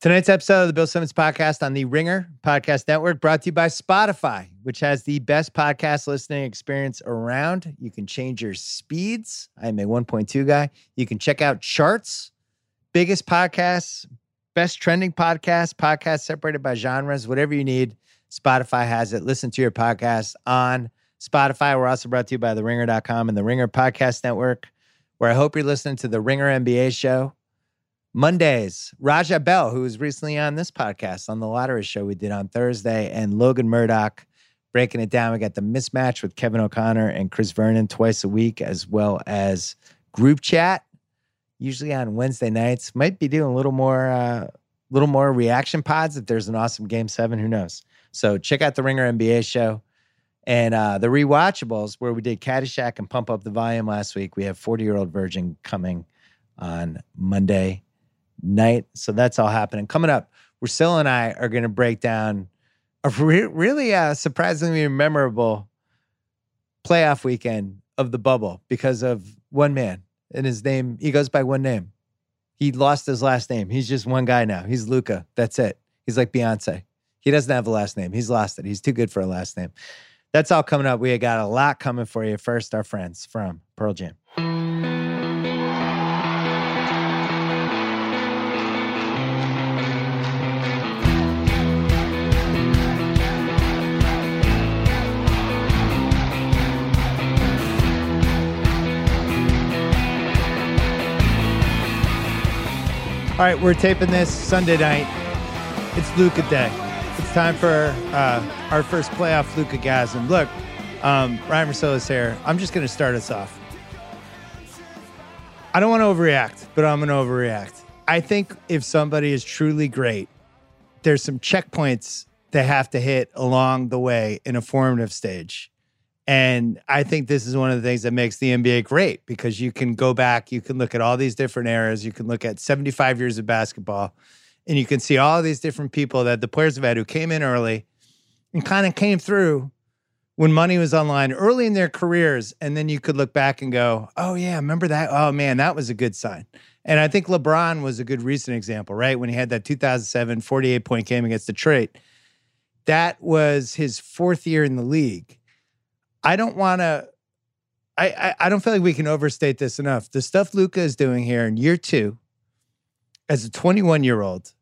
Tonight's episode of the Bill Simmons podcast on the Ringer Podcast Network brought to you by Spotify, which has the best podcast listening experience around. You can change your speeds. I'm a 1.2 guy. You can check out charts, biggest podcasts, best trending podcasts, podcasts separated by genres, whatever you need. Spotify has it. Listen to your podcast on Spotify. We're also brought to you by the ringer.com and the Ringer Podcast Network, where I hope you're listening to the Ringer NBA show. Mondays, Raja Bell, who was recently on this podcast on the lottery show we did on Thursday, and Logan Murdock breaking it down. We got the mismatch with Kevin O'Connor and Chris Vernon twice a week, as well as group chat, usually on Wednesday nights. Might be doing a little more, uh, little more reaction pods if there's an awesome game seven. Who knows? So check out the Ringer NBA show. And uh, the rewatchables, where we did Caddyshack and Pump Up the Volume last week, we have 40 Year Old Virgin coming on Monday night. So that's all happening. Coming up, Russillo and I are going to break down a re- really uh, surprisingly memorable playoff weekend of the bubble because of one man and his name. He goes by one name. He lost his last name. He's just one guy now. He's Luka. That's it. He's like Beyonce. He doesn't have a last name. He's lost it. He's too good for a last name. That's all coming up. We got a lot coming for you. First, our friends from Pearl Jam. All right, we're taping this Sunday night. It's Luka Day. It's time for uh, our first playoff Luka gasm. Look, um, Ryen Russillo's here. I'm just going to start us off. I don't want to overreact, but I'm going to overreact. I think if somebody is truly great, there's some checkpoints they have to hit along the way in a formative stage. And I think this is one of the things that makes the NBA great because you can go back, you can look at all these different eras, you can look at 75 years of basketball, and you can see all these different people that the players have had who came in early and kind of came through when money was online early in their careers. And then you could look back and go, oh, yeah, remember that? Oh, man, that was a good sign. And I think LeBron was a good recent example, right? When he had that 2007 48 point game against Detroit, that was his fourth year in the league I don't want to. I, I, I don't feel like we can overstate this enough. The stuff Luka is doing here in year two, as a 21 year old,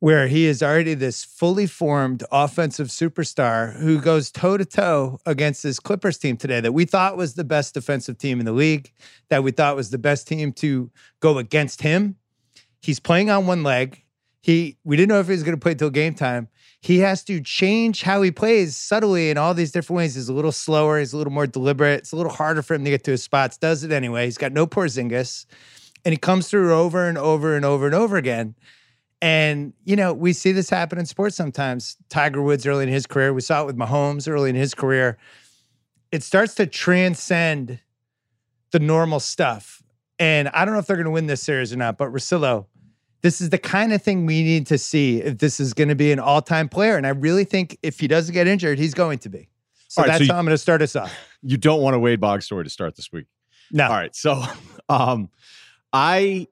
where he is already this fully formed offensive superstar who goes toe to toe against this Clippers team today that we thought was the best defensive team in the league, that we thought was the best team to go against him. He's playing on one leg. He we didn't know if he was going to play till game time he has to change how he plays subtly in all these different ways. He's a little slower, he's a little more deliberate. It's a little harder for him to get to his spots, does it anyway. He's got no Porzingis, and he comes through over and over and over and over again. And, you know, we see this happen in sports sometimes. Tiger Woods early in his career, we saw it with Mahomes early in his career. It starts to transcend the normal stuff. And I don't know if they're going to win this series or not, but Russillo, this is the kind of thing we need to see if this is going to be an all-time player. And I really think if he doesn't get injured, he's going to be. So right, that's so you, how I'm going to start us off. You don't want a Wade Boggs story to start this week. No. All right. So um I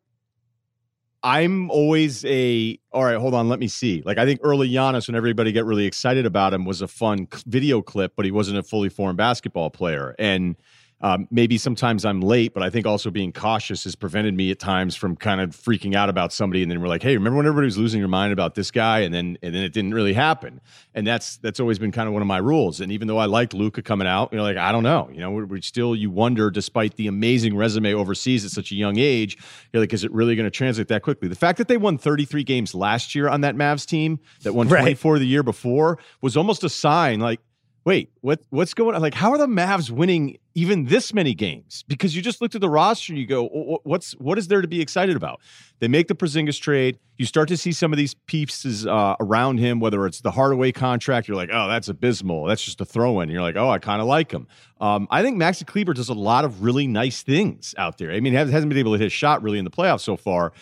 I'm always a all right, hold on, let me see. Like I think early Giannis, when everybody get really excited about him, was a fun video clip, but he wasn't a fully formed basketball player. And um, maybe sometimes I'm late, but I think also being cautious has prevented me at times from kind of freaking out about somebody, and then we're like, "Hey, remember when everybody was losing their mind about this guy?" And then and then it didn't really happen, and that's that's always been kind of one of my rules. And even though I liked Luka coming out, you know, like I don't know, you know, we're, we're still you wonder, despite the amazing resume overseas at such a young age, you're like, is it really going to translate that quickly? The fact that they won 33 games last year on that Mavs team that won 24 right. the year before was almost a sign, like wait, what what's going on? Like, how are the Mavs winning even this many games? Because you just looked at the roster and you go, what's what is there to be excited about? They make the Porzingis trade. You start to see some of these pieces uh, around him, whether it's the Hardaway contract, you're like, oh, that's abysmal. That's just a throw in. You're like, oh, I kind of like him. Um, I think Maxi Kleber does a lot of really nice things out there. I mean, he hasn't been able to hit a shot really in the playoffs so far.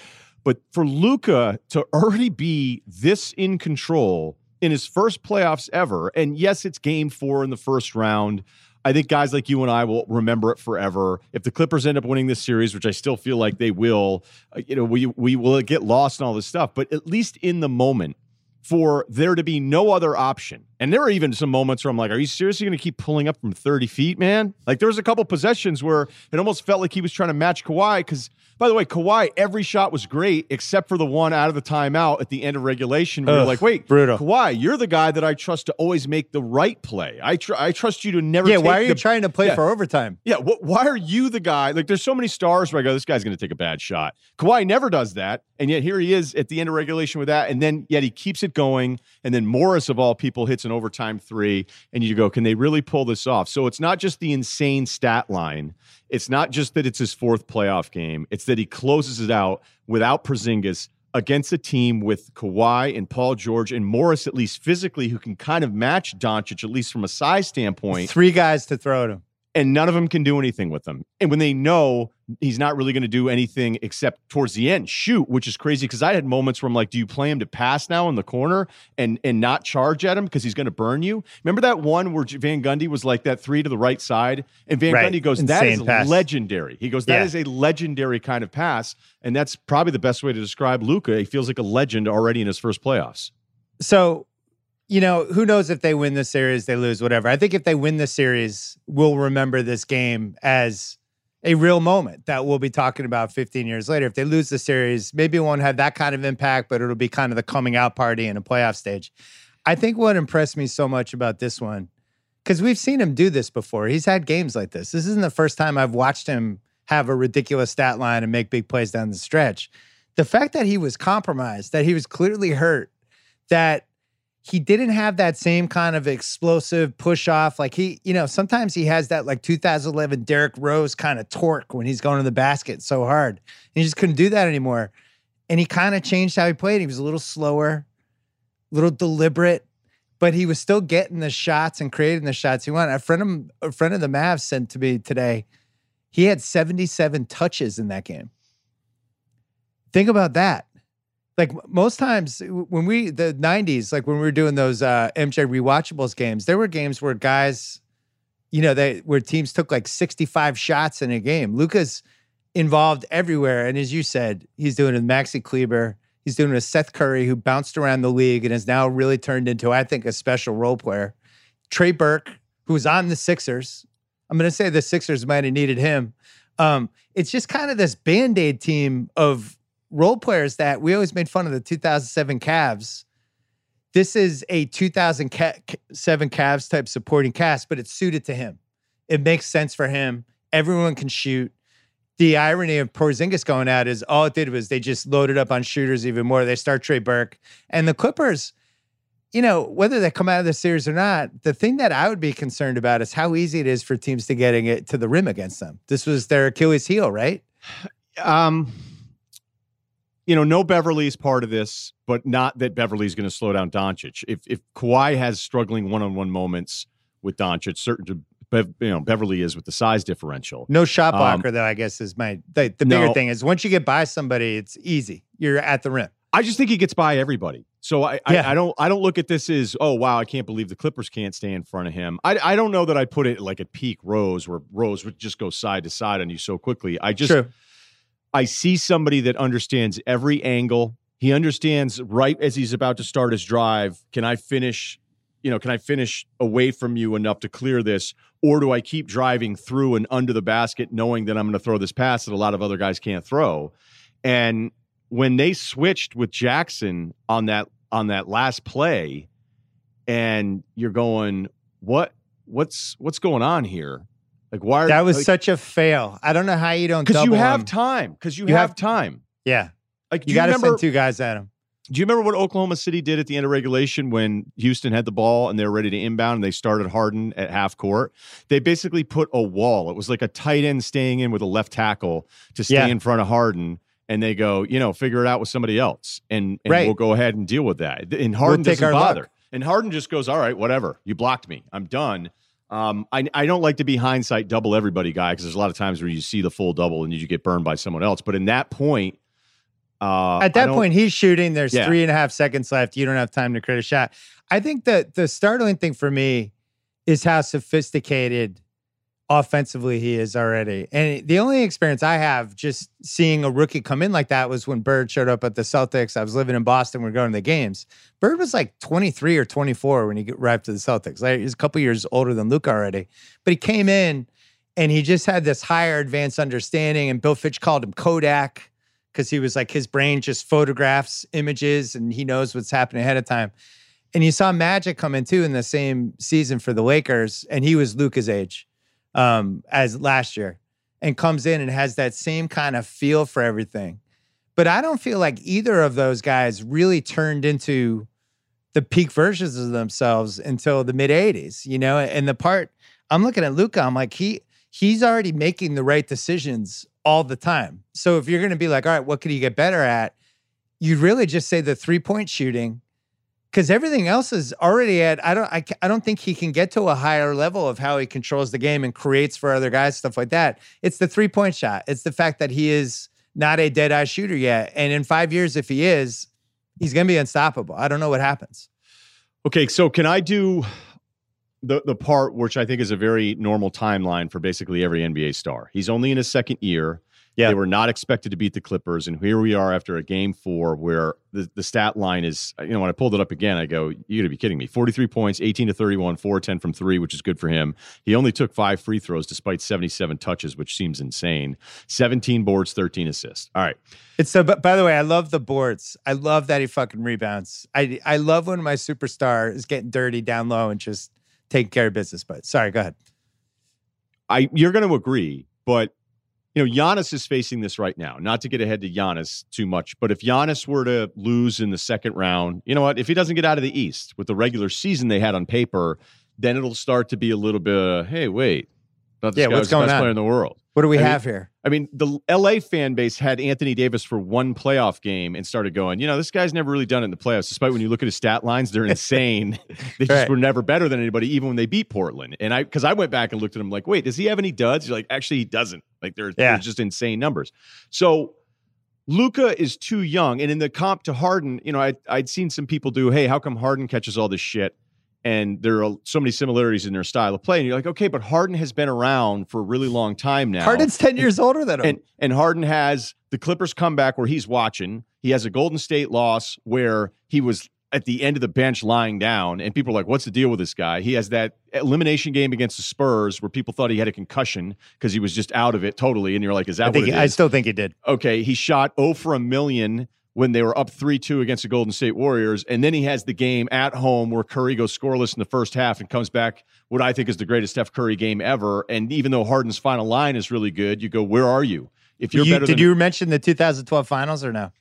But for Luka to already be this in control in his first playoffs ever. And yes, it's game four in the first round. I think guys like you and I will remember it forever. If the Clippers end up winning this series, which I still feel like they will, uh, you know, we we will get lost in all this stuff. But at least in the moment, for there to be no other option. And there were even some moments where I'm like, are you seriously going to keep pulling up from 30 feet, man? Like there was a couple possessions where it almost felt like he was trying to match Kawhi because by the way, Kawhi, every shot was great except for the one out of the timeout at the end of regulation. Where you're like, wait, brutal. Kawhi, you're the guy that I trust to always make the right play. I tr- I trust you to never. Yeah, why are you the- trying to play Yeah. for overtime? yeah, wh- why are you the guy? Like, there's so many stars where I go, this guy's going to take a bad shot. Kawhi never does that, and yet here he is at the end of regulation with that, and then yet he keeps it going, and then Morris of all people hits an overtime three, and you go, can they really pull this off? So it's not just the insane stat line. It's not just that it's his fourth playoff game. It's that he closes it out without Porzingis against a team with Kawhi and Paul George and Morris, at least physically, who can kind of match Doncic, at least from a size standpoint Three guys to throw at him. And none of them can do anything with him. And when they know he's not really going to do anything except towards the end shoot, which is crazy because I had moments where I'm like, do you play him to pass now in the corner and and not charge at him because he's going to burn you? Remember that one where Van Gundy was like that three to the right side, and Van Right. Gundy goes, "That is pass. legendary." He goes, "That Yeah. is a legendary kind of pass," and that's probably the best way to describe Luka. He feels like a legend already in his first playoffs. So, you know, who knows if they win the series, they lose, whatever. I think if they win the series, we'll remember this game as a real moment that we'll be talking about 15 years later. If they lose the series, maybe it won't have that kind of impact, but it'll be kind of the coming out party in a playoff stage. I think what impressed me so much about this one, because we've seen him do this before. He's had games like this. This isn't the first time I've watched him have a ridiculous stat line and make big plays down the stretch. The fact that he was compromised, that he was clearly hurt, that he didn't have that same kind of explosive push off. Like he, you know, sometimes he has that like 2011 Derrick Rose kind of torque when he's going to the basket so hard. And he just couldn't do that anymore. And he kind of changed how he played. He was a little slower, a little deliberate, but he was still getting the shots and creating the shots he wanted. A friend of a friend of the Mavs sent to me today. He had 77 touches in that game. Think about that like most times when we the 90s like when we were doing those uh mj rewatchables games there were games where guys you know they where teams took like 65 shots in a game. Luka's involved everywhere and as you said he's doing it with maxi kleber. He's doing it with seth curry who bounced around the league and has now really turned into i think a special role player. Trey burke who's on the sixers. I'm going to say the sixers might have needed him. Um, it's just kind of this band-aid team of role players that we always made fun of the 2007 Cavs. This is a 2007 Cavs type supporting cast, but it's suited to him. It makes sense for him. Everyone can shoot. The irony of Porzingis going out is all it did was they just loaded up on shooters even more. They start Trey Burke and the Clippers. You know whether they come out of the series or not. The thing that I would be concerned about is how easy it is for teams to getting it to the rim against them. This was their Achilles heel, right? Um, you know, no Beverley is part of this, but not that Beverley's going to slow down Doncic. If if Kawhi has struggling one on one moments with Doncic, certain to Bev, you know Beverley is with the size differential. No shot Um, blocker, though. I guess is my the, the bigger No. thing is once you get by somebody, it's easy. You're at the rim. I just think he gets by everybody. So I, Yeah. I I don't I don't look at this as oh wow I can't believe the Clippers can't stay in front of him. I I don't know that I put it like at peak Rose where Rose would just go side to side on you so quickly. I just True. I see somebody that understands every angle. He understands right as he's about to start his drive. Can I finish? You know, can I finish away from you enough to clear this, or do I keep driving through and under the basket, knowing that I'm going to throw this pass that a lot of other guys can't throw? And when they switched with Jackson on that on that last play, and you're going, what what's what's going on here? Like why? Are, That was like, such a fail. I don't know how you don't because you have him. time. Because you, You have, time. Yeah, Like you got to send two guys at him. Do you remember what Oklahoma City did at the end of regulation when Houston had the ball and they were ready to inbound and they started Harden at half court? They basically put a wall. It was like a tight end staying in with a left tackle to stay Yeah. in front of Harden. And they go, you know, figure it out with somebody else, and, and Right. we'll go ahead and deal with that. And Harden take doesn't bother. luck. And Harden just goes, all right, whatever. You blocked me. I'm done. Um, I, I don't like to be hindsight double everybody guy because there's a lot of times where you see the full double and you get burned by someone else. But in that point, uh, At that point, he's shooting. There's Yeah. three and a half seconds left. You don't have time to create a shot. I think that the startling thing for me is how sophisticated offensively he is already. And the only experience I have just seeing a rookie come in like that was when Bird showed up at the Celtics. I was living in Boston. We are going to the games. Bird was like 23 or 24 when he arrived to the Celtics. Like he's a couple years older than Luka already. But he came in and he just had this higher advanced understanding. And Bill Fitch called him Kodak because he was like his brain just photographs images and he knows what's happening ahead of time. And you saw Magic come in too in the same season for the Lakers, and he was Luka's age um, as last year, and comes in and has that same kind of feel for everything. But I don't feel like either of those guys really turned into the peak versions of themselves until the mid 80s, you know? And the part I'm looking at Luka, I'm like, he he's already making the right decisions all the time. So if you're gonna be like, all right, what could he get better at? You'd really just say the three point shooting because everything else is already at I don't I, I don't think he can get to a higher level of how he controls the game and creates for other guys stuff like that. It's the three point shot. It's the fact that he is not a dead eye shooter yet, and in five years, if he is, he's going to be unstoppable. I don't know what happens. Okay, so can I do the the part which I think is a very normal timeline for basically every NBA star? He's only in his second year. Yeah. They were not expected to beat the Clippers. And here we are after a game four where the, the stat line is, you know, when I pulled it up again, I go, you gotta be kidding me. 43 points, 18 to 31, 4 10 from three, which is good for him. He only took five free throws despite 77 touches, which seems insane. 17 boards, 13 assists. All right. It's so, but by the way, I love the boards. I love that he fucking rebounds. I, I love when my superstar is getting dirty down low and just taking care of business. But sorry, go ahead. I, you're going to agree, but you know, Giannis is facing this right now. Not to get ahead to Giannis too much, but if Giannis were to lose in the second round, you know what? If he doesn't get out of the East with the regular season they had on paper, then it'll start to be a little bit. Of, hey, wait, yeah, what's going best on? player in the world. What do we I have mean, here? I mean, the LA fan base had Anthony Davis for one playoff game and started going, you know, this guy's never really done it in the playoffs. Despite when you look at his stat lines, they're insane. they just right. were never better than anybody, even when they beat Portland. And I, because I went back and looked at him like, wait, does he have any duds? You're like, actually, he doesn't. Like, they're, yeah. they're just insane numbers. So, Luka is too young. And in the comp to Harden, you know, I, I'd seen some people do, hey, how come Harden catches all this shit? And there are so many similarities in their style of play. And you're like, okay, but Harden has been around for a really long time now. Harden's 10 years older than him. And, and Harden has the Clippers comeback where he's watching. He has a Golden State loss where he was at the end of the bench lying down, and people are like, what's the deal with this guy? He has that elimination game against the Spurs where people thought he had a concussion because he was just out of it totally. And you're like, is that I what he, I still think he did. Okay. He shot 0 for a million when they were up 3 2 against the Golden State Warriors. And then he has the game at home where Curry goes scoreless in the first half and comes back what I think is the greatest Steph Curry game ever. And even though Harden's final line is really good, you go, where are you? If you're you, better Did than, you mention the 2012 finals or no?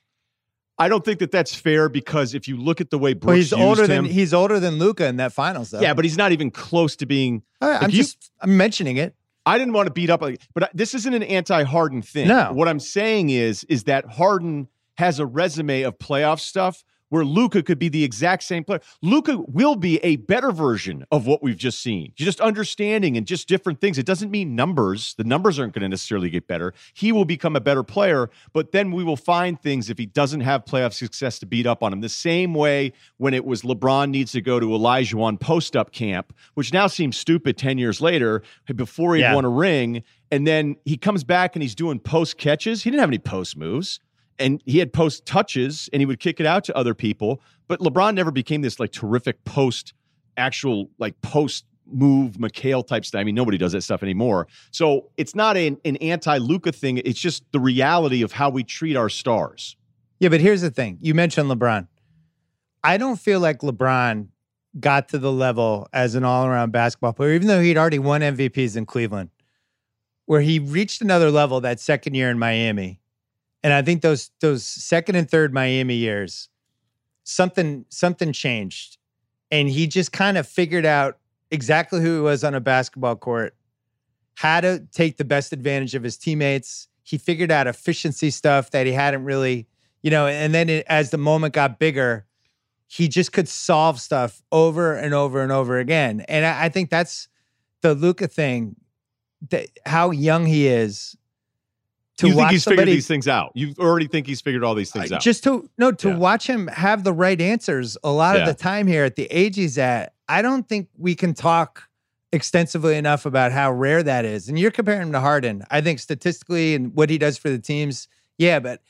I don't think that that's fair because if you look at the way Brooks well, he's older him, than he's older than Luka in that finals, though. Yeah, but he's not even close to being. Right, I'm you, just I'm mentioning it. I didn't want to beat up, but this isn't an anti-Harden thing. No, what I'm saying is is that Harden has a resume of playoff stuff where Luka could be the exact same player. Luka will be a better version of what we've just seen. Just understanding and just different things. It doesn't mean numbers. The numbers aren't going to necessarily get better. He will become a better player, but then we will find things if he doesn't have playoff success to beat up on him. The same way when it was LeBron needs to go to Olajuwon post up camp, which now seems stupid 10 years later, before he yeah. won a ring. And then he comes back and he's doing post catches. He didn't have any post moves and he had post touches and he would kick it out to other people. But LeBron never became this like terrific post, actual like post move McHale type stuff. I mean, nobody does that stuff anymore. So it's not an, an anti Luka thing. It's just the reality of how we treat our stars. Yeah, but here's the thing. You mentioned LeBron. I don't feel like LeBron got to the level as an all around basketball player, even though he'd already won MVPs in Cleveland, where he reached another level that second year in Miami and I think those those second and third Miami years, something something changed, and he just kind of figured out exactly who he was on a basketball court, how to take the best advantage of his teammates. He figured out efficiency stuff that he hadn't really, you know. And then it, as the moment got bigger, he just could solve stuff over and over and over again. And I, I think that's the Luka thing. That how young he is to you think he's somebody, figured these things out. You already think he's figured all these things out. Just to no to yeah. watch him have the right answers a lot yeah. of the time here at the age he's at. I don't think we can talk extensively enough about how rare that is. And you're comparing him to Harden. I think statistically and what he does for the teams, yeah, but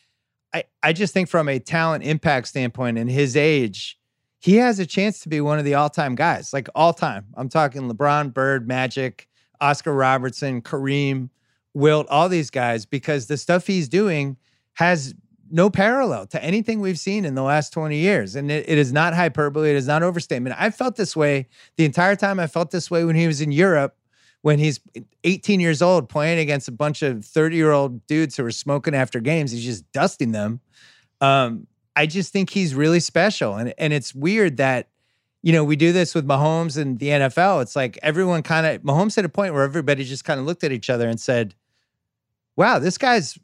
I, I just think from a talent impact standpoint and his age, he has a chance to be one of the all-time guys, like all time. I'm talking LeBron, Bird, Magic, Oscar Robertson, Kareem, Wilt, all these guys, because the stuff he's doing has no parallel to anything we've seen in the last 20 years. And it, it is not hyperbole, it is not overstatement. I felt this way the entire time. I felt this way when he was in Europe, when he's 18 years old playing against a bunch of 30 year old dudes who are smoking after games. He's just dusting them. Um, I just think he's really special. And, and it's weird that, you know, we do this with Mahomes and the NFL. It's like everyone kind of, Mahomes hit a point where everybody just kind of looked at each other and said, wow, this guy's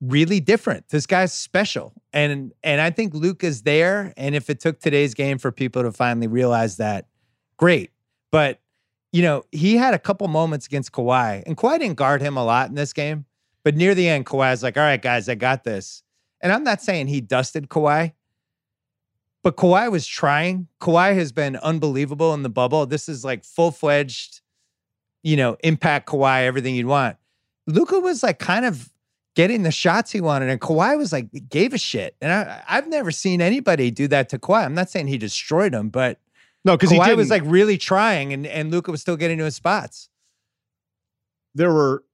really different. This guy's special. And and I think Luke is there. And if it took today's game for people to finally realize that, great. But you know, he had a couple moments against Kawhi, and Kawhi didn't guard him a lot in this game. But near the end, Kawhi's like, all right, guys, I got this. And I'm not saying he dusted Kawhi, but Kawhi was trying. Kawhi has been unbelievable in the bubble. This is like full fledged, you know, impact Kawhi, everything you'd want. Luka was like kind of getting the shots he wanted. And Kawhi was like, gave a shit. And I, I've never seen anybody do that to Kawhi. I'm not saying he destroyed him, but no, because Kawhi was like really trying, and and Luka was still getting to his spots. There were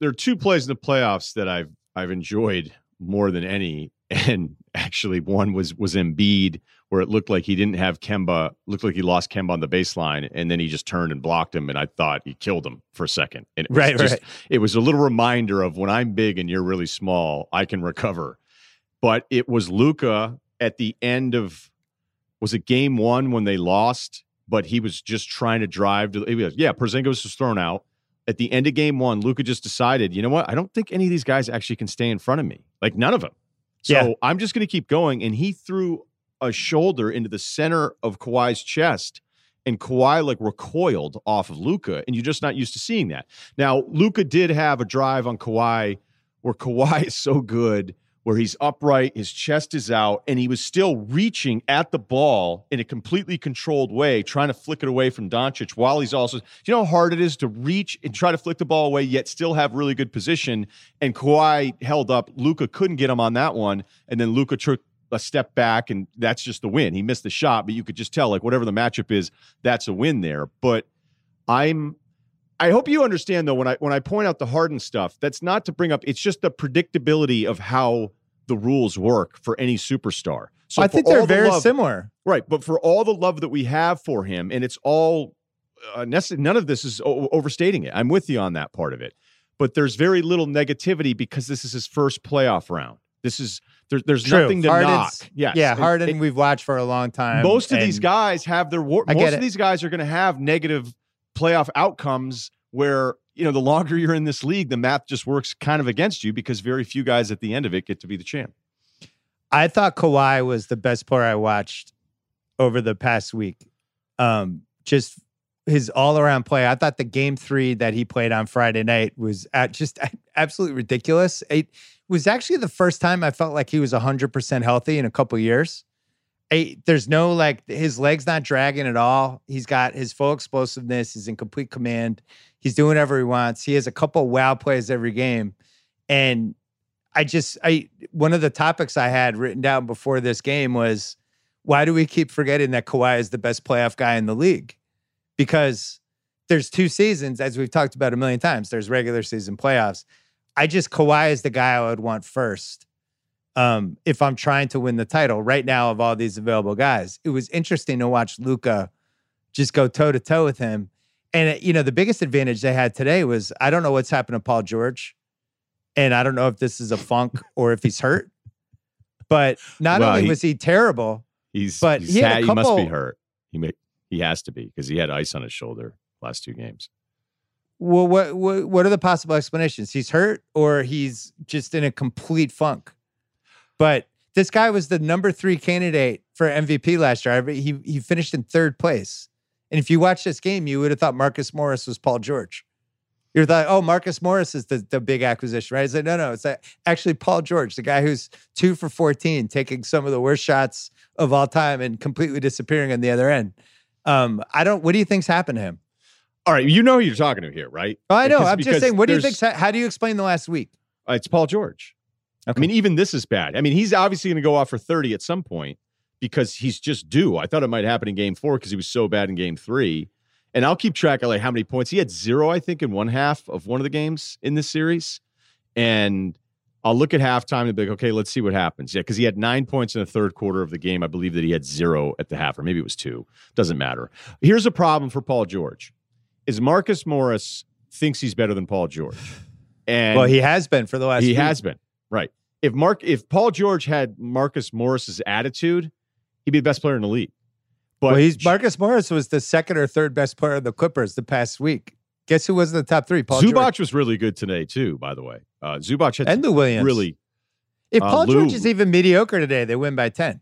there are two plays in the playoffs that I've I've enjoyed more than any, and actually one was was Embiid where it looked like he didn't have Kemba, looked like he lost Kemba on the baseline, and then he just turned and blocked him, and I thought he killed him for a second. And it right, just, right. It was a little reminder of when I'm big and you're really small, I can recover. But it was Luka at the end of was it game one when they lost, but he was just trying to drive to was, yeah, Porzingis was thrown out. At the end of game one, Luka just decided, you know what? I don't think any of these guys actually can stay in front of me. Like none of them. So Yeah. I'm just going to keep going. And he threw a shoulder into the center of Kawhi's chest, and Kawhi like recoiled off of Luka, and you're just not used to seeing that. Now, Luka did have a drive on Kawhi where Kawhi is so good, where he's upright, his chest is out, and he was still reaching at the ball in a completely controlled way, trying to flick it away from Doncic while he's also. Do you know how hard it is to reach and try to flick the ball away, yet still have really good position? And Kawhi held up. Luka couldn't get him on that one, and then Luka took a step back, and that's just the win. He missed the shot, but you could just tell, like whatever the matchup is, that's a win there. But I'm I hope you understand though when I when I point out the Harden stuff, that's not to bring up. It's just the predictability of how the rules work for any superstar. So I think they're the very love- similar. right? But for all the love that we have for him, and it's all uh, none of this is o- overstating it. I'm with you on that part of it. But there's very little negativity because this is his first playoff round. This is there, there's True. nothing to Harden's- knock. Yes, Yeah, And- Harden and- we've watched for a long time. most of these guys have their war- I most get of these guys are going to have negative playoff outcomes where you know the longer you're in this league the math just works kind of against you because very few guys at the end of it get to be the champ I thought Kawhi was the best player I watched over the past week. Um, just his all around play. I thought the game three that he played on Friday night was at just absolutely ridiculous. It was actually the first time I felt like he was 100% healthy in a couple years. I, there's no like his legs not dragging at all. He's got his full explosiveness. He's in complete command. He's doing whatever he wants. He has a couple wow plays every game. And I just I one of the topics I had written down before this game was why do we keep forgetting that Kawhi is the best playoff guy in the league? Because there's two seasons, as we've talked about a million times. There's regular season playoffs. I just Kawhi is the guy I would want first. Um, if I'm trying to win the title right now of all these available guys, it was interesting to watch Luka just go toe to toe with him. And uh, you know, the biggest advantage they had today was I don't know what's happened to Paul George, and I don't know if this is a funk or if he's hurt. But not Well, only he- was he terrible, he's But he's he had had- he must be hurt he may he has to be because he had ice on his shoulder last two games well, what what what are the possible explanations? He's hurt or he's just in a complete funk. But this guy was the number three candidate for MVP last year. He he finished in third place. And if you watch this game, you would have thought Marcus Morris was Paul George. You thought, oh, Marcus Morris is the, the big acquisition, right? It's like, no, no, it's actually Paul George, the guy who's two for 14, taking some of the worst shots of all time and completely disappearing on the other end. Um, I don't, what do you think's happened to him? All right, you know who you're talking to here, right? Oh, I know. Because- I'm just saying. What do you think? How do you explain the last week? Uh, it's Paul George. Okay. I mean, even this is bad. I mean, he's obviously going to go off for 30 at some point because he's just due. I thought it might happen in game four because he was so bad in game three. And I'll keep track of like how many points he had zero, I think, in one half of one of the games in this series. And I'll look at halftime and be like, okay, let's see what happens. Yeah, because he had nine points in the third quarter of the game. I believe that he had zero at the half, or maybe it was two. Doesn't matter. Here's a problem for Paul George: is Marcus Morris thinks he's better than Paul George, and well, he has been for the last. he week. has been right. If Mark, if Paul George had Marcus Morris's attitude, he'd be the best player in the league. But well, he's Marcus Morris was the second or third best player of the Clippers the past week. Guess who was in the top three? Paul Zubac George was really good today too. By the way, uh, Zubac had and Lou Williams. really. if uh, Paul George Lou- is even mediocre today, they win by ten.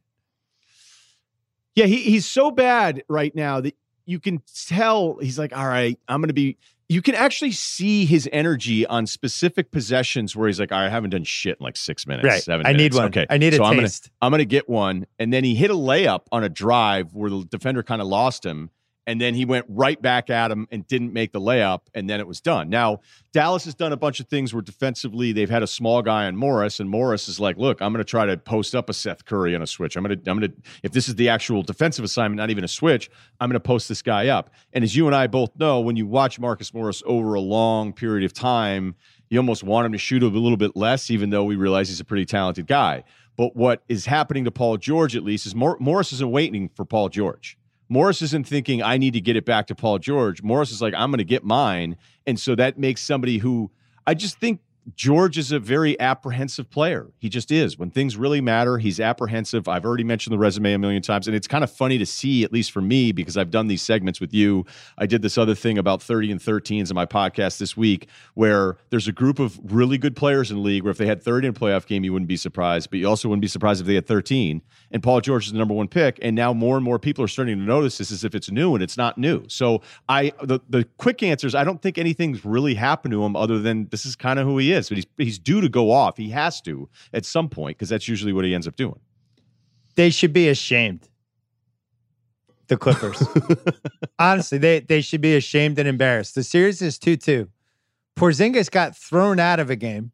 Yeah, he, he's so bad right now that you can tell he's like, all right, I'm going to be. You can actually see his energy on specific possessions where he's like, all right, I haven't done shit in like six minutes, Right. seven. I need one. Okay, I need a so I'm gonna taste. I'm going to get one. And then he hit a layup on a drive where the defender kind of lost him. And then he went right back at him and didn't make the layup. And then it was done. Now, Dallas has done a bunch of things where defensively they've had a small guy on Morris. And Morris is like, look, I'm going to try to post up a Seth Curry on a switch. I'm going to, I'm going to, if this is the actual defensive assignment, not even a switch, I'm going to post this guy up. And as you and I both know, when you watch Marcus Morris over a long period of time, you almost want him to shoot a little bit less, even though we realize he's a pretty talented guy. But what is happening to Paul George, at least, is Mor- Morris isn't waiting for Paul George. Morris isn't thinking, I need to get it back to Paul George. Morris is like, I'm going to get mine. And so that makes somebody who I just think George is a very apprehensive player. He just is. When things really matter, he's apprehensive. I've already mentioned the resume a million times. And it's kind of funny to see, at least for me, because I've done these segments with you. I did this other thing about 30 and 13s in my podcast this week, where there's a group of really good players in the league where if they had 30 in a playoff game, you wouldn't be surprised. But you also wouldn't be surprised if they had 13. And Paul George is the number one pick. And now more and more people are starting to notice this as if it's new and it's not new. So I the, the quick answer is I don't think anything's really happened to him other than this is kind of who he is. But he's he's due to go off. He has to at some point because that's usually what he ends up doing. They should be ashamed. The Clippers. Honestly, they they should be ashamed and embarrassed. The series is 2-2. Porzingis got thrown out of a game.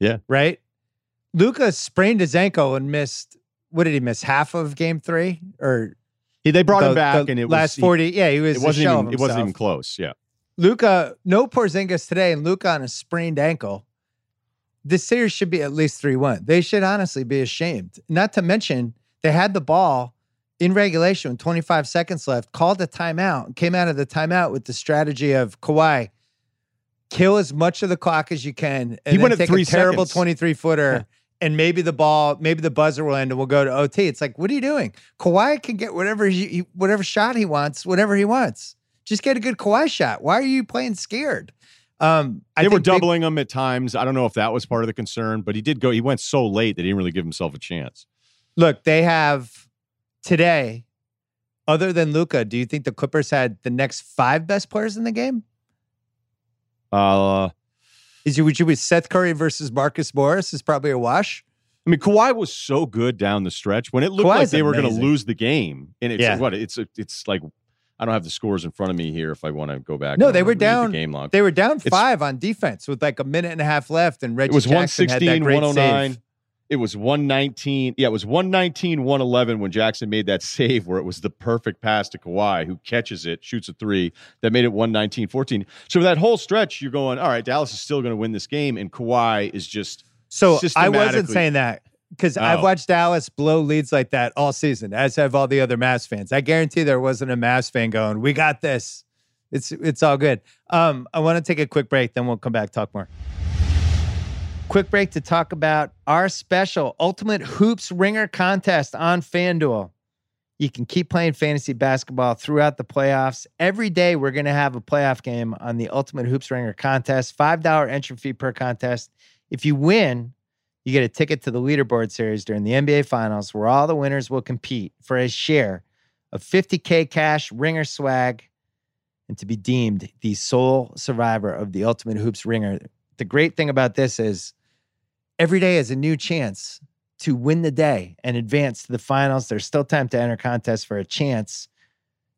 Yeah. Right? Luka sprained his ankle and missed what did he miss? Half of game 3 or He, they brought the- him back and it was last was 40 yeah, he was It wasn't even it wasn't even close. Yeah. Luka, no Porzingis today, and Luka on a sprained ankle. This series should be at least 3 1. They should honestly be ashamed. Not to mention, they had the ball in regulation with 25 seconds left, called a timeout, and came out of the timeout with the strategy of Kawhi, kill as much of the clock as you can. And He went take three a terrible 23 footer. Yeah. And maybe the ball, maybe the buzzer will end, and we'll go to OT. It's like, what are you doing? Kawhi can get whatever he- whatever shot he wants, whatever he wants. Just get a good Kawhi shot. Why are you playing scared? Um, I They were doubling him at times. I don't know if that was part of the concern, but he did go. He went so late that he didn't really give himself a chance. look, they have today. Other than Luka, do you think the Clippers had the next five best players in the game? Uh, Is you would you with Seth Curry versus Marcus Morris is probably a wash. I mean, Kawhi was so good down the stretch when it looked Kawhi's like they were going to lose the game. And it's Yeah. what it's a, it's like. I don't have the scores in front of me here. If I want to go back, No, they were read the down- game log. They were down It's- five on defense with like a minute and a half left, and Reggie It was Jackson had that 116, great 109. save. Oh it was 119. Yeah, it was 119, 111 when Jackson made that save where it was the perfect pass to Kawhi, who catches it, shoots a three, that made it 119, 14. So that whole stretch, you're going, all right, Dallas is still going to win this game. And Kawhi is just, So I wasn't saying that because I've Oh. watched Dallas blow leads like that all season, as have all the other Mavs fans. I guarantee there wasn't a Mavs fan going, "We got this." It's it's all good. Um, I want to take a quick break, then we'll come back talk more. Quick break to talk about our special Ultimate Hoops Ringer contest on FanDuel. You can keep playing fantasy basketball throughout the playoffs. Every day, we're going to have a playoff game on the Ultimate Hoops Ringer contest. $5 entry fee per contest. If you win, you get a ticket to the leaderboard series during the NBA Finals, where all the winners will compete for a share of 50K cash, ringer swag, and to be deemed the sole survivor of the Ultimate Hoops Ringer. The great thing about this is every day is a new chance to win the day and advance to the finals. There's still time to enter contests for a chance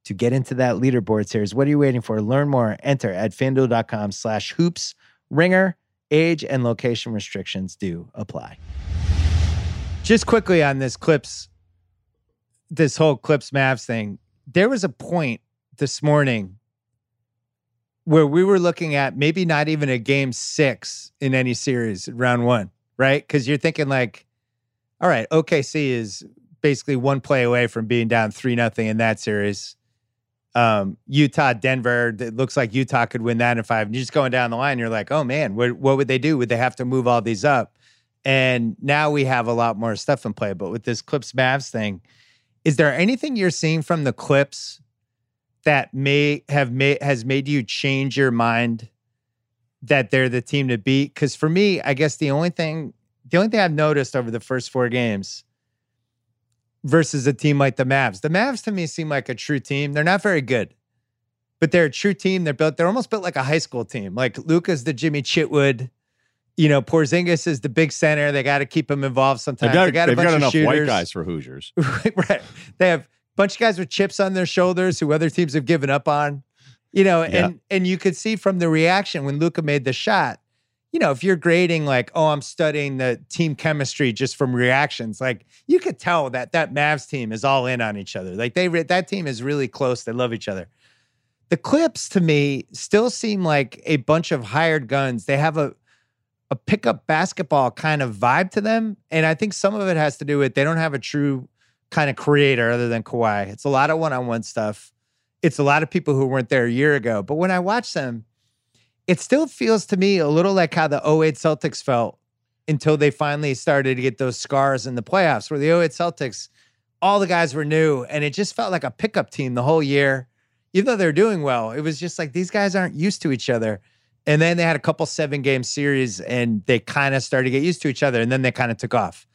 to get into that leaderboard series. What are you waiting for? Learn more. Enter at fanduel.com slash hoops ringer. Age and location restrictions do apply. Just quickly on this Clips, this whole Clips Mavs thing, there was a point this morning where we were looking at maybe not even a game six in any series round one, right? Because you're thinking like, all right, OKC is basically one play away from being down three nothing in that series. Um, Utah, Denver. It looks like Utah could win that in five. And you're just going down the line. You're like, oh man, what, what would they do? Would they have to move all these up? And now we have a lot more stuff in play. But with this Clips Mavs thing, is there anything you're seeing from the Clips that may have made has made you change your mind that they're the team to beat? Because for me, I guess the only thing the only thing I've noticed over the first four games versus a team like the Mavs, the Mavs to me seem like a true team. They're not very good, but they're a true team. They're built. They're almost built like a high school team. Like Luka's the Jimmy Chitwood. You know, Porzingis is the big center. They got to keep him involved sometimes. They've got, they got a they've bunch got of enough shooters. white guys for Hoosiers. right. They have a bunch of guys with chips on their shoulders who other teams have given up on. You know, Yeah. and and you could see from the reaction when Luka made the shot. You know, if you're grading like, oh, I'm studying the team chemistry just from reactions, like you could tell that that Mavs team is all in on each other. Like they re- that team is really close. They love each other. The Clips to me still seem like a bunch of hired guns. They have a a pickup basketball kind of vibe to them, and I think some of it has to do with they don't have a true kind of creator other than Kawhi. It's a lot of one-on-one stuff. It's a lot of people who weren't there a year ago. But when I watch them, it still feels to me a little like how the 08 Celtics felt until they finally started to get those scars in the playoffs, where the 08 Celtics, all the guys were new, and it just felt like a pickup team the whole year. Even though they're doing well, it was just like these guys aren't used to each other. And then they had a couple seven game series and they kind of started to get used to each other and then they kind of took off.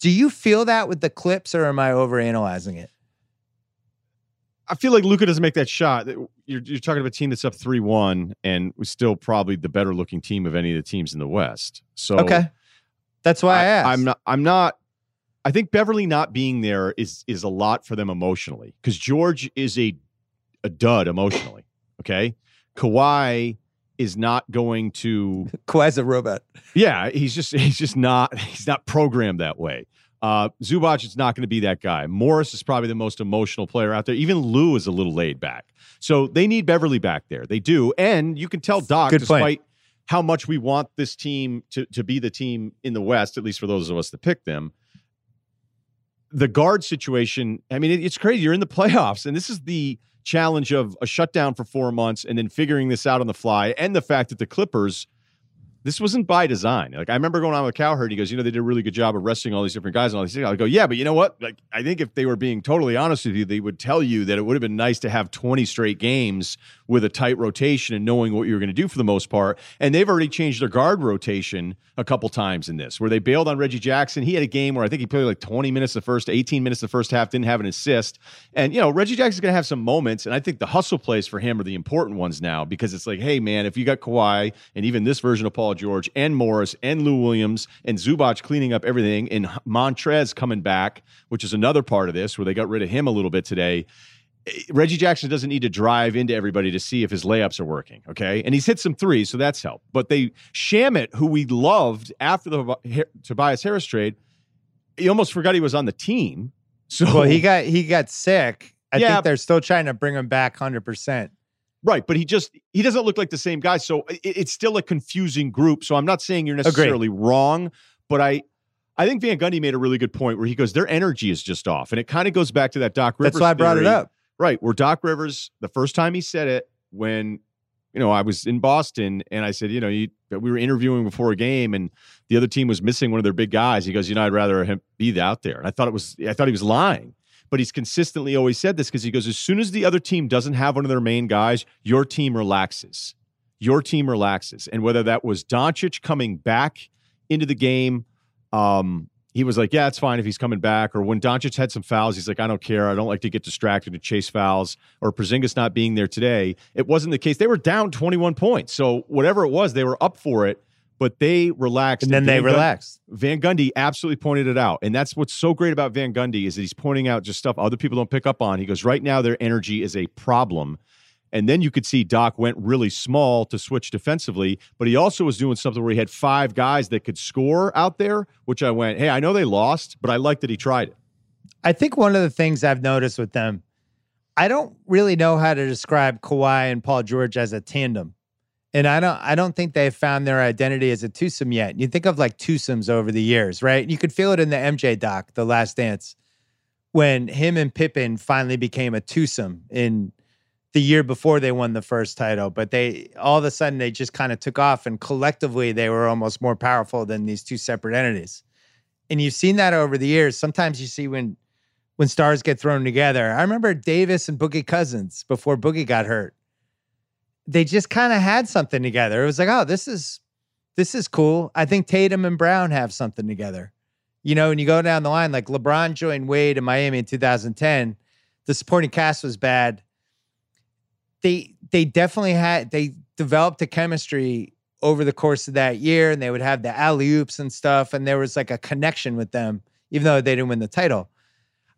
Do you feel that with the clips or am I overanalyzing it? I feel like Luka doesn't make that shot. You're, you're talking about a team that's up 3 1 and was still probably the better looking team of any of the teams in the West. So, Okay. That's why I, asked. I'm not, I'm not, I think Beverley not being there is is a lot for them emotionally because George is a, a dud emotionally. Okay. Kawhi is not going to Kawhi's a robot. Yeah, he's just he's just not he's not programmed that way. Uh, Zubac is not going to be that guy. Morris is probably the most emotional player out there. Even Lou is a little laid back. So they need Beverley back there. They do, and you can tell Doc, Good point. despite how much we want this team to to be the team in the West, at least for those of us that pick them. The guard situation. I mean, it, it's crazy. You're in the playoffs, and this is the challenge of a shutdown for four months and then figuring this out on the fly, and the fact that the Clippers this wasn't by design. Like I remember going on with Cowherd, he goes, you know, they did a really good job of resting all these different guys and all these things. I go, yeah, but you know what? Like I think if they were being totally honest with you, they would tell you that it would have been nice to have 20 straight games with a tight rotation and knowing what you were going to do for the most part. And they've already changed their guard rotation a couple times in this, where they bailed on Reggie Jackson. He had a game where I think he played like 20 minutes the first, 18 minutes the first half, didn't have an assist. And you know, Reggie Jackson's going to have some moments, and I think the hustle plays for him are the important ones now because it's like, hey man, if you got Kawhi and even this version of Paul George and Morris and Lou Williams and Zubac cleaning up everything and Montrez coming back, which is another part of this where they got rid of him a little bit today. eh, Reggie Jackson doesn't need to drive into everybody to see if his layups are working. Okay. And he's hit some threes, so that's helped. But they Shamet, who we loved after the Tobias Harris trade, he almost forgot he was on the team. So Well, he got he got sick. I Yeah. think they're still trying to bring him back 100%. Right, but he just he doesn't look like the same guy. So it, it's still a confusing group. So I'm not saying you're necessarily wrong, but I I think Van Gundy made a really good point where he goes, their energy is just off. And it kind of goes back to that Doc Rivers. That's why I brought it up. Right, where Doc Rivers, the first time he said it, when you know I was in Boston, and I said, you know, you, we were interviewing before a game, and the other team was missing one of their big guys. He goes, you know, I'd rather him be out there. And I thought it was, I thought he was lying, but he's consistently always said this because he goes, as soon as the other team doesn't have one of their main guys, your team relaxes. Your team relaxes, and whether that was Doncic coming back into the game. Um, he was like, "Yeah, it's fine if he's coming back." Or when Doncic had some fouls, he's like, "I don't care. I don't like to get distracted to chase fouls." Or Porzingis not being there today, it wasn't the case. They were down 21 points, so whatever it was, they were up for it. But they relaxed. And then they Van Gun- relaxed. Van Gundy absolutely pointed it out. And that's what's so great about Van Gundy is that he's pointing out just stuff other people don't pick up on. He goes, right now, their energy is a problem. And then you could see Doc went really small to switch defensively, but he also was doing something where he had five guys that could score out there, which I went, hey, I know they lost, but I like that he tried it. I think one of the things I've noticed with them, I don't really know how to describe Kawhi and Paul George as a tandem. And I don't I don't think they've found their identity as a twosome yet. You think of like twosomes over the years, right? You could feel it in the MJ doc, The Last Dance, when him and Pippen finally became a twosome in the year before they won the first title. But they all of a sudden they just kind of took off and collectively they were almost more powerful than these two separate entities. And you've seen that over the years. Sometimes you see when when stars get thrown together. I remember Davis and Boogie Cousins before Boogie got hurt they just kind of had something together. It was like, oh, this is this is cool. I think Tatum and Brown have something together. You know, and you go down the line, like LeBron joined Wade in Miami in 2010. The supporting cast was bad. They they definitely had they developed a chemistry over the course of that year, and they would have the alley oops and stuff, and there was like a connection with them, even though they didn't win the title.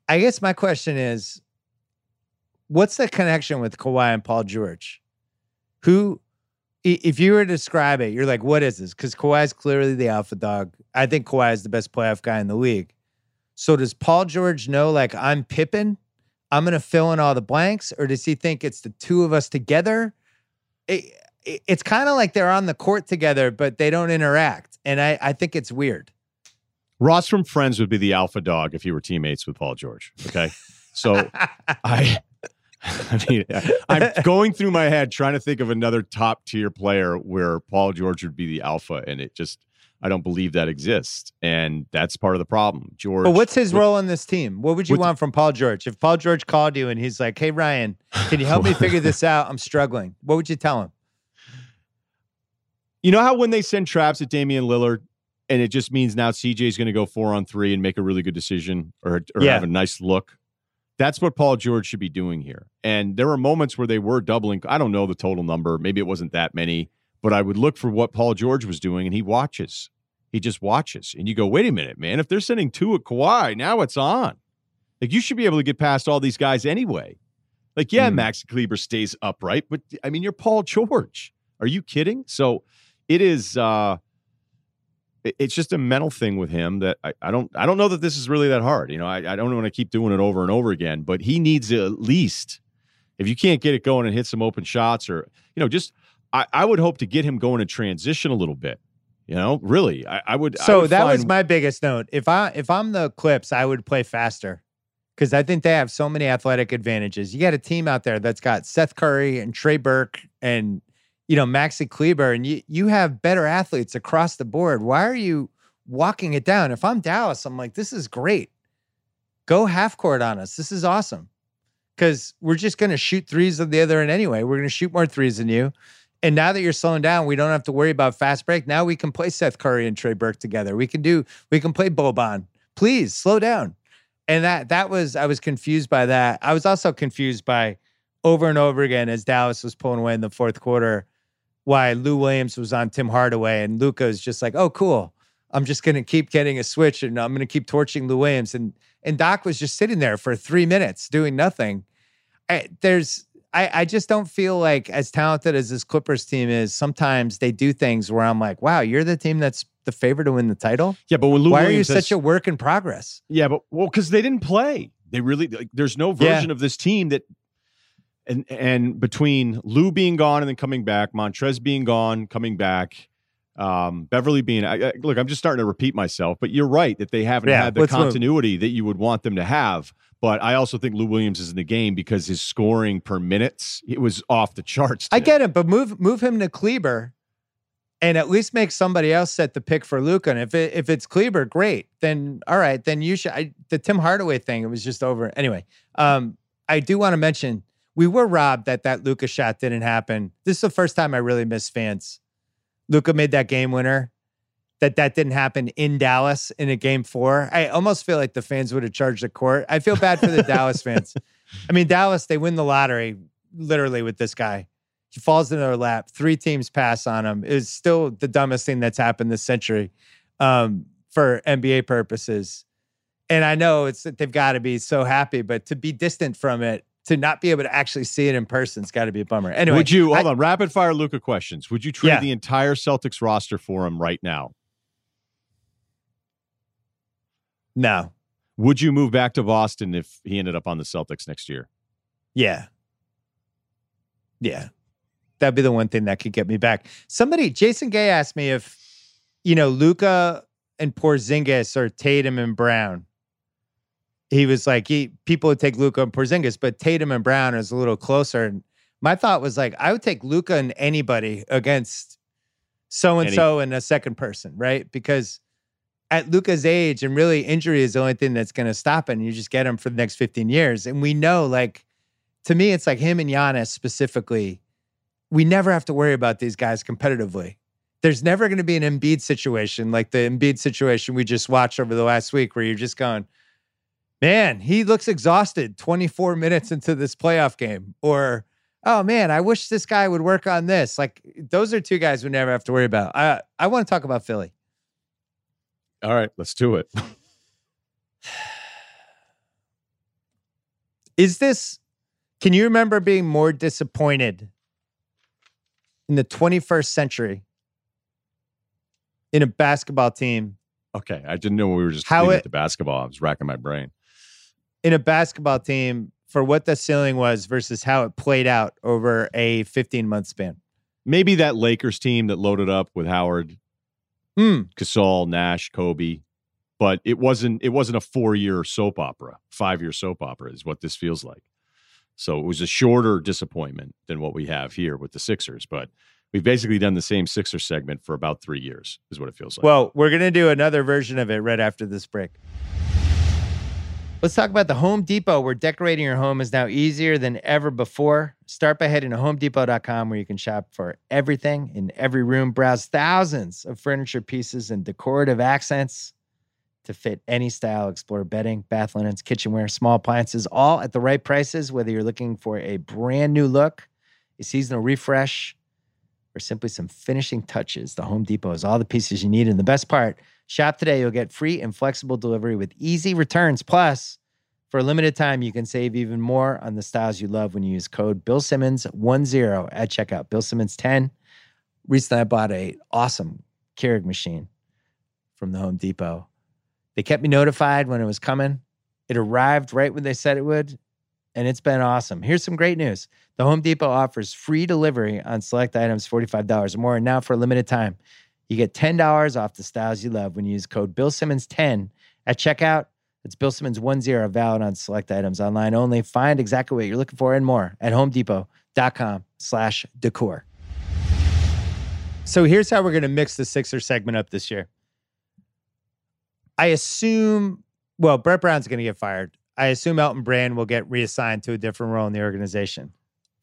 I guess my question is, what's the connection with Kawhi and Paul George? Who, if you were to describe it, you're like, what is this? Because Kawhi is clearly the alpha dog. I think Kawhi is the best playoff guy in the league. So does Paul George know, like, I'm Pippen? I'm going to fill in all the blanks? Or does he think it's the two of us together? It, it, it's kind of like they're on the court together, but they don't interact. And I, I think it's weird. Ross from Friends would be the alpha dog if he were teammates with Paul George. Okay. So I I mean, I'm going through my head trying to think of another top tier player where Paul George would be the alpha, and it just I don't believe that exists, and that's part of the problem. George, but what's his role on this team? What would you want from Paul George? If Paul George called you and he's like, "Hey Ryen, can you help me figure this out? I'm struggling." What would you tell him? You know how when they send traps at Damian Lillard, and it just means now CJ is going to go four on three and make a really good decision or, or yeah. have a nice look. That's what Paul George should be doing here. And there were moments where they were doubling. I don't know the total number. Maybe it wasn't that many, but I would look for what Paul George was doing, and he watches. He just watches. And you go, wait a minute, man. If they're sending two at Kawhi, now it's on. Like you should be able to get past all these guys anyway. Like, yeah, mm. Max Kleber stays upright, but I mean, you're Paul George. Are you kidding? So it is uh it's just a mental thing with him that I, I, don't I don't know that this is really that hard. You know, I, I don't want to keep doing it over and over again, but he needs at least if you can't get it going and hit some open shots or you know, just I, I would hope to get him going in transition a little bit. You know, really, I, I would. So would that find, was my biggest note. If I if I'm the Clips, I would play faster because I think they have so many athletic advantages. You got a team out there that's got Seth Curry and Trey Burke and you know, Maxi Kleber, and you you have better athletes across the board. Why are you walking it down? If I'm Dallas, I'm like, this is great. Go half court on us. This is awesome. Because we're just going to shoot threes of the other end anyway. We're going to shoot more threes than you. And now that you're slowing down, we don't have to worry about fast break. Now we can play Seth Curry and Trey Burke together. We can do, we can play Boban. Please slow down. And that that was I was confused by that. I was also confused by over and over again as Dallas was pulling away in the fourth quarter why Lou Williams was on Tim Hardaway and Luka is just like, oh, cool. I'm just going to keep getting a switch and I'm going to keep torching Lou Williams. And and Doc was just sitting there for three minutes doing nothing. I, there's, I, I just don't feel like as talented as this Clippers team is. Sometimes they do things where I'm like, wow, you're the team that's the favorite to win the title. Yeah, but when Lou why Williams are you such a work in progress? Yeah, but well, because they didn't play. They really like, there's no version yeah. of this team that and and between Lou being gone and then coming back, Montrezl being gone, coming back, um, Beverley being I, I, look, I'm just starting to repeat myself, but you're right that they haven't yeah, had the continuity move. that you would want them to have. But I also think Lou Williams is in the game because his scoring per minutes it was off the charts. Today. I get it, but move move him to Kleber, and at least make somebody else set the pick for Luka. And if it, if it's Kleber, great. Then all right, then you should. I, the Tim Hardaway thing, it was just over anyway. Um, I do want to mention we were robbed that that Luka shot didn't happen. This is the first time I really miss fans. Luka made that game winner. That that didn't happen in Dallas in a game four. I almost feel like the fans would have charged the court. I feel bad for the Dallas fans. I mean, Dallas they win the lottery literally with this guy. He falls into their lap. Three teams pass on him. It's still the dumbest thing that's happened this century um, for NBA purposes. And I know it's they've got to be so happy, but to be distant from it, to not be able to actually see it in person, it's got to be a bummer. Anyway, would you hold I, on? Rapid fire Luka questions. Would you trade Yeah. the entire Celtics roster for him right now? No, Would you move back to Boston if he ended up on the Celtics next year? yeah, yeah, that'd be the one thing that could get me back. Somebody, Jason Gay asked me if you know Luka and Porzingis or Tatum and Brown. He was like, he people would take Luka and Porzingis, but Tatum and Brown is a little closer. And my thought was like, I would take Luka and anybody against so and so and a second person, right? Because at Luka's age, and really injury is the only thing that's going to stop it. And you just get him for the next 15 years. And we know, like, to me, it's like him and Giannis specifically. We never have to worry about these guys competitively. There's never going to be an Embiid situation like the Embiid situation we just watched over the last week, where you're just going, man, he looks exhausted 24 minutes into this playoff game. Or, oh man, I wish this guy would work on this. Like, those are two guys we never have to worry about. I, I want to talk about Philly. All right, let's do it. Is this, can you remember being more disappointed in the 21st century in a basketball team, Okay, I didn't know we were just How it- at the basketball. I was racking my brain. In a basketball team for what the ceiling was versus how it played out over a 15 month span? Maybe that Lakers team that loaded up with Howard. Hmm. Gasol, Nash, Kobe, but it wasn't. It wasn't a four-year soap opera, five-year soap opera is what this feels like. So it was a shorter disappointment than what we have here with the Sixers, but we've basically done the same Sixer segment for about three years, is what it feels like. Well, we're going to do another version of it right after this break. Let's talk about the Home Depot, where decorating your home is now easier than ever before. Start by heading to homedepot.com, where you can shop for everything in every room. Browse thousands of furniture pieces and decorative accents to fit any style. Explore bedding, bath linens, kitchenware, small appliances, all at the right prices, whether you're looking for a brand new look, a seasonal refresh, or simply some finishing touches. The Home Depot has all the pieces you need. And the best part, shop today, you'll get free and flexible delivery with easy returns. Plus, for a limited time, you can save even more on the styles you love when you use code Bill Simmons 10 at checkout. Bill Simmons 10. Recently, I bought a awesome Keurig machine from the Home Depot. They kept me notified when it was coming. It arrived right when they said it would, and it's been awesome. Here's some great news. The Home Depot offers free delivery on select items $45 or more. And now for a limited time, you get $10 off the styles you love when you use code Bill Simmons 10 at checkout. It's Bill Simmons 10 valid on select items online only. Find exactly what you're looking for and more at homedepot.com slash decor. So here's how we're going to mix the Sixer segment up this year. I assume, well, Brett Brown's going to get fired. I assume Elton Brand will get reassigned to a different role in the organization.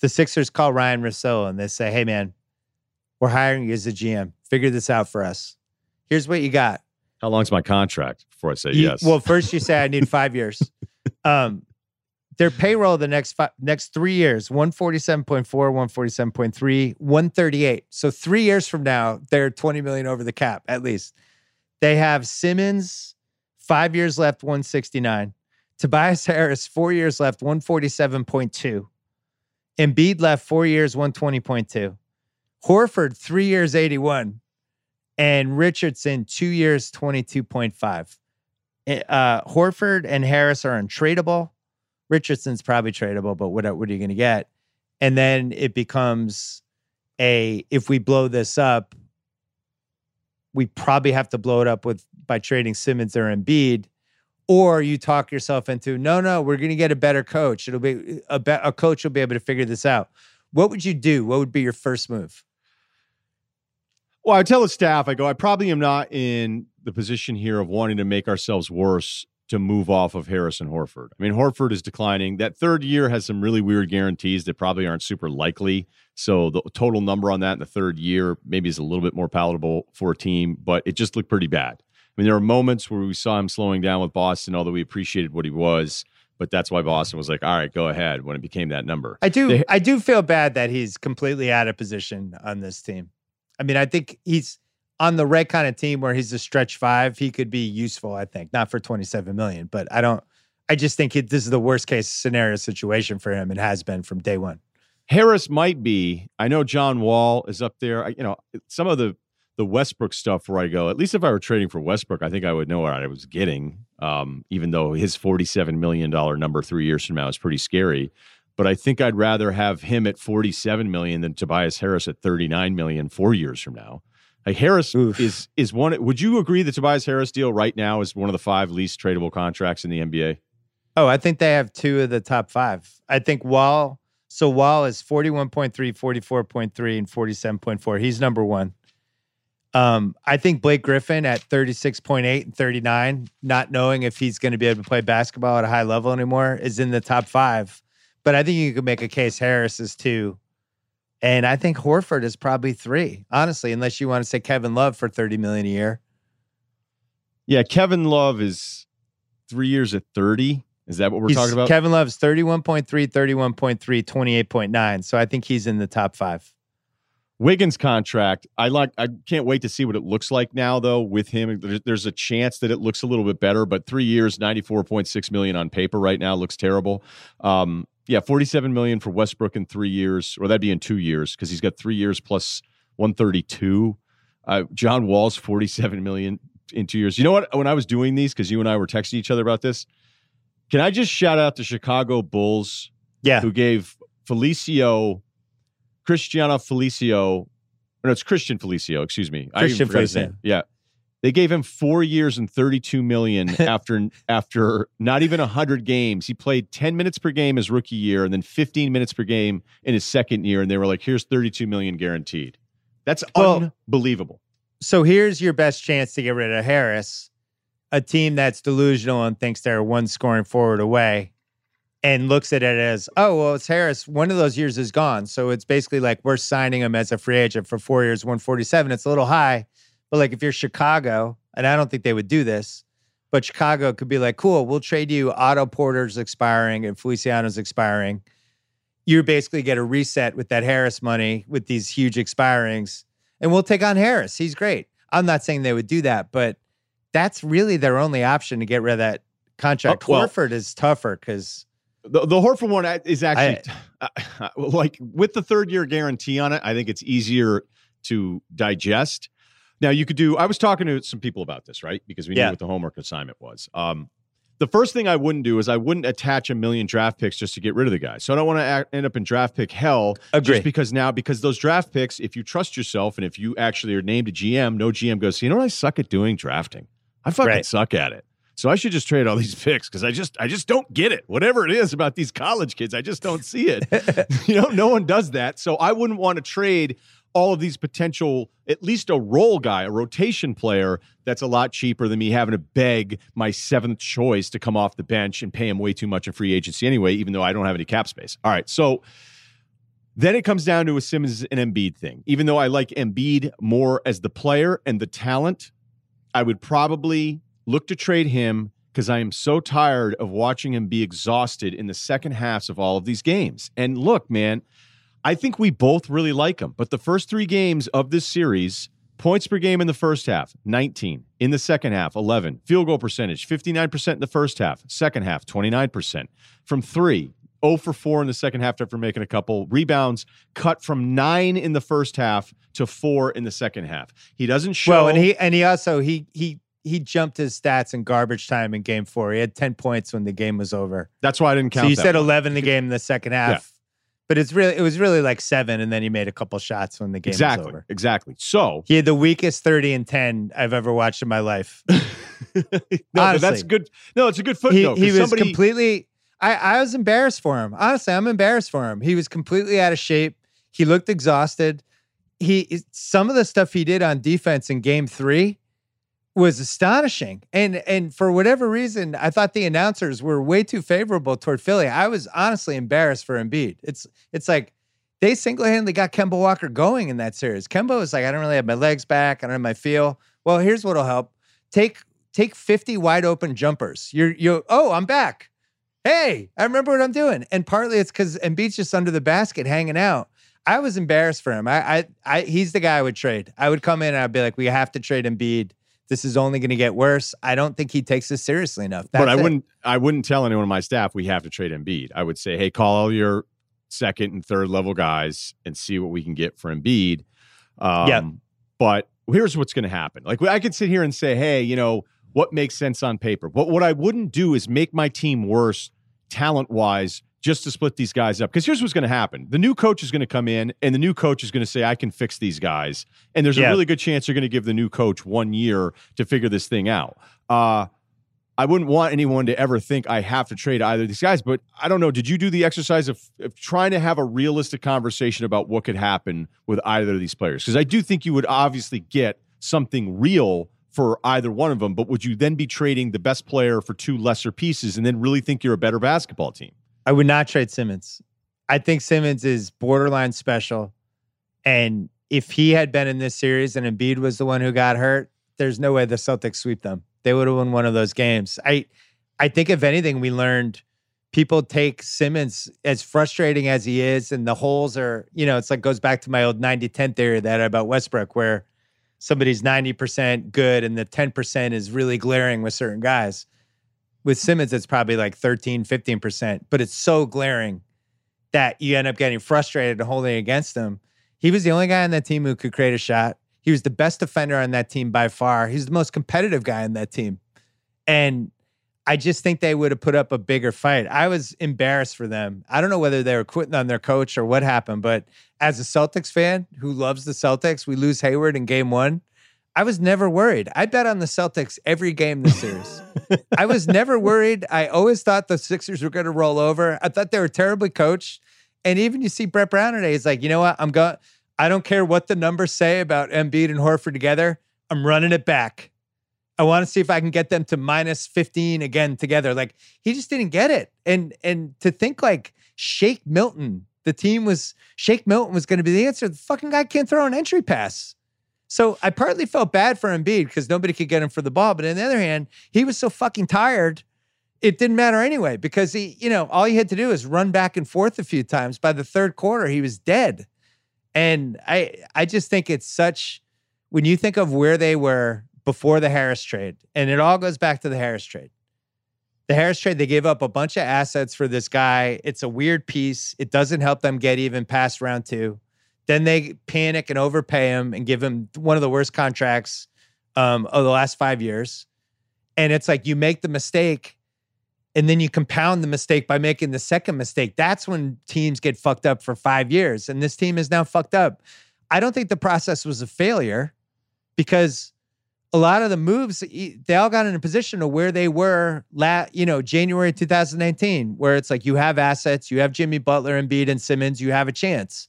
The Sixers call Ryen Russillo and they say, hey, man, we're hiring you as a GM. Figure this out for us. Here's what you got. How long's my contract before I say You- yes? Well, first you say I need five years. Um, their payroll the next five, next three years 147.4 147.3 138 so three years from now they're 20 million over the cap at least they have simmons five years left 169 tobias harris four years left 147.2 Embiid left four years 120.2 horford three years 81 and richardson two years 22.5 uh, Horford and Harris are untradeable. Richardson's probably tradable, but what, what are you going to get? And then it becomes a if we blow this up, we probably have to blow it up with by trading Simmons or Embiid, or you talk yourself into no, no, we're going to get a better coach. It'll be a, be, a coach will be able to figure this out. What would you do? What would be your first move? Well, I tell the staff, I go, I probably am not in the position here of wanting to make ourselves worse to move off of Harrison Horford. I mean, Horford is declining. That third year has some really weird guarantees that probably aren't super likely. So the total number on that in the third year maybe is a little bit more palatable for a team, but it just looked pretty bad. I mean, there are moments where we saw him slowing down with Boston, although we appreciated what he was. but that's why Boston was like, all right, go ahead when it became that number. I do They- I do feel bad that he's completely out of position on this team. I mean, I think he's on the right kind of team where he's a stretch five. He could be useful, I think, not for 27 million, but I don't I just think it, this is the worst case scenario situation for him. It has been from day one. Harris might be. I know John Wall is up there. I, you know, some of the the Westbrook stuff where I go. At least if I were trading for Westbrook, I think I would know what I was getting. Um, even though his forty seven million dollar number three years from now is pretty scary. But I think I'd rather have him at forty seven million than Tobias Harris at thirty nine million four years from now. Like Harris Oof. is is one. Would you agree the Tobias Harris deal right now is one of the five least tradable contracts in the NBA? Oh, I think they have two of the top five. I think Wall, so Wall is 41.3, 44.3, and 47.4. He's number one. Um, I think Blake Griffin at 36.8 and 39, not knowing if he's going to be able to play basketball at a high level anymore, is in the top five. But I think you could make a case Harris is two. And I think Horford is probably three, honestly, unless you want to say Kevin Love for 30 million a year. Yeah, Kevin Love is three years at thirty. Is that what we're He's- talking about? Kevin Love's 31.3, 31.3, 28.9. So I think he's in the top five. Wiggins contract. I like. I can't wait to see what it looks like now, though. With him, there's, there's a chance that it looks a little bit better. But three years, ninety four point six million on paper right now looks terrible. Um, yeah, forty seven million for Westbrook in three years, or that'd be in two years because he's got three years plus one thirty two. Uh, John Wall's forty seven million in two years. You know what? When I was doing these, because you and I were texting each other about this, can I just shout out the Chicago Bulls Yeah. who gave Felicio, Cristiano Felicio, no, it's Christian Felicio, excuse me. Christian Felicio. Yeah. They gave him four years and 32 million after after not even 100 games. He played 10 minutes per game his rookie year and then 15 minutes per game in his second year. And they were like, here's 32 million guaranteed. That's Well- unbelievable. So here's your best chance to get rid of Harris, a team that's delusional and thinks they're one scoring forward away and looks at it as, oh, well, it's Harris. One of those years is gone. So it's basically like we're signing him as a free agent for four years, 147. It's a little high. But like if you're Chicago, and I don't think they would do this, but Chicago could be like, cool, we'll trade you Otto Porter's expiring and Feliciano's expiring. You basically get a reset with that Harris money with these huge expirings, and we'll take on Harris. He's great. I'm not saying they would do that, but that's really their only option to get rid of that contract. Oh, well- Horford is tougher because The, the Horford one uh, is actually uh, like with the third year guarantee on it. I think it's easier to digest. Now you could do. I was talking to some people about this, right? Because we Yeah. knew what the homework assignment was. Um, the first thing I wouldn't do is I wouldn't attach a million draft picks just to get rid of the guy. So I don't want to end up in draft pick hell. Agree. Just because now, because those draft picks, if you trust yourself and if you actually are named a GM, no GM goes, you know what, I suck at doing drafting. I fucking Right. suck at it. So I should just trade all these picks because I just I just don't get it. Whatever it is about these college kids, I just don't see it. you know, no one does that. So I wouldn't want to trade all of these potential, at least a role guy, a rotation player that's a lot cheaper than me having to beg my seventh choice to come off the bench and pay him way too much in free agency anyway, even though I don't have any cap space. All right. So then it comes down to a Simmons and Embiid thing. Even though I like Embiid more as the player and the talent, I would probably look to trade him because I am so tired of watching him be exhausted in the second halves of all of these games. And look, man, I think we both really like him. But the first three games of this series, points per game in the first half, 19. In the second half, 11. Field goal percentage, 59% in the first half. Second half, 29%. From three, 0 for 4 in the second half after making a couple. Rebounds cut from nine in the first half to four in the second half. He doesn't show. well, and he and he also he he he jumped his stats in garbage time in game four. He had 10 points when the game was over. that's why I didn't count so you said one. 11 the game in the second half. But it's really it was really like seven, and then he made a couple shots when the game was Exactly. over. Exactly. So He had the weakest 30 and 10 I've ever watched in my life. no, but that's good. No, it's a good he, footnote. he 'cause was somebody, completely I, I was embarrassed for him honestly i'm embarrassed for him he was completely out of shape he looked exhausted he some of the stuff he did on defense in game three was astonishing and and for whatever reason i thought the announcers were way too favorable toward philly i was honestly embarrassed for Embiid. it's it's like they single-handedly got Kemba Walker going in that series. Kemba was like, I don't really have my legs back. I don't have my feel. Well, here's what'll help. Take take 50 wide open jumpers. You're you oh, I'm back. Hey, I remember what I'm doing. And partly it's because Embiid's just under the basket hanging out. I was embarrassed for him. I, I, I, he's the guy I would trade. I would come in and I'd be like, we have to trade Embiid. This is only going to get worse. I don't think he takes this seriously enough. That's but I it. wouldn't. I wouldn't tell anyone on my staff we have to trade Embiid. I would say, hey, call all your second and third level guys and see what we can get for Embiid. Um, Yeah. But here's what's going to happen. Like I could sit here and say, hey, you know what makes sense on paper. But what I wouldn't do is make my team worse talent wise just to split these guys up. Because here's what's going to happen: the new coach is going to come in, and the new coach is going to say, "I can fix these guys," and there's Yeah. a really good chance you're going to give the new coach one year to figure this thing out. Uh, I wouldn't want anyone to ever think I have to trade either of these guys, but I don't know. Did you do the exercise of, of trying to have a realistic conversation about what could happen with either of these players? Because I do think you would obviously get something real for either one of them, but would you then be trading the best player for two lesser pieces and then really think you're a better basketball team? I would not trade Simmons. I think Simmons is borderline special. And if he had been in this series and Embiid was the one who got hurt, there's no way the Celtics sweep them. They would have won one of those games. I I think if anything, we learned people take Simmons as frustrating as he is, and the holes are, you know, it's like goes back to my old 90-10 theory that about Westbrook, where somebody's 90% good and the 10% is really glaring with certain guys with Simmons, it's probably like 13, 15%, but it's so glaring that you end up getting frustrated and holding against him. He was the only guy on that team who could create a shot. He was the best defender on that team by far. He's the most competitive guy on that team. And I just think they would have put up a bigger fight. I was embarrassed for them. I don't know whether they were quitting on their coach or what happened, but as a Celtics fan who loves the Celtics, we lose Hayward in game one. I was never worried. I bet on the Celtics every game this series. I was never worried. I always thought the Sixers were going to roll over. I thought they were terribly coached. And even you see Brett Brown today, he's like, you know what? I'm going. I don't care what the numbers say about Embiid and Horford together. I'm running it back. I want to see if I can get them to minus 15 again together. Like he just didn't get it. And and to think like Shake Milton, the team was Shake Milton was going to be the answer. The fucking guy can't throw an entry pass. So I partly felt bad for Embiid because nobody could get him for the ball. But on the other hand, he was so fucking tired, it didn't matter anyway because he, you know, all he had to do is run back and forth a few times. By the third quarter, he was dead. And I, I just think it's such when you think of where they were before the Harris trade, and it all goes back to the Harris trade. The Harris trade, they gave up a bunch of assets for this guy. It's a weird piece. It doesn't help them get even past round two. Then they panic and overpay him and give him one of the worst contracts um, of the last five years. And it's like you make the mistake and then you compound the mistake by making the second mistake. That's when teams get fucked up for five years. And this team is now fucked up. I don't think the process was a failure because a lot of the moves, they all got in a position of where they were, la- you know, January 2019, where it's like you have assets, you have Jimmy Butler, Embiid, and Simmons, you have a chance.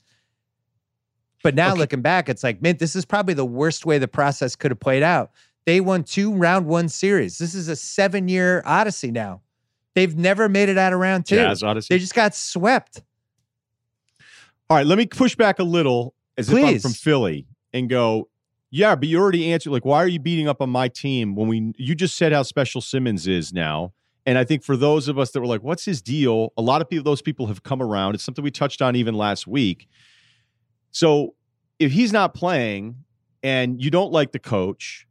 But now Okay. looking back, it's like, man, this is probably the worst way the process could have played out. They won two round one series. This is a seven year odyssey now. They've never made it out of round two. Jazz Odyssey. They just got swept. All right, let me push back a little as if I'm Please. from Philly and go, yeah, but you already answered. Like, why are you beating up on my team when we? You just said how special Simmons is now, and I think for those of us that were like, "What's his deal?" A lot of people, those people have come around. It's something we touched on even last week. So, if he's not playing and you don't like the coach,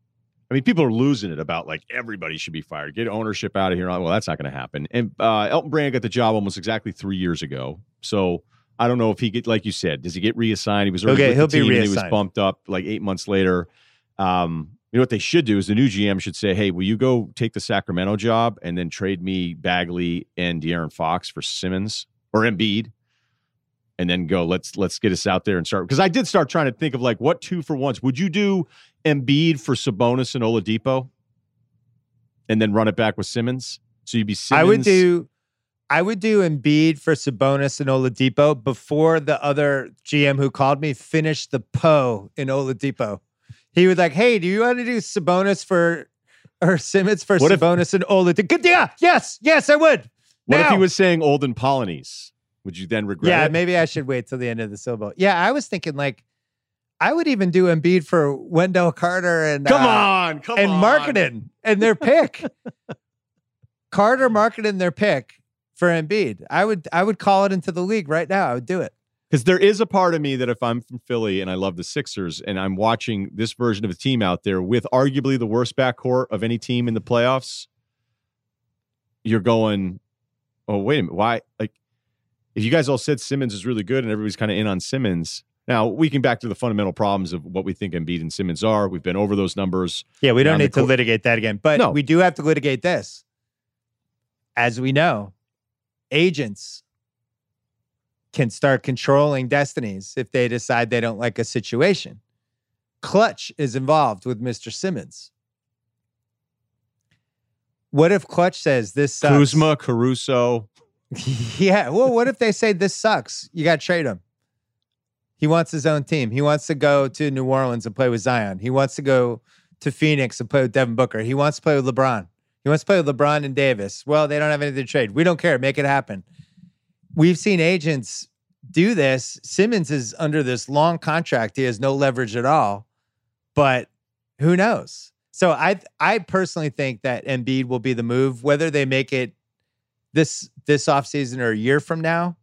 I mean, people are losing it about like everybody should be fired, get ownership out of here. Well, that's not going to happen. And uh, Elton Brand got the job almost exactly three years ago, so. I don't know if he get like you said. Does he get reassigned? He was already Okay, he'll be and He was bumped up like eight months later. Um, you know what they should do is the new GM should say, "Hey, will you go take the Sacramento job and then trade me Bagley and De'Aaron Fox for Simmons or Embiid, and then go let's let's get us out there and start." Because I did start trying to think of like what two for ones would you do Embiid for Sabonis and Oladipo, and then run it back with Simmons. So you'd be Simmons. I would do I would do Embiid for Sabonis and Oladipo before the other GM who called me finished the Poe in Oladipo. He was like, "Hey, do you want to do Sabonis for or Simmons for What if- Sabonis and Oladipo?" Good, yeah, yes, yes, I would. What if he was saying Olden Polynice? Would you then regret Yeah, it? maybe I should wait till the end of the syllable. Yeah, I was thinking like I would even do Embiid for Wendell Carter and Come uh, on, come and on. Markkanen and their pick. Carter Markkanen their pick for Embiid. I would I would call it into the league right now. I would do it. Because there is a part of me that if I'm from Philly and I love the Sixers and I'm watching this version of a team out there with arguably the worst backcourt of any team in the playoffs, you're going, oh, wait a minute. Why? Like, if you guys all said Simmons is really good and everybody's kind of in on Simmons, now we can back to the fundamental problems of what we think Embiid and Simmons are. We've been over those numbers. Yeah, we don't need to litigate that again. But No. we do have to litigate this. As we know, agents can start controlling destinies if they decide they don't like a situation. Klutch is involved with Mr. Simmons. What if Klutch says this sucks? Kuzma, Caruso. yeah. Well, what if they say this sucks? You got to trade him. He wants his own team. He wants to go to New Orleans and play with Zion. He wants to go to Phoenix and play with Devin Booker. He wants to play with LeBron. He wants to play with LeBron and Davis. Well, they don't have anything to trade. We don't care. Make it happen. We've seen agents do this. Simmons is under this long contract. He has no leverage at all. But who knows? So I I personally think that Embiid will be the move, whether they make it this this offseason or a year from now.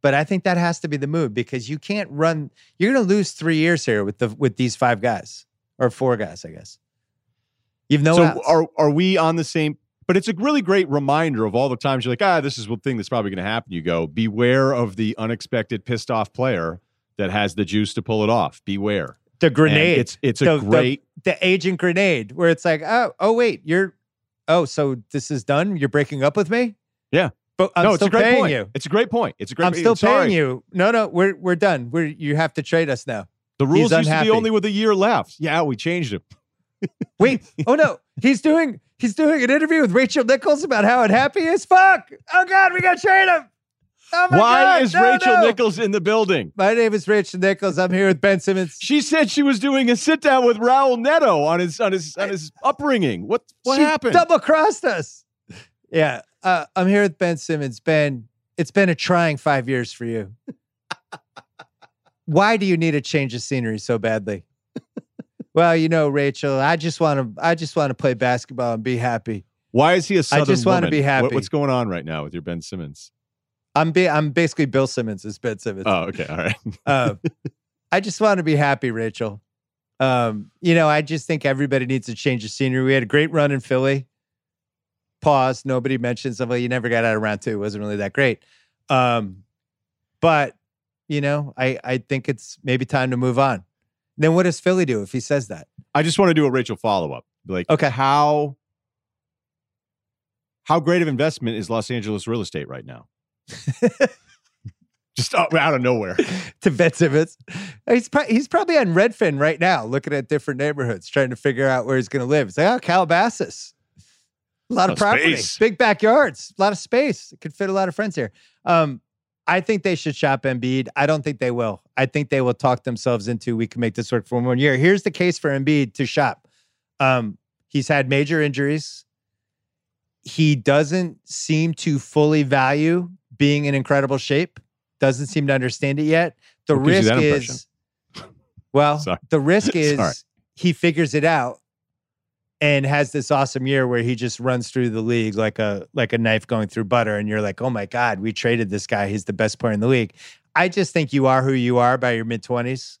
But I think that has to be the move because you can't run. You're going to lose three years here with the with these five guys or four guys, I guess. You've no so outs. are are we on the same? But it's a really great reminder of all the times you're like, ah, this is the thing that's probably going to happen. You go, beware of the unexpected pissed off player that has the juice to pull it off. Beware. the And grenade. it's it's a the, the- great. the agent grenade, where it's like, oh, oh wait, you're, oh, so this is done. You're breaking up with me. Yeah. but I'm no, it's a great paying point. you. It's a great point. It's a great. I'm still sorry. paying you. No, no, we're we're done. We're you have to trade us now. The rules used to be only with a year left. Yeah, we changed it. Wait, oh no, he's doing he's doing an interview with Rachel Nichols about how unhappy he is. Fuck! Oh God, we got to trade him. Oh Why God, is no, Rachel no. Nichols in the building? My name is Rachel Nichols. I'm here with Ben Simmons. She said she was doing a sit down with Raul Neto on his on his on his upbringing. What what she happened? Double crossed us. Yeah, uh, I'm here with Ben Simmons. Ben, it's been a trying five years for you. Why do you need a change of scenery so badly? well, you know, Rachel, I just want to. I just want to play basketball and be happy. Why is he a southern just wanna woman? be What- happy. what's going on right now with your Ben Simmons? I'm be, I'm basically Bill Simmons as Ben Simmons. Oh, okay, all right. Uh, I just want to be happy, Rachel. Um, you know, I just think everybody needs a change of scenery. We had a great run in Philly. Pause. Nobody mentions well, you never got out of round two. It wasn't really that great. Um, but you know, I I think it's maybe time to move on. Then what does Philly do if he says that? I just want to do a Rachel follow up. Like, Okay. how how great of investment is Los Angeles real estate right now? just out, out of nowhere. to Ben Simmons. He's pro- he's probably on Redfin right now, looking at different neighborhoods, trying to figure out where he's going to live. It's like, oh, Calabasas, a lot of property, space. big backyards, a lot of space. It could fit a lot of friends here. Um, I think they should shop Embiid. I don't think they will. I think they will talk themselves into we can make this work for one more year. Here's the case for Embiid to shop. Um, he's had major injuries. He doesn't seem to fully value being in incredible shape. Doesn't seem to understand it yet. The What gives you risk is, well, Sorry. the risk is he figures it out and has this awesome year where he just runs through the league like a like a knife going through butter and you're like oh my god we traded this guy. He's the best player in the league. I just think you are who you are by your mid-20s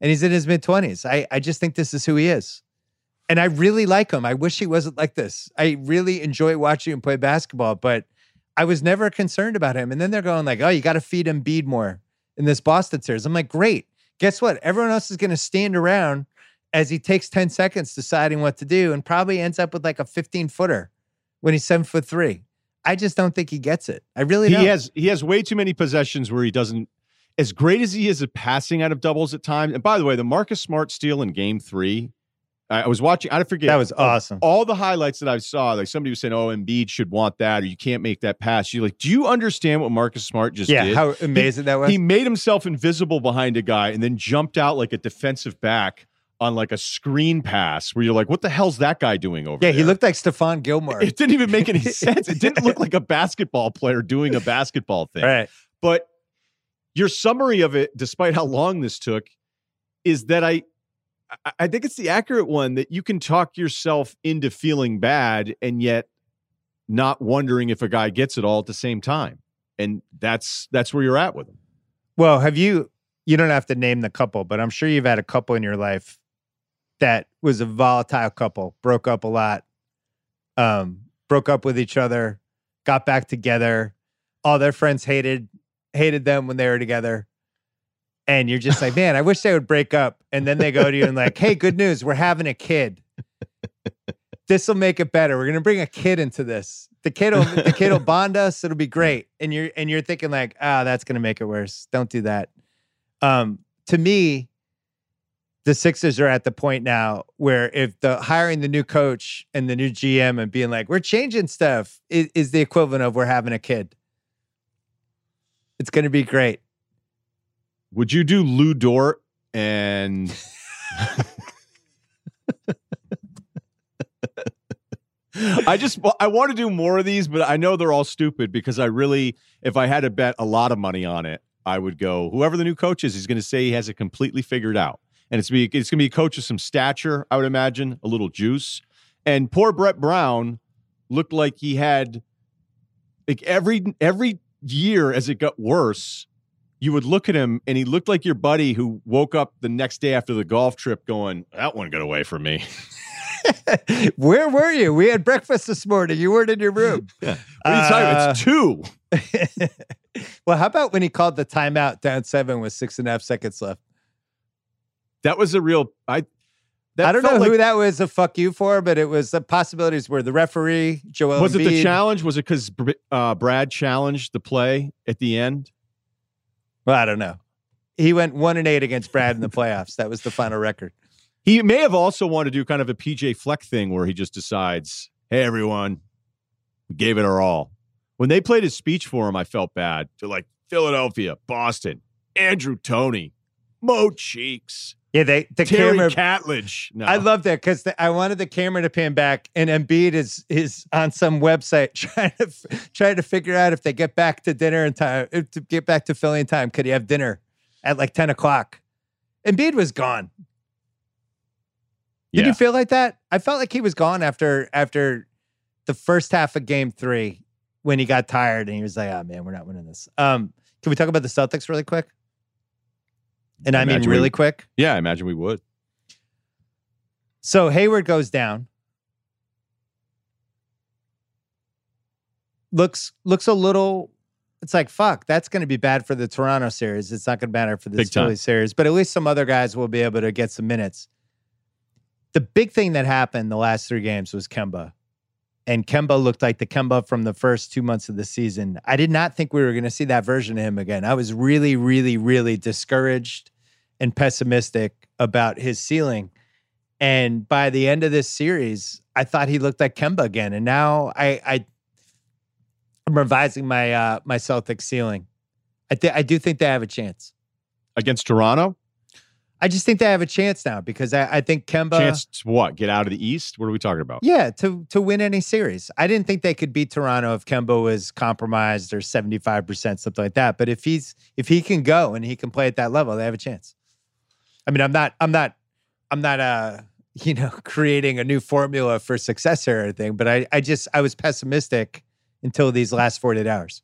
and he's in his mid-20s i i just think this is who he is. And i really like him. I wish he wasn't like this. I really enjoy watching him play basketball but i was never concerned about him. And then they're going like oh you got to feed Embiid more in this boston series. I'm like great. Guess what? Everyone else is going to stand around as he takes 10 seconds deciding what to do and probably ends up with like a 15 footer when he's seven foot three. I just don't think he gets it. I really He don't. has he has way too many possessions where he doesn't. As great as he is at passing out of doubles at times, and by the way, the Marcus Smart steal in Game Three, I was watching. I forget that was awesome. all the highlights that I saw, like somebody was saying, "Oh, Embiid should want that, or you can't make that pass." You're like, "Do you understand what Marcus Smart just Yeah, did?" how amazing that was. he made himself invisible behind a guy and then jumped out like a defensive back on like a screen pass, where you're like, "What the hell's that guy doing over yeah, there?" Yeah, he looked like Stephon Gilmore. It didn't even make any sense. It didn't look like a basketball player doing a basketball thing. right. But your summary of it, despite how long this took, is that I I- I think it's the accurate one that you can talk yourself into feeling bad and yet not wondering if a guy gets it all at the same time. And that's that's where you're at with him. Well, have you you don't have to name the couple, but I'm sure you've had a couple in your life that was a volatile couple, broke up a lot, um, broke up with each other, got back together. All their friends hated hated them when they were together. And you're just like, man, I wish they would break up. And then they go to you and like, hey, good news, we're having a kid. This will make it better. We're gonna bring a kid into this. The kid will the kid will bond us. It'll be great. And you're and you're thinking like, ah, that's gonna make it worse. Don't do that. Um, to me, the Sixers are at the point now where if the hiring the new coach and the new GM and being like, we're changing stuff is, is the equivalent of we're having a kid. It's going to be great. Would you do Lu Dort and I just I want to do more of these, but I know they're all stupid because I really, if I had to bet a lot of money on it, I would go whoever the new coach is. He's going to say he has it completely figured out, and it's be it's going to be a coach with some stature, I would imagine, a little juice. And poor Brett Brown looked like he had like every every year as it got worse, you would look at him and he looked like your buddy who woke up the next day after the golf trip going, "That one got away from me." Where were you? We had breakfast this morning. You weren't in your room. What are you talking about? It's uh, two. well, how about when he called the timeout down seven with six and a half seconds left? That was a real. I. That I don't know felt who that was a fuck you for, but it was the possibilities were the referee, Joel. Was it the challenge? Was it because uh, Brad challenged the play at the end? Well, I don't know. He went one and eight against Brad in the playoffs. That was the final record. He may have also wanted to do kind of a PJ Fleck thing where he just decides, "Hey, everyone, we gave it our all." When they played his speech for him, I felt bad. They're like Philadelphia, Boston, Andrew Toney, Mo Cheeks, Yeah, they the Terry camera. Catledge. No. I love that because I wanted the camera to pan back, and Embiid is is on some website trying to trying to figure out if they get back to dinner in time to get back to Philly in time. Could he have dinner at like ten o'clock? Embiid was gone. Did Yeah. you feel like that? I felt like he was gone after after the first half of Game Three when he got tired and he was like, "Oh man, we're not winning this." Um, can we talk about the Celtics really quick? And I mean Imagine we- really quick. yeah, I imagine we would. So Hayward goes down. Looks looks a little. It's like fuck. That's going to be bad for the Toronto series. It's not going to matter for this Big. Philly series. But at least some other guys will be able to get some minutes. The big thing that happened the last three games was Kemba, and Kemba looked like the Kemba from the first two months of the season. I did not think we were going to see that version of him again. I was really, really, really discouraged and pessimistic about his ceiling. And by the end of this series, I thought he looked like Kemba again. And now I, I I'm revising my uh my Celtics ceiling. I think I do think they have a chance. Against Toronto? I just think they have a chance now because I, I think Kemba Chance to what? Get out of the East? What are we talking about? Yeah, to to win any series. I didn't think they could beat Toronto if Kemba was compromised or 75%, something like that. But if he's if he can go and he can play at that level, they have a chance. I mean, I'm not I'm not I'm not uh you know creating a new formula for success or anything, but I I just I was pessimistic until these last 48 hours.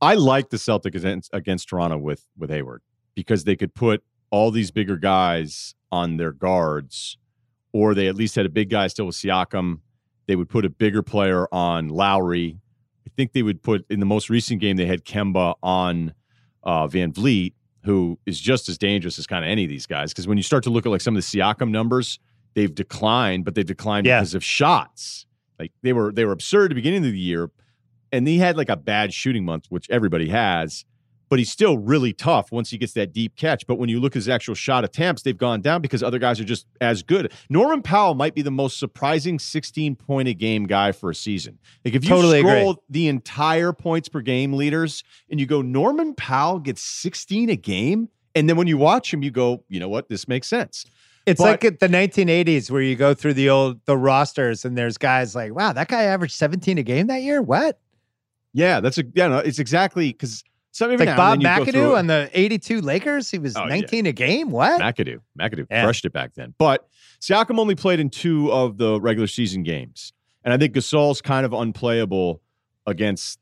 I like the Celtics against, against Toronto with with Hayward because they could put all these bigger guys on their guards, or they at least had a big guy still with Siakam. They would put a bigger player on Lowry. I think they would put in the most recent game they had Kemba on uh, VanVleet, who is just as dangerous as kind of any of these guys. Because when you start to look at like some of the Siakam numbers, they've declined, but they've declined Yeah. because of shots. Like they were they were absurd at the beginning of the year, and he had like a bad shooting month, which everybody has. But he's still really tough once he gets that deep catch. But when you look at his actual shot attempts, they've gone down because other guys are just as good. Norman Powell might be the most surprising 16 point a game guy for a season. Like if you Totally agree. scroll the entire points per game leaders and you go, Norman Powell gets 16 a game. And then when you watch him, you go, you know what? This makes sense. It's But- like at the 1980s where you go through the old the rosters and there's guys like, wow, that guy averaged 17 a game that year. What? Yeah, that's a yeah, no, it's exactly because It's even like Bob and then you go through McAdoo on the 82 Lakers. He was Oh, yeah. 19 a game. What? McAdoo. McAdoo Yeah. crushed it back then. But Siakam only played in two of the regular season games. And I think Gasol's kind of unplayable against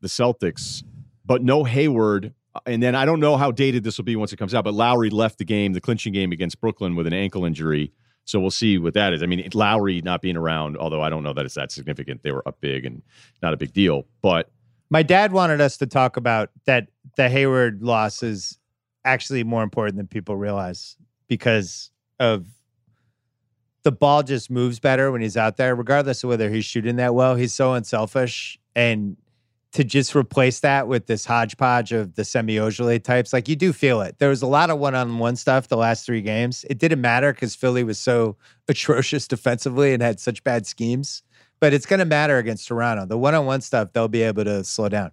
the Celtics, but no Hayward. And then I don't know how dated this will be once it comes out, but Lowry left the game, the clinching game against Brooklyn with an ankle injury. So we'll see what that is. I mean, Lowry not being around, although I don't know that it's that significant. They were up big and not a big deal. But my dad wanted us to talk about that the Hayward loss is actually more important than people realize because of the ball just moves better when he's out there, regardless of whether he's shooting that well. He's so unselfish. And to just replace that with this hodgepodge of the Semi Ojeleye types, like you do feel it. There was a lot of one on one stuff the last three games. It didn't matter because Philly was so atrocious defensively and had such bad schemes. But it's going to matter against Toronto. The one on one stuff, they'll be able to slow down.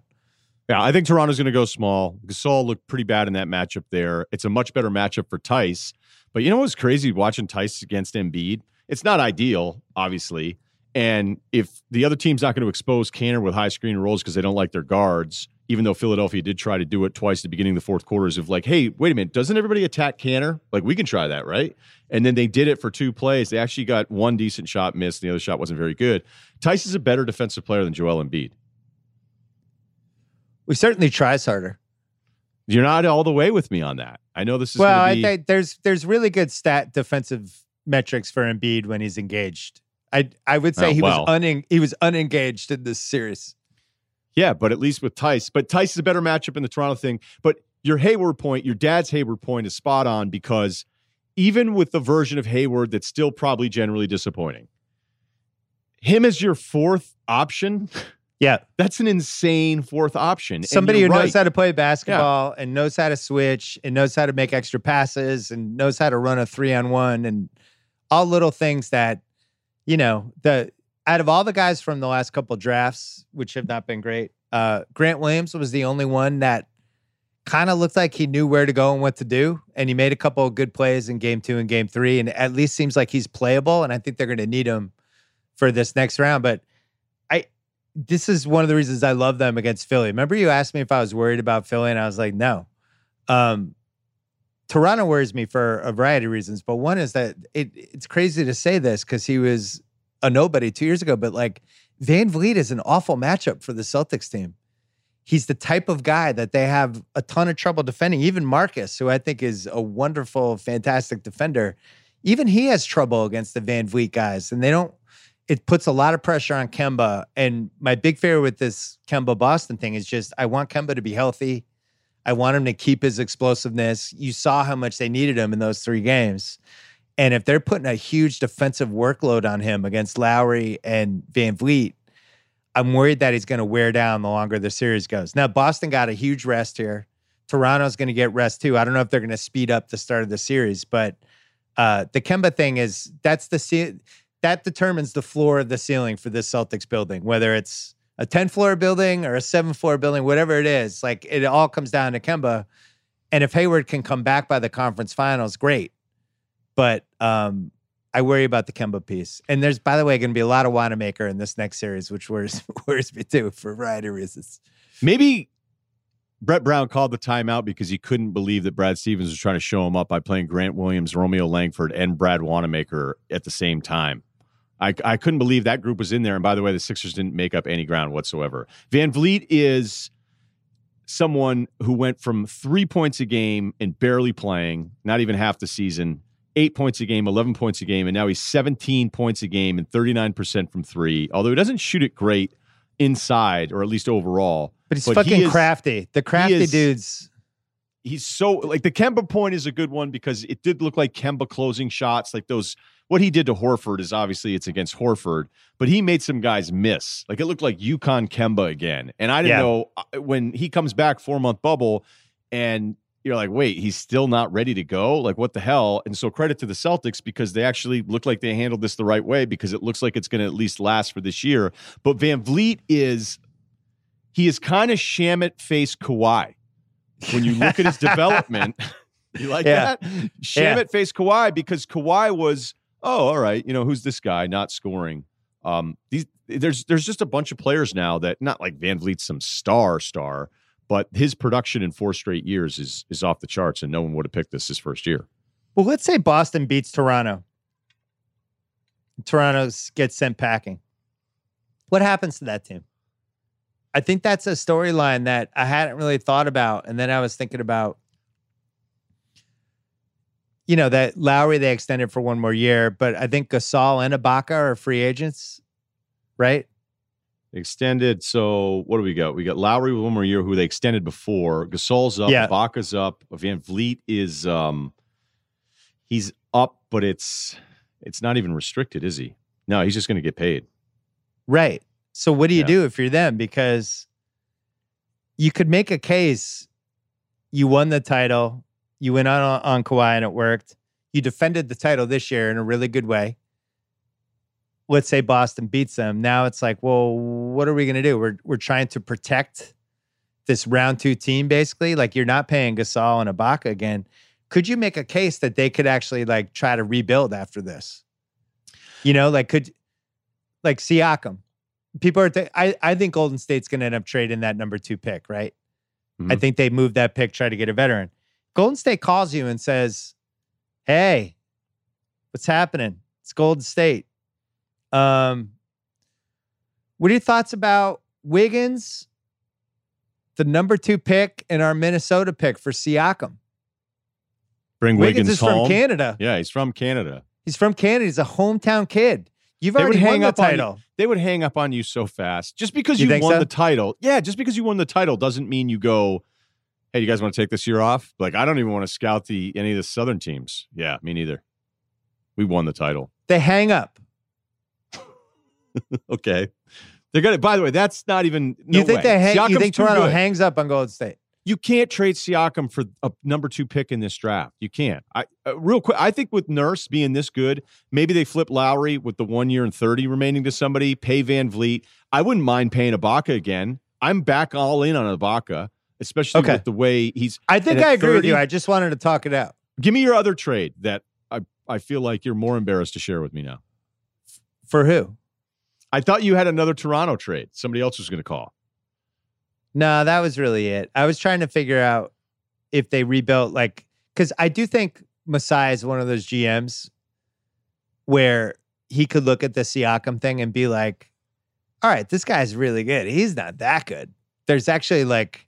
Yeah, I think Toronto's going to go small. Gasol looked pretty bad in that matchup there. It's a much better matchup for Theis. But you know what's crazy watching Theis against Embiid? It's not ideal, obviously. And if the other team's not going to expose Kanter with high screen rolls because they don't like their guards, even though Philadelphia did try to do it twice at the beginning of the fourth quarters of like, hey, wait a minute, doesn't everybody attack Kanter? Like we can try that, right? And then they did it for two plays. They actually got one decent shot missed, and the other shot wasn't very good. Is a better defensive player than Joel Embiid. We certainly tries harder. You're not all the way with me on that. I know this is well. Be... I think there's there's really good stat defensive metrics for Embiid when he's engaged. I I would say oh, he well. was un, he was unengaged in this series. Yeah, but at least with Theis. But Theis is a better matchup in the Toronto thing. But your Hayward point, your dad's Hayward point is spot on because even with the version of Hayward that's still probably generally disappointing, him as your fourth option. Yeah, that's an insane fourth option. Somebody who right. knows how to play basketball yeah. and knows how to switch and knows how to make extra passes and knows how to run a three on one and all little things that, you know, the out of all the guys from the last couple drafts, which have not been great, uh, Grant Williams was the only one that kind of looked like he knew where to go and what to do. And he made a couple of good plays in game two and game three, and at least seems like he's playable. And I think they're going to need him for this next round. But I, this is one of the reasons I love them against Philly. Remember, you asked me if I was worried about Philly, and I was like, no. Um, Toronto worries me for a variety of reasons, but one is that it, it's crazy to say this because he was a nobody two years ago, but like VanVleet is an awful matchup for the Celtics team. He's the type of guy that they have a ton of trouble defending. Even Marcus, who I think is a wonderful, fantastic defender, even he has trouble against the VanVleet guys, and they don't. It puts a lot of pressure on Kemba. And my big fear with this Kemba Boston thing is just I want Kemba to be healthy. I want him to keep his explosiveness. You saw how much they needed him in those three games. And if they're putting a huge defensive workload on him against Lowry and VanVleet, I'm worried that he's going to wear down the longer the series goes. Now, Boston got a huge rest here. Toronto's going to get rest too. I don't know if they're going to speed up the start of the series, but uh, the Kemba thing is that's the that determines the floor of the ceiling for this Celtics building, whether it's a 10 floor building or a seven floor building, whatever it is. Like it all comes down to Kemba. And if Hayward can come back by the conference finals, great. But um, I worry about the Kemba piece. And there's, by the way, going to be a lot of Wanamaker in this next series, which worries, worries me too for a variety of reasons. Maybe Brett Brown called the timeout because he couldn't believe that Brad Stevens was trying to show him up by playing Grant Williams, Romeo Langford, and Brad Wanamaker at the same time. I, I couldn't believe that group was in there. And by the way, the Sixers didn't make up any ground whatsoever. VanVleet is someone who went from three points a game and barely playing, not even half the season, eight points a game, 11 points a game, and now he's 17 points a game and 39% from three. Although he doesn't shoot it great inside, or at least overall. But he's but fucking he is, crafty. The crafty is, dudes. He's so like the Kemba point is a good one because it did look like Kemba closing shots, like those what he did to Horford is obviously it's against Horford, but he made some guys miss. Like it looked like UConn Kemba again. And I didn't yeah. know uh, when he comes back four month bubble and you're like, wait, he's still not ready to go? Like, what the hell? And so, credit to the Celtics because they actually look like they handled this the right way because it looks like it's going to at least last for this year. But VanVleet is, he is kind of Shamet face Kawhi. When you look at his development, you like yeah. that? Shamet yeah. face Kawhi because Kawhi was oh, all right, you know, who's this guy not scoring? Um, these there's there's just a bunch of players now that not like VanVleet's some star star, but his production in four straight years is is off the charts, and no one would have picked this his first year. Well, let's say Boston beats Toronto. Toronto gets sent packing. What happens to that team? I think that's a storyline that I hadn't really thought about. And then I was thinking about, you know, that Lowry they extended for one more year, but I think Gasol and Ibaka are free agents, right? Extended. So what do we got? We got Lowry with one more year, who they extended before. Gasol's up. Yeah. Ibaka's up. VanVleet is um he's up, but it's it's not even restricted, is he? No, he's just going to get paid. Right. So what do you Yeah. do if you're them? Because you could make a case. You won the title. You went on on Kawhi and it worked. You defended the title this year in a really good way. Let's say Boston beats them. Now it's like, well, what are we going to do? We're we're trying to protect this round two team, basically. Like you're not paying Gasol and Ibaka again. Could you make a case that they could actually like try to rebuild after this? You know, like could like Siakam. People are. Th- I I think Golden State's going to end up trading that number two pick, right? I Mhm. think they moved that pick, try to get a veteran. Golden State calls you and says, "Hey, what's happening? It's Golden State." Um, what are your thoughts about Wiggins, the number two pick, and our Minnesota pick for Siakam? Bring Wiggins, Wiggins, is home. from Canada. Yeah, he's from Canada. He's from Canada. He's a hometown kid. You've They already won hang the up on you. title. They would hang up on you so fast. Just because You you, won so? the title. Yeah, just because you won the title doesn't mean you go, hey, you guys want to take this year off? Like, I don't even want to scout the any of the southern teams. Yeah, me neither. We won the title. They hang up. Okay. They're gonna by the way, that's not even no you think way. they hang? You think Toronto hangs up on Golden State? you can't trade Siakam for a number two pick in this draft. You can't. I uh, real quick. I think with Nurse being this good, maybe they flip Lowry with the one year and thirty remaining to somebody. Pay VanVleet. I wouldn't mind paying Ibaka again. I'm back all in on Ibaka, especially Okay. with the way he's. I think I agree with you. I just wanted to talk it out. Give me your other trade that I I feel like you're more embarrassed to share with me now. For who? I thought you had another Toronto trade. Somebody else was going to call. No, that was really it. I was trying to figure out if they rebuilt, like, because I do think Masai is one of those GMs where he could look at the Siakam thing and be like, all right, this guy's really good. He's not that good. There's actually like,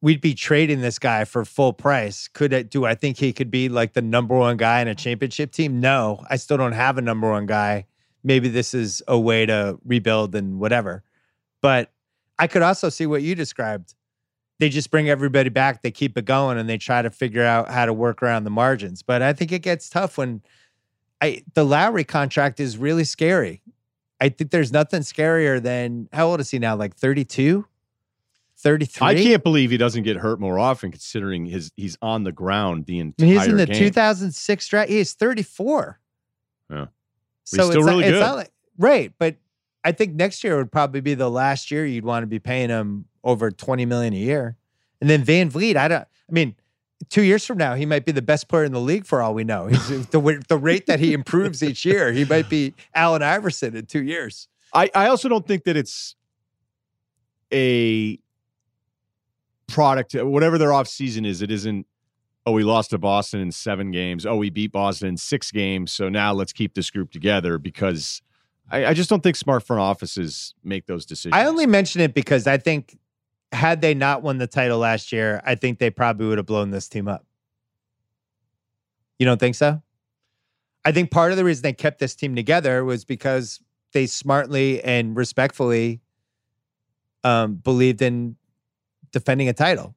we'd be trading this guy for full price. Could it, do I think he could be like the number one guy in a championship team? No, I still don't have a number one guy. Maybe this is a way to rebuild and whatever. But I could also see what you described. They just bring everybody back, they keep it going, and they try to figure out how to work around the margins. But I think it gets tough when I the Lowry contract is really scary. I think there's nothing scarier than how old is he now? Like 32? 33? I can't believe he doesn't get hurt more often, considering his he's on the ground the I entire mean, he's in the game. 2006 draft. He's 34. Yeah. So he's still it's, really not, it's good. not like right, but I think next year would probably be the last year you'd want to be paying him over 20 million a year. And then VanVleet, I don't I mean, two years from now, he might be the best player in the league for all we know. He's the the rate that he improves each year, he might be Allen Iverson in two years. I, I also don't think that it's a product, whatever their off season is, it isn't, oh, we lost to Boston in seven games. Oh, we beat Boston in six games. So now let's keep this group together because I, I just don't think smart front offices make those decisions. I only mention it because I think had they not won the title last year, I think they probably would have blown this team up. You don't think so? I think part of the reason they kept this team together was because they smartly and respectfully um, believed in defending a title,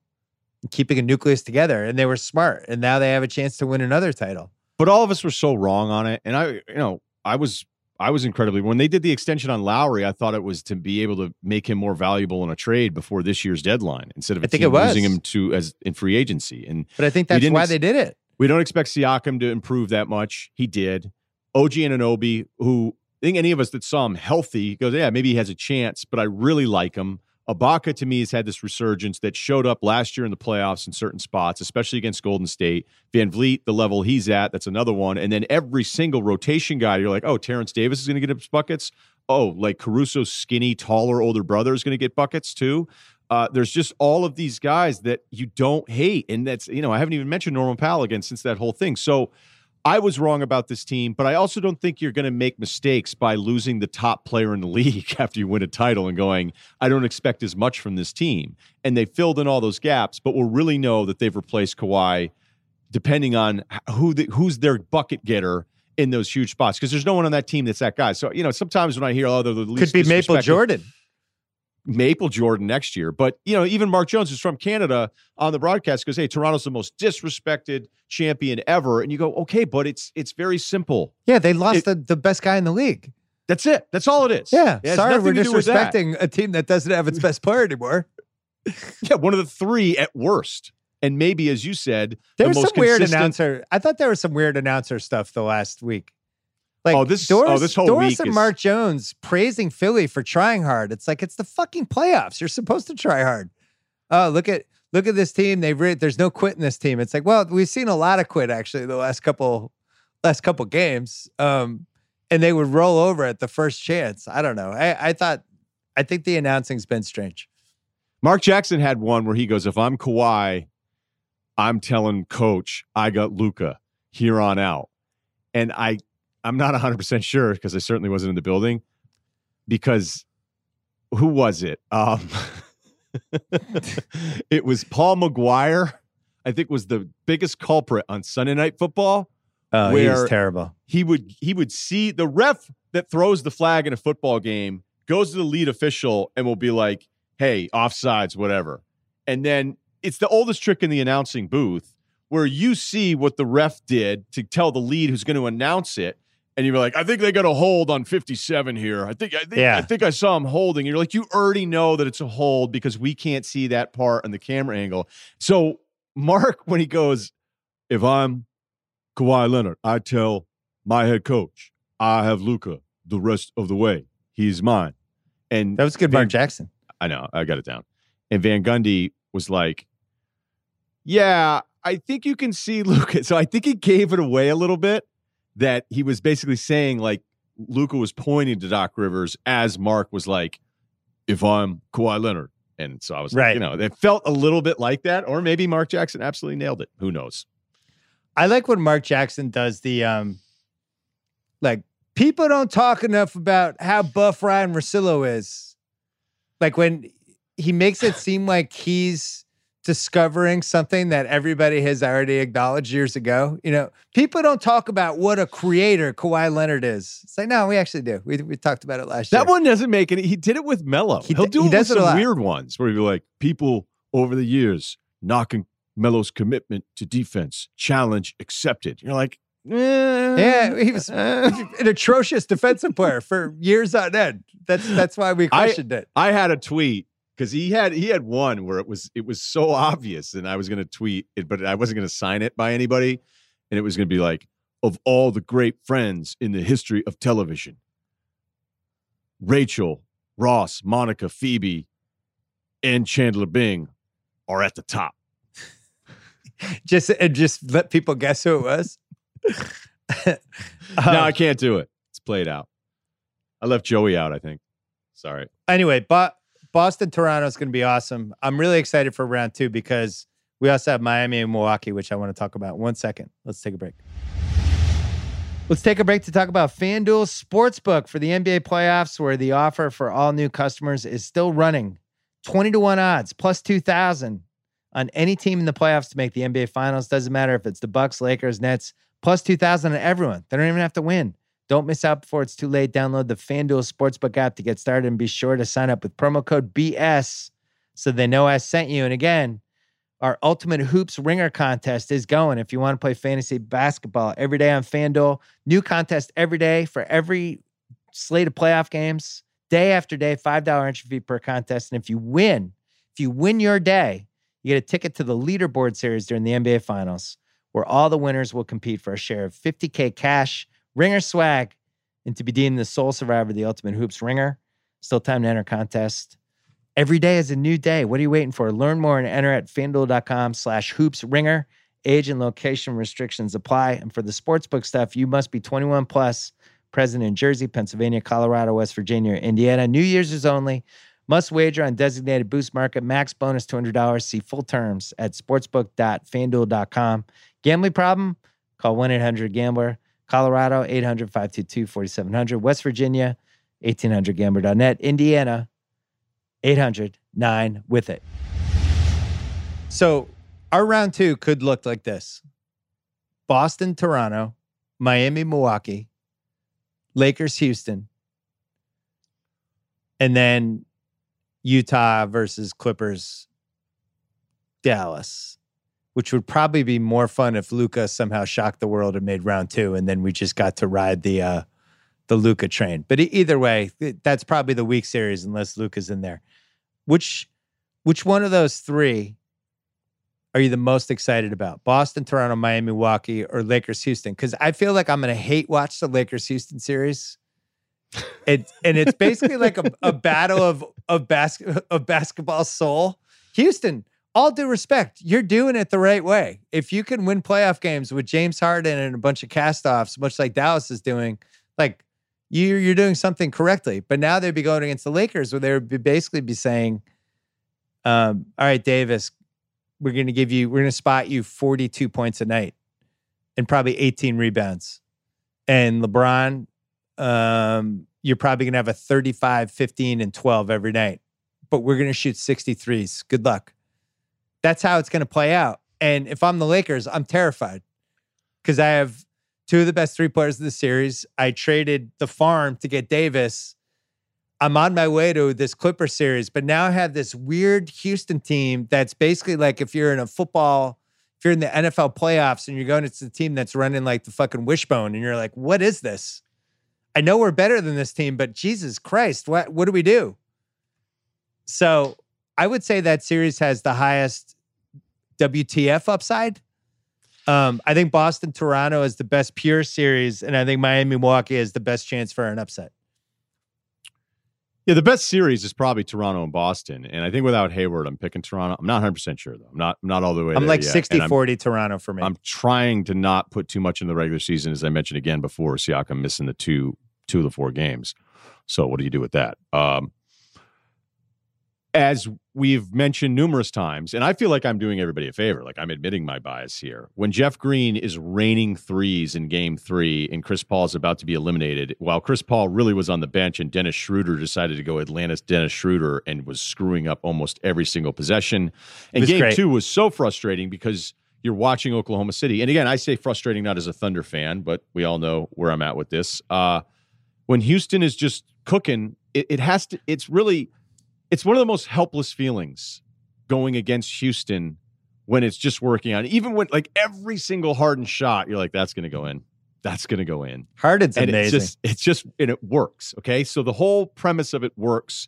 keeping a nucleus together, and they were smart. And now they have a chance to win another title. but all of us were so wrong on it. And I, you know, I was, I was incredibly, when they did the extension on Lowry, I thought it was to be able to make him more valuable in a trade before this year's deadline instead of I think it was. losing him to as in free agency. And But I think that's why ex- they did it. We don't expect Siakam to improve that much. He did. OG and Anunoby, who I think any of us that saw him healthy goes, yeah, maybe he has a chance, but I really like him. Ibaka to me has had this resurgence that showed up last year in the playoffs in certain spots, especially against Golden State. VanVleet, the level he's at, that's another one. And then every single rotation guy, you're like, oh, Terrence Davis is going to get his buckets. Oh, like Caruso's skinny, taller, older brother is going to get buckets too. Uh, there's just all of these guys that you don't hate, and that's you know I haven't even mentioned Norman Powell again since that whole thing. So I was wrong about this team, but I also don't think you're going to make mistakes by losing the top player in the league after you win a title and going, I don't expect as much from this team. And they filled in all those gaps, but we'll really know that they've replaced Kawhi depending on who the, who's their bucket getter in those huge spots because there's no one on that team that's that guy. So, you know, sometimes when I hear, oh, they're the least Could be Maple Jordan. Maple Jordan next year. But you know, even Mark Jones is from Canada on the broadcast goes, "Hey, Toronto's the most disrespected champion ever," and you go, "Okay, but it's it's very simple. Yeah, they lost It- the, the best guy in the league. That's it. That's all it is. Yeah. It Sorry, we're to do with that. disrespecting a team that doesn't have its best player anymore. Yeah, one of the three at worst, and maybe as you said, There the was some weird announcer. I thought there was some weird announcer stuff the last week. Like Oh, this- Doris, oh, this whole Doris week and is- Mark Jones praising Philly for trying hard. It's like it's the fucking playoffs. You're supposed to try hard. Oh, look at look at this team. They've re- there's no quit in this team. It's like, well, we've seen a lot of quit actually the last couple last couple games. Um, and they would roll over at the first chance. I don't know. I, I thought I think the announcing's been strange. Mark Jackson had one where he goes, "If I'm Kawhi, I'm telling coach I got Luka here on out," and I I'm not 100 percent sure because I certainly wasn't in the building because who was it? Um, it was Paul McGuire. I think was the biggest culprit on Sunday Night Football. Oh, Where- he's terrible. He would he would see the ref that throws the flag in a football game goes to the lead official and will be like, "Hey, offsides, whatever." And then it's the oldest trick in the announcing booth where you see what the ref did to tell the lead who's going to announce it. And you're like, I think they got a hold on 57 here. I think I think Yeah. I think I saw him holding. You're like, you already know that it's a hold because we can't see that part on the camera angle. So Mark, when he goes, if I'm Kawhi Leonard, I tell my head coach, I have Luka the rest of the way. He's mine. And That was good, Van- Mark Jackson. I know, I got it down. And Van Gundy was like, Yeah, I think you can see Luka. So I think he gave it away a little bit that he was basically saying, like, Luka was pointing to Doc Rivers as Mark was like, If I'm Kawhi Leonard. And so I was like, Right. you know, it felt a little bit like that. Or maybe Mark Jackson absolutely nailed it. Who knows? I like when Mark Jackson does the um like people don't talk enough about how buff Ryen Russillo is. Like when he makes it seem like he's discovering something that everybody has already acknowledged years ago. You know, people don't talk about what a creator Kawhi Leonard is. It's like, no, we actually do. We, we talked about it last year. That one doesn't make any. He did it with Melo. He He will do he it with it some weird ones where be like, people over the years knocking Melo's commitment to defense, challenge accepted. You're like, eh, Yeah, he was eh. an atrocious defensive player for years on end. That's that's why we I- questioned it. I had a tweet because he had he had one where it was it was so obvious, and I was going to tweet it, but I wasn't going to sign it by anybody, and it was going to be like, of all the great friends in the history of television, Rachel, Ross, Monica, Phoebe, and Chandler Bing are at the top. Just and just let people guess who it was. no, Um, I can't do it. It's played out. I left Joey out. I think. Sorry. anyway, but Boston Toronto is going to be awesome. I'm really excited for round two because we also have Miami and Milwaukee, which I want to talk about. One second. Let's take a break. Let's take a break to talk about FanDuel Sportsbook for the NBA playoffs, where the offer for all new customers is still running 20 to 1 odds plus 2,000 on any team in the playoffs to make the NBA finals. Doesn't matter if it's the Bucks, Lakers, Nets, plus 2,000 on everyone. They don't even have to win. Don't miss out before it's too late. Download the FanDuel Sportsbook app to get started and be sure to sign up with promo code BS so they know I sent you. And again, our Ultimate Hoops Ringer contest is going. If you want to play fantasy basketball every day on FanDuel, new contest every day for every slate of playoff games, day after day, $5 entry fee per contest. And if you win, if you win your day, you get a ticket to the leaderboard series during the NBA Finals, where all the winners will compete for a share of 50K cash, ringer swag, and to be deemed the sole survivor of the Ultimate Hoops Ringer. Still time to enter contest. Every day is a new day. What are you waiting for? Learn more and enter at fanduel.com slash hoops ringer. Age and location restrictions apply. And for the sportsbook stuff, you must be 21 plus, present in Jersey, Pennsylvania, Colorado, West Virginia, Indiana. New Year's is only. Must wager on designated boost market. Max bonus $200. See full terms at sportsbook.fanduel.com. Gambling problem? Call 1 800 Gambler. Colorado, 800 522 4700. West Virginia, 1800gambler.net. Indiana, 800 9 with it. So our round two could look like this Boston, Toronto, Miami, Milwaukee, Lakers, Houston, and then Utah versus Clippers, Dallas, which would probably be more fun if Luka somehow shocked the world and made round two, and then we just got to ride the uh, the Luka train. But either way, that's probably the weak series unless Luka's in there. Which which one of those three are you the most excited about? Boston, Toronto, Miami, Milwaukee, or Lakers, Houston? Because I feel like I'm going to hate watch the Lakers Houston series. It and it's basically like a, a battle of of bas- of basketball soul. Houston, all due respect, you're doing it the right way. If you can win playoff games with James Harden and a bunch of castoffs, much like Dallas is doing, like you you're doing something correctly. But now they'd be going against the Lakers, where they would be basically be saying, um, "All right, Davis, we're going to give you, we're going to spot you 42 points a night and probably 18 rebounds. And LeBron, um, you're probably going to have a 35, 15, and 12 every night, but we're going to shoot 63s. Good luck. That's how it's going to play out. And if I'm the Lakers, I'm terrified because I have two of the best three players of the series. I traded the farm to get Davis. I'm on my way to this Clipper series, but now I have this weird Houston team that's basically like if you're in a football, if you're in the NFL playoffs and you're going to the team that's running like the fucking wishbone, and you're like, what is this? I know we're better than this team, but Jesus Christ, what what do we do? So I would say that series has the highest WTF upside. Um, I think Boston Toronto is the best pure series, and I think Miami Milwaukee is the best chance for an upset. Yeah, the best series is probably Toronto and Boston. And I think without Hayward, I'm picking Toronto. I'm not 100% sure, though. I'm not, I'm not all the way I'm like yet. 60 And I'm- 40 Toronto for me. I'm trying to not put too much in the regular season, as I mentioned again before. Siakam missing the two two of the four games. So what do you do with that? Um, as we've mentioned numerous times, and I feel like I'm doing everybody a favor, like I'm admitting my bias here. When Jeff Green is raining threes in game three and Chris Paul is about to be eliminated, while Chris Paul really was on the bench and Dennis Schroeder decided to go Atlantis Dennis Schroeder and was screwing up almost every single possession. And game great. two was so frustrating because you're watching Oklahoma City. And again, I say frustrating not as a Thunder fan, but we all know where I'm at with this. Uh, when Houston is just cooking, it, it has to, it's really, it's one of the most helpless feelings going against Houston when it's just working out. Even when like every single Harden shot, you're like, that's going to go in. That's going to go in. Harden's and amazing. it's just, it's just, and it works. Okay. So the whole premise of it works.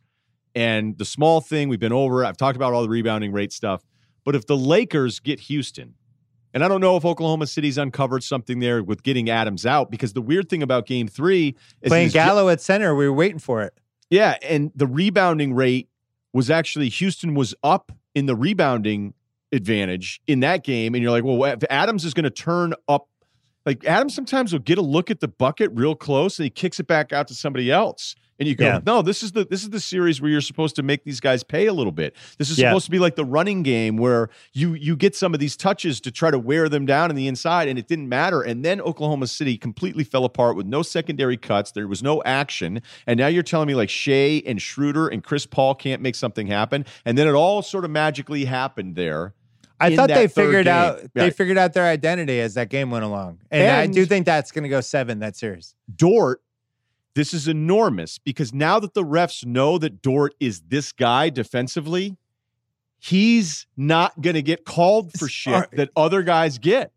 And the small thing we've been over, I've talked about all the rebounding rate stuff. But if the Lakers get Houston, and I don't know if Oklahoma City's uncovered something there with getting Adams out, because the weird thing about game three is Playing Gallo at center, we were waiting for it. yeah, and the rebounding rate was actually Houston was up in the rebounding advantage in that game, and you're like, well, if Adams is going to turn up, like Adams sometimes will get a look at the bucket real close, and he kicks it back out to somebody else, and you go, Yeah. no, this is the this is the series where you're supposed to make these guys pay a little bit. This is Yeah. supposed to be like the running game where you you get some of these touches to try to wear them down in the inside, and it didn't matter. And then Oklahoma City completely fell apart with no secondary cuts. There was no action, and now you're telling me like Shai and Schroeder and Chris Paul can't make something happen, and then it all sort of magically happened there. I thought they figured game. out they Right. figured out their identity as that game went along. And, I do think that's going to go 7 that series. Dort, this is enormous because now that the refs know that Dort is this guy defensively, he's not going to get called for shit that other guys get.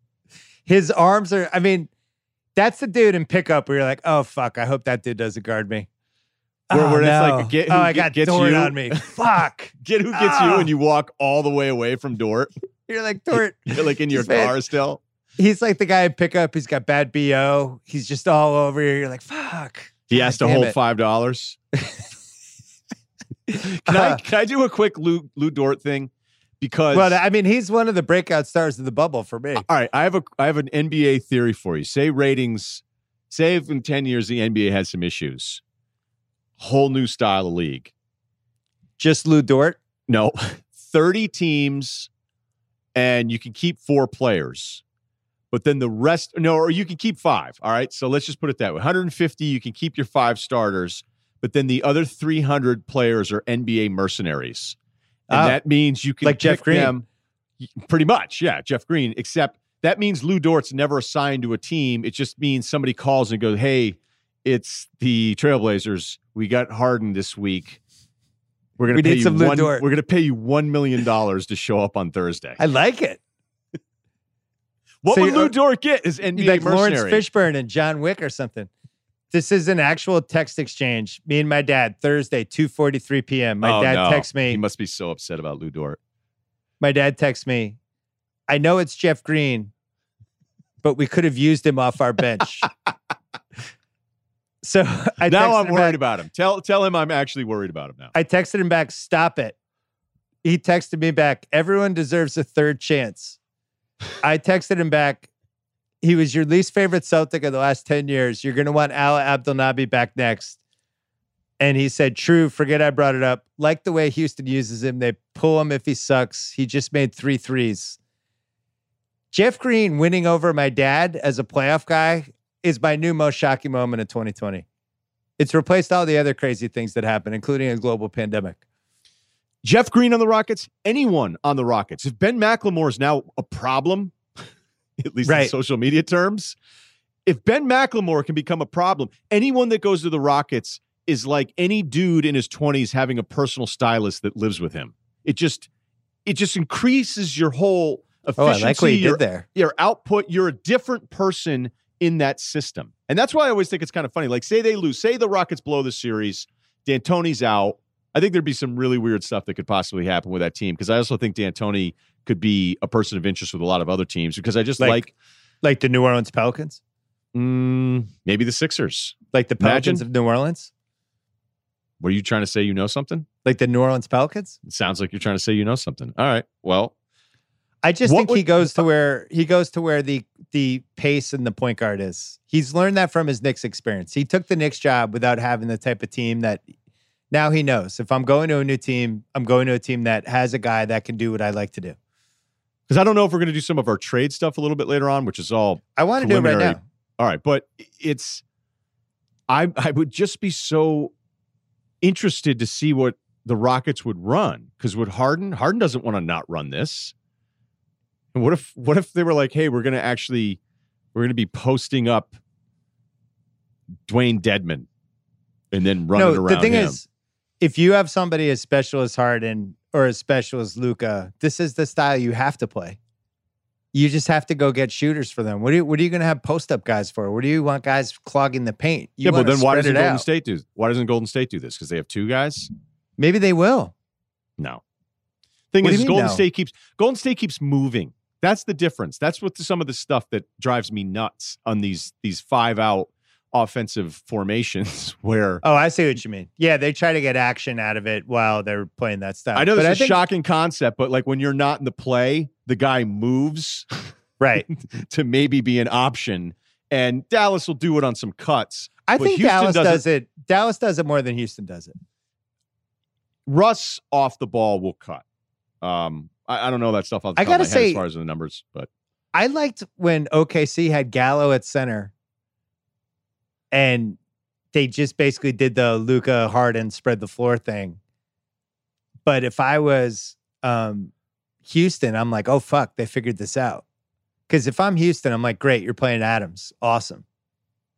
His arms are I mean, that's the dude in pickup where you're like, "Oh fuck, I hope that dude doesn't guard me." Where- oh, where it's no. like, get oh, who I get- got gets Dort you. on me. Fuck. Get who gets you Ah. and you walk all the way away from Dort, You're like Dort. You're like in your car still. He's like the guy in pickup. He's got bad BO. He's just all over you. You're like, fuck. He has to hold it. five dollars. can I Uh, can I do a quick Lou Lou Dort thing? Because Well, I mean, he's one of the breakout stars of the bubble for me. All right, I have a I have an NBA theory for you. Say ratings, say if in ten years the NBA has some issues, whole new style of league. Just Lou Dort. No, thirty teams, and you can keep four players. But then the rest, no, or you can keep five. All right. So let's just put it that way 150, you can keep your five starters, but then the other 300 players are NBA mercenaries. And Oh. that means you can Like Jeff Green. them pretty much. Yeah. Jeff Green, except that means Lou Dort's never assigned to a team. It just means somebody calls and goes, Hey, it's the Trailblazers. We got Harden this week. We're gonna We pay you some Lou one, Dort." We're gonna pay you one million dollars to show up on Thursday. I like it. What So would Lou uh, Dort get as NBA like Lawrence? Fishburne and John Wick or something. This is an actual text exchange. Me and my dad, Thursday, 2:43 p.m. My Oh, dad no. texts me. He must be so upset about Lou Dort. my dad texts me, I know it's Jeff Green, but we could have used him off our bench. so I now I'm worried back- about him. Tell tell him I'm actually worried about him now. I texted him back, stop it. He texted me back, everyone deserves a third chance. I texted him back, he was your least favorite Celtic of the last 10 years. You're going to want Alaa Abdelnaby back next. And he said, True, forget I brought it up. Like the way Houston uses him, they pull him if he sucks. He just made three threes. Jeff Green winning over my dad as a playoff guy is my new most shocking moment of 2020. It's replaced all the other crazy things that happened, including a global pandemic. Jeff Green on the Rockets, anyone on the Rockets. If Ben McLemore is now a problem, at least in social media terms, if Ben McLemore can become a problem, anyone that goes to the Rockets is like any dude in his 20s having a personal stylist that lives with him. It just it just increases your whole Oh, efficiency, I like what he your, did there. your output. You're a different person in that system. And that's why I always think it's kind of funny. Like, say they lose, say the Rockets blow the series, D'Antoni's out. I think there'd be some really weird stuff that could possibly happen with that team because I also think D'Antoni could be a person of interest with a lot of other teams because I just Like- like, Like the New Orleans Pelicans, mm, maybe the Sixers. like the Pelicans Imagine. of New Orleans, Were you trying to say you know something? like the New Orleans Pelicans. It sounds like you're trying to say you know something. All right. Well, I just think he goes to where he goes to where the the pace and the point guard is. He's learned that from his Knicks experience. He took the Knicks job without having the type of team that now he knows. If I'm going to a new team, I'm going to a team that has a guy that can do what I like to do. because I don't know if we're going to do some of our trade stuff a little bit later on, which is all I want to do right now. All right, but it's I I would just be so interested to see what the Rockets would run because would Harden Harden doesn't want to not run this. And what if what if they were like, hey, we're going to actually we're going to be posting up Dewayne Dedmon and then running no, around the thing him. is, if you have somebody as special as Harden or as special as Luka, this is the style you have to play. You just have to go get shooters for them. What are you What are you going to have post up guys for? What do you want guys clogging the paint? You yeah, but then why doesn't Golden out. State do why doesn't Golden State do this? Because they have two guys? Maybe they will. No. Thing What is, mean, Golden no? State keeps Golden State keeps moving. That's the difference. That's what some of the stuff that drives me nuts on these these five out offensive formations where Oh, I see what you mean. Yeah, they try to get action out of it while they're playing that style. I know but this I is a think, shocking concept, but like when you're not in the play, the guy moves right? to maybe be an option. And Dallas will do it on some cuts. I think Houston Dallas does it. Dallas does it more than Houston does it. Russ off the ball will cut. Um, I, I don't know that stuff. Off the I top of my gotta head as far as the numbers, but I liked when OKC had Gallo at center, and they just basically did the Luka Harden spread the floor thing. But if I was um, Houston, I'm like, oh fuck, they figured this out. Because if I'm Houston, I'm like, great, you're playing Adams, awesome.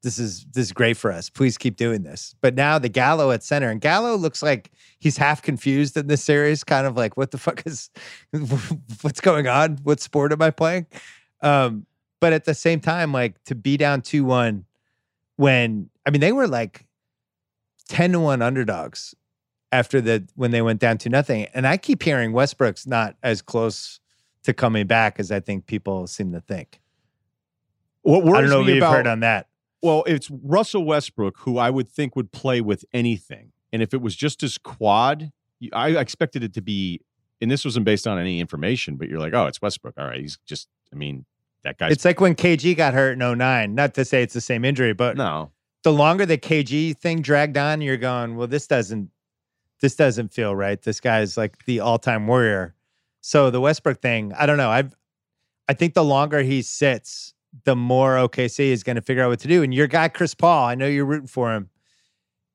This is this is great for us. Please keep doing this. But now the Gallo at center, and Gallo looks like he's half confused in this series, kind of like, what the fuck is, what's going on? What sport am I playing? Um, but at the same time, like to be down 2 1 when, I mean, they were like 10 to 1 underdogs after the, when they went down to nothing. And I keep hearing Westbrook's not as close to coming back as I think people seem to think. what worries I don't know if you've about, heard on that. Well, it's Russell Westbrook, who I would think would play with anything. And if it was just his quad, I expected it to be, and this wasn't based on any information, but you're like, oh, it's Westbrook. All right. He's just, I mean, that guy's It's like when KG got hurt in 09. Not to say it's the same injury, but no. the longer the KG thing dragged on, you're going, well, this doesn't this doesn't feel right. This guy's like the all-time warrior. So the Westbrook thing, I don't know. I've I think the longer he sits, the more OKC is going to figure out what to do. And your guy Chris Paul, I know you're rooting for him.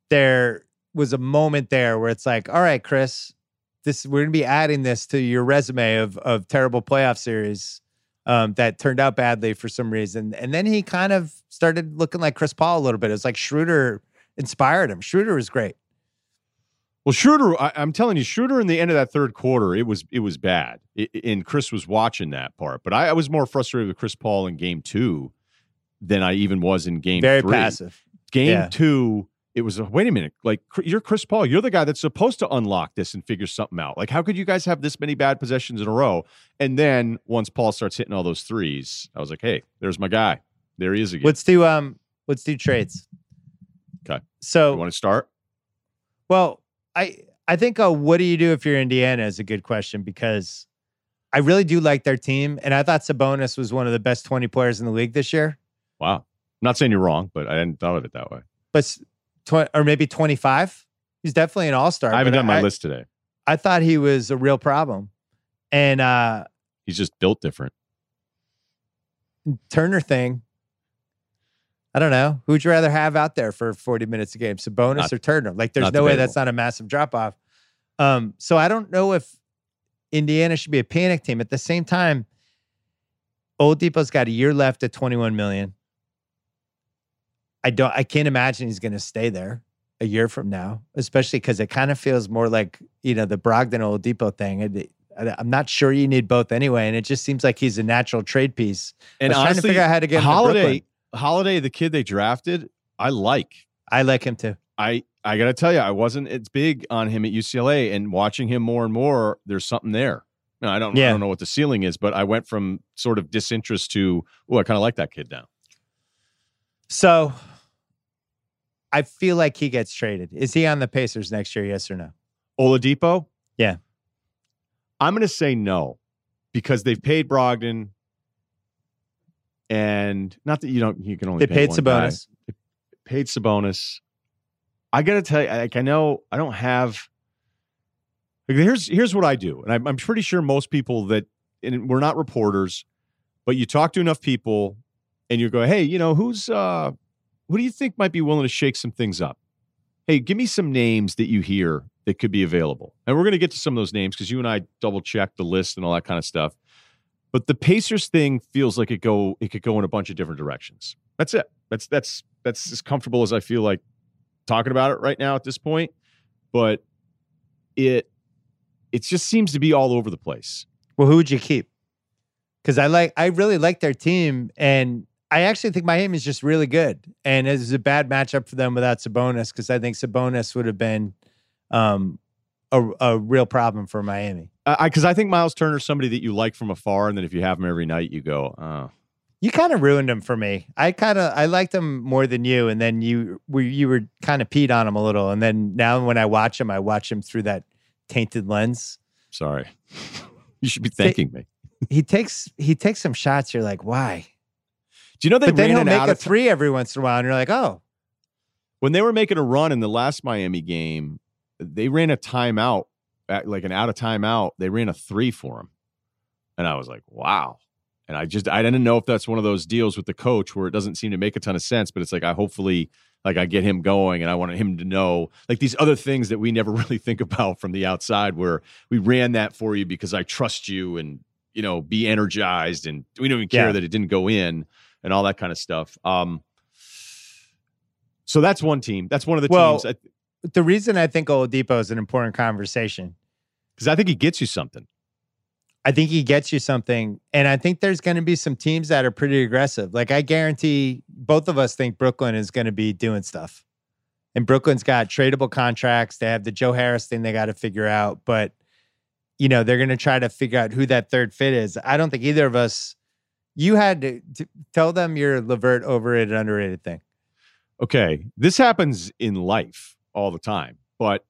There was a moment there where it's like, all right, Chris, this we're going to be adding this to your resume of of terrible playoff series um, that turned out badly for some reason. And then he kind of started looking like Chris Paul a little bit. It was like Schroeder inspired him. Schroeder was great. Well, Schroeder, I, am telling you, Schroeder in the end of that third quarter, it was it was bad. It, and Chris was watching that part, but I, I, was more frustrated with Chris Paul in Game Two than I even was in Game Very three. passive. Game yeah. two, it was a, wait a minute, like you're Chris Paul, you're the guy that's supposed to unlock this and figure something out. Like, how could you guys have this many bad possessions in a row? And then once Paul starts hitting all those threes, I was like, hey, there's my guy. There he is again. Let's do um, let's do trades. Okay. So you want to start? Well, I I think uh, what do you do if you're Indiana is a good question because I really do like their team, and I thought Sabonis was one of the best 20 players in the league this year. Wow, I'm not saying you're wrong, but I hadn't thought of it that way. But tw- or maybe 25. He's definitely an all star. I haven't done my I, list today. I thought he was a real problem, and uh, he's just built different. Turner thing I don't know. Who'd you rather have out there for 40 minutes a game, Sabonis not, or Turner? Like, there's no debatable. way that's not a massive drop off. Um, so I don't know if Indiana should be a panic team. At the same time, Oladipo's got a year left at 21 million. I don't. I can't imagine he's going to stay there a year from now, especially because it kind of feels more like you know the Brogdon Oladipo thing. I'm not sure you need both anyway, and it just seems like he's a natural trade piece. And honestly, trying to figure out how to get Holiday Holiday, the kid they drafted, I like. I like him too. I I got to tell you, I wasn't it's big on him at UCLA, and watching him more and more, there's something there. I don't yeah. I don't know what the ceiling is, but I went from sort of disinterest to oh, I kind of like that kid now. So, I feel like he gets traded. Is he on the Pacers next year? Yes or no? Oladipo? Yeah. I'm going to say no because they've paid Brogdon and not that you don't you can only they paid Sabonis. Guy. paid Sabonis. I got to tell you, like I know I don't have. Like, here's here's what I do, and I'm, I'm pretty sure most people that and we're not reporters, but you talk to enough people, and you go, hey, you know who's uh, who do you think might be willing to shake some things up? Hey, give me some names that you hear that could be available, and we're going to get to some of those names because you and I double checked the list and all that kind of stuff. But the Pacers thing feels like it go it could go in a bunch of different directions. That's it. That's that's that's as comfortable as I feel like talking about it right now at this point. But it it just seems to be all over the place. Well, who would you keep? Because I like I really like their team, and I actually think Miami is just really good. And it's a bad matchup for them without Sabonis because I think Sabonis would have been um, a, a real problem for Miami. Because I, I, think Miles Turner's somebody that you like from afar, and then if you have him every night, you go, oh. You kind of ruined him for me. I kind of I liked him more than you, and then you were you were kind of peed on him a little, and then now when I watch him, I watch him through that tainted lens. Sorry, you should be thanking me. He takes he takes some shots. You're like, why? Do you know they but then he'll make a three every once in a while, and you're like, oh. When they were making a run in the last Miami game, they ran a timeout like an out of timeout, they ran a three for him. And I was like, wow. And I just I didn't know if that's one of those deals with the coach where it doesn't seem to make a ton of sense, but it's like I hopefully like I get him going and I wanted him to know like these other things that we never really think about from the outside where we ran that for you because I trust you and you know be energized and we don't even care yeah. that it didn't go in and all that kind of stuff. Um so that's one team. That's one of the well, teams. the reason I think Oladipo is an important conversation because I think he gets you something. I think he gets you something, and I think there's going to be some teams that are pretty aggressive. Like I guarantee, both of us think Brooklyn is going to be doing stuff, and Brooklyn's got tradable contracts. They have the Joe Harris thing they got to figure out, but you know they're going to try to figure out who that third fit is. I don't think either of us. You had to, to tell them your LeVert overrated, underrated thing. Okay, this happens in life all the time. But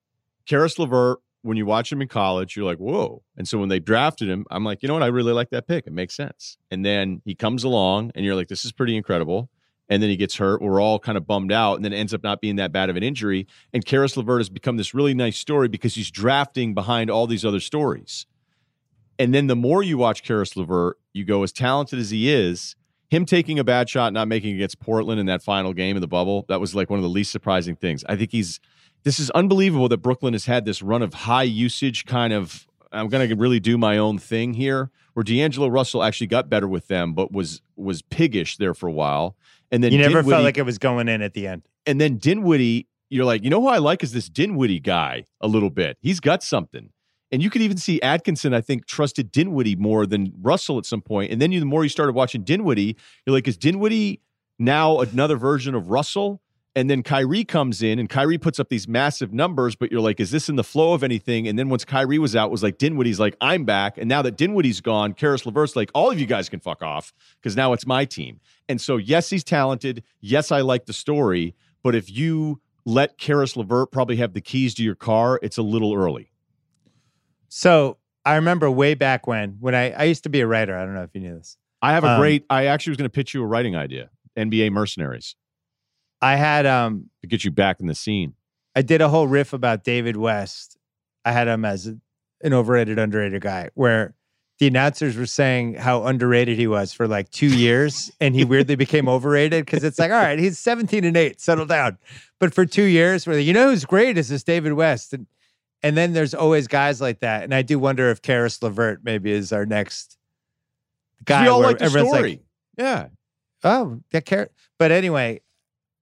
Caris LeVert, when you watch him in college, you're like, whoa. And so when they drafted him, I'm like, you know what? I really like that pick. It makes sense. And then he comes along and you're like, this is pretty incredible. And then he gets hurt. We're all kind of bummed out. And then it ends up not being that bad of an injury. And Caris LeVert has become this really nice story because he's drafting behind all these other stories. And then the more you watch Caris LeVert, you go, as talented as he is, him taking a bad shot, not making against Portland in that final game in the bubble, that was like one of the least surprising things. I think he's this is unbelievable that Brooklyn has had this run of high usage kind of I'm going to really do my own thing here where D'Angelo Russell actually got better with them but was was piggish there for a while. And then you never Dinwiddie, felt like it was going in at the end. and then Dinwiddie, you're like, you know who I like is this Dinwiddie guy a little bit. He's got something. And you could even see Atkinson, I think, trusted Dinwiddie more than Russell at some point. And then you, the more you started watching Dinwiddie, you're like, is Dinwiddie now another version of Russell? And then Kyrie comes in and Kyrie puts up these massive numbers, but you're like, is this in the flow of anything? And then once Kyrie was out, was like Dinwiddie's like, I'm back. And now that Dinwiddie's gone, Caris LeVert's like, all of you guys can fuck off because now it's my team. And so, yes, he's talented. Yes, I like the story. But if you let Caris LeVert probably have the keys to your car, it's a little early. So I remember way back when, when I, I used to be a writer. I don't know if you knew this. I have a Um, great, I actually was going to pitch you a writing idea NBA Mercenaries I had um to get you back in the scene. I did a whole riff about David West. I had him as an overrated, underrated guy, where the announcers were saying how underrated he was for like two years, and he weirdly became overrated because it's like, all right, he's 17 and 8, settle down. But for two years, where you know who's great is this David West. And and then there's always guys like that. And I do wonder if Caris LeVert maybe is our next guy. we all like the story. like, yeah. Oh, that care. But anyway,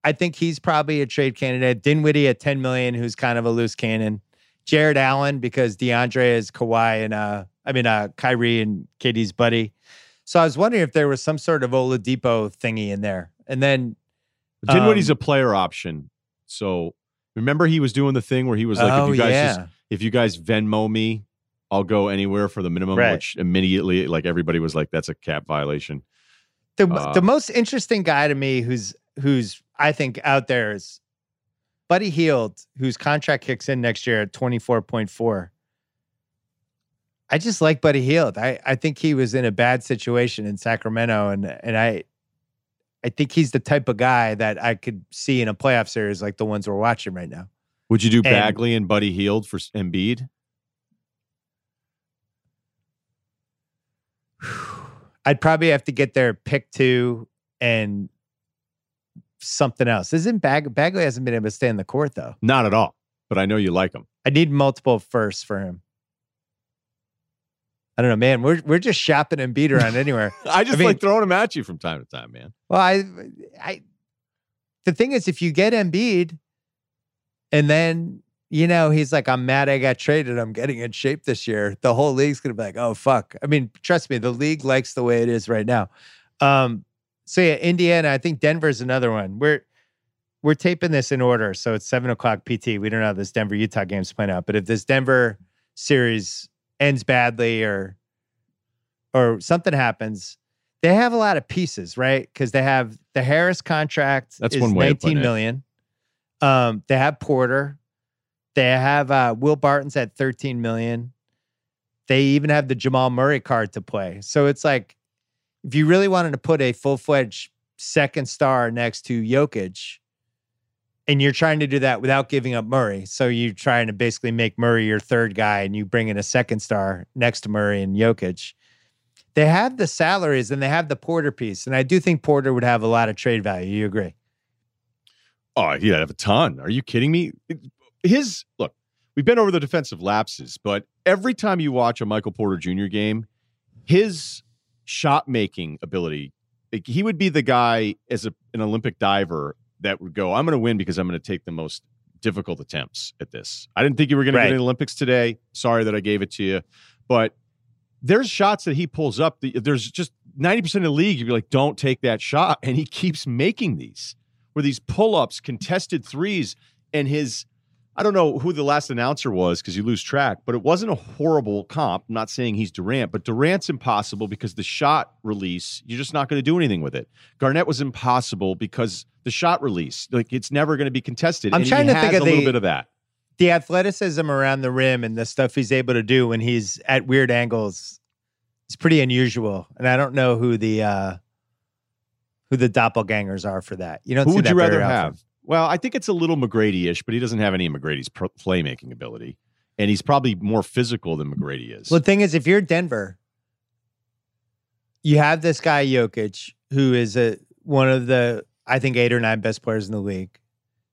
I think he's probably a trade candidate. Dinwiddie at 10 million, who's kind of a loose cannon. Jarrett Allen, because DeAndre is Kawhi and uh I mean uh Kyrie and KD's buddy. So I was wondering if there was some sort of Oladipo thingy in there. And then Dinwiddie's Um, a player option. So remember he was doing the thing where he was like, oh if you guys yeah. just, if you guys Venmo me, I'll go anywhere for the minimum, Right. which immediately like everybody was like, that's a cap violation. the uh, the most interesting guy to me who's who's I think out there is Buddy Hield, whose contract kicks in next year at 24.4. I just like Buddy Hield. I, I think he was in a bad situation in Sacramento and and I I think he's the type of guy that I could see in a playoff series like the ones we're watching right now. Would you do Bagley and Buddy Hield for Embiid? I'd probably have to get their pick two and something else. Isn't Bag Bagley hasn't been able to stay in the court though. Not at all. But I know you like him. I need multiple firsts for him. I don't know, man. We're we're just shopping Embiid around anywhere. I just mean- like throwing him at you from time to time, man. Well, I, I, the thing is, if you get Embiid, and then you know he's like, I'm mad I got traded. I'm getting in shape this year. The whole league's gonna be like, oh fuck. I mean, trust me, the league likes the way it is right now. Um, so yeah, Indiana. I think Denver's another one. We're we're taping this in order, so it's seven o'clock PT. We don't know how this Denver Utah game's playing out, but if this Denver series ends badly or or something happens, they have a lot of pieces, right? Because they have the Harris contract That's is one way of putting 19 it. million. Um, they have Porter. They have uh, Will Barton's at 13 million. They even have the Jamal Murray card to play. So it's like, if you really wanted to put a full fledged second star next to Jokic, and you're trying to do that without giving up Murray. So you're trying to basically make Murray your third guy and you bring in a second star next to Murray and Jokic. They have the salaries and they have the Porter piece. And I do think Porter would have a lot of trade value. You agree? Oh, I have a ton. Are you kidding me? His look, we've been over the defensive lapses, but every time you watch a Michael Porter Jr. game, his shot making ability, he would be the guy as a, an Olympic diver that would go, I'm going to win because I'm going to take the most difficult attempts at this. I didn't think you were going to get in the Olympics today. Sorry that I gave it to you. But there's shots that he pulls up. There's just 90% of the league, you'd be like, don't take that shot. And he keeps making these where these pull ups, contested threes, and his I don't know who the last announcer was because you lose track, but it wasn't a horrible comp. I'm not saying he's Durant, but Durant's impossible because the shot release, you're just not going to do anything with it. Garnett was impossible because the shot release, like it's never going to be contested. I'm and trying to think of a little bit of that. The athleticism around the rim and the stuff he's able to do when he's at weird angles is pretty unusual. And I don't know who the uh who the doppelgangers are for that. You don't Who would you rather have? Well, I think it's a little McGrady-ish, but he doesn't have any of McGrady's playmaking ability, and he's probably more physical than McGrady is. Well, the thing is, if you're Denver, you have this guy Jokic, who is a one of the I think eight or nine best players in the league.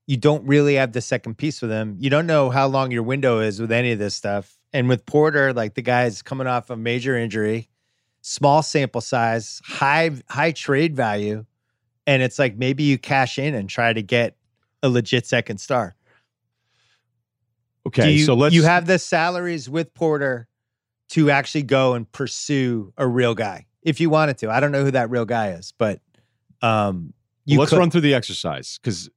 You don't really have the second piece with him. You don't know how long your window is with any of this stuff. And with Porter, like the guy's coming off a major injury, small sample size, high high trade value, and it's like maybe you cash in and try to get a legit second star. Okay, you, so let's you have the salaries with Porter to actually go and pursue a real guy if you wanted to. I don't know who that real guy is, but um, you let's could- run through the exercise because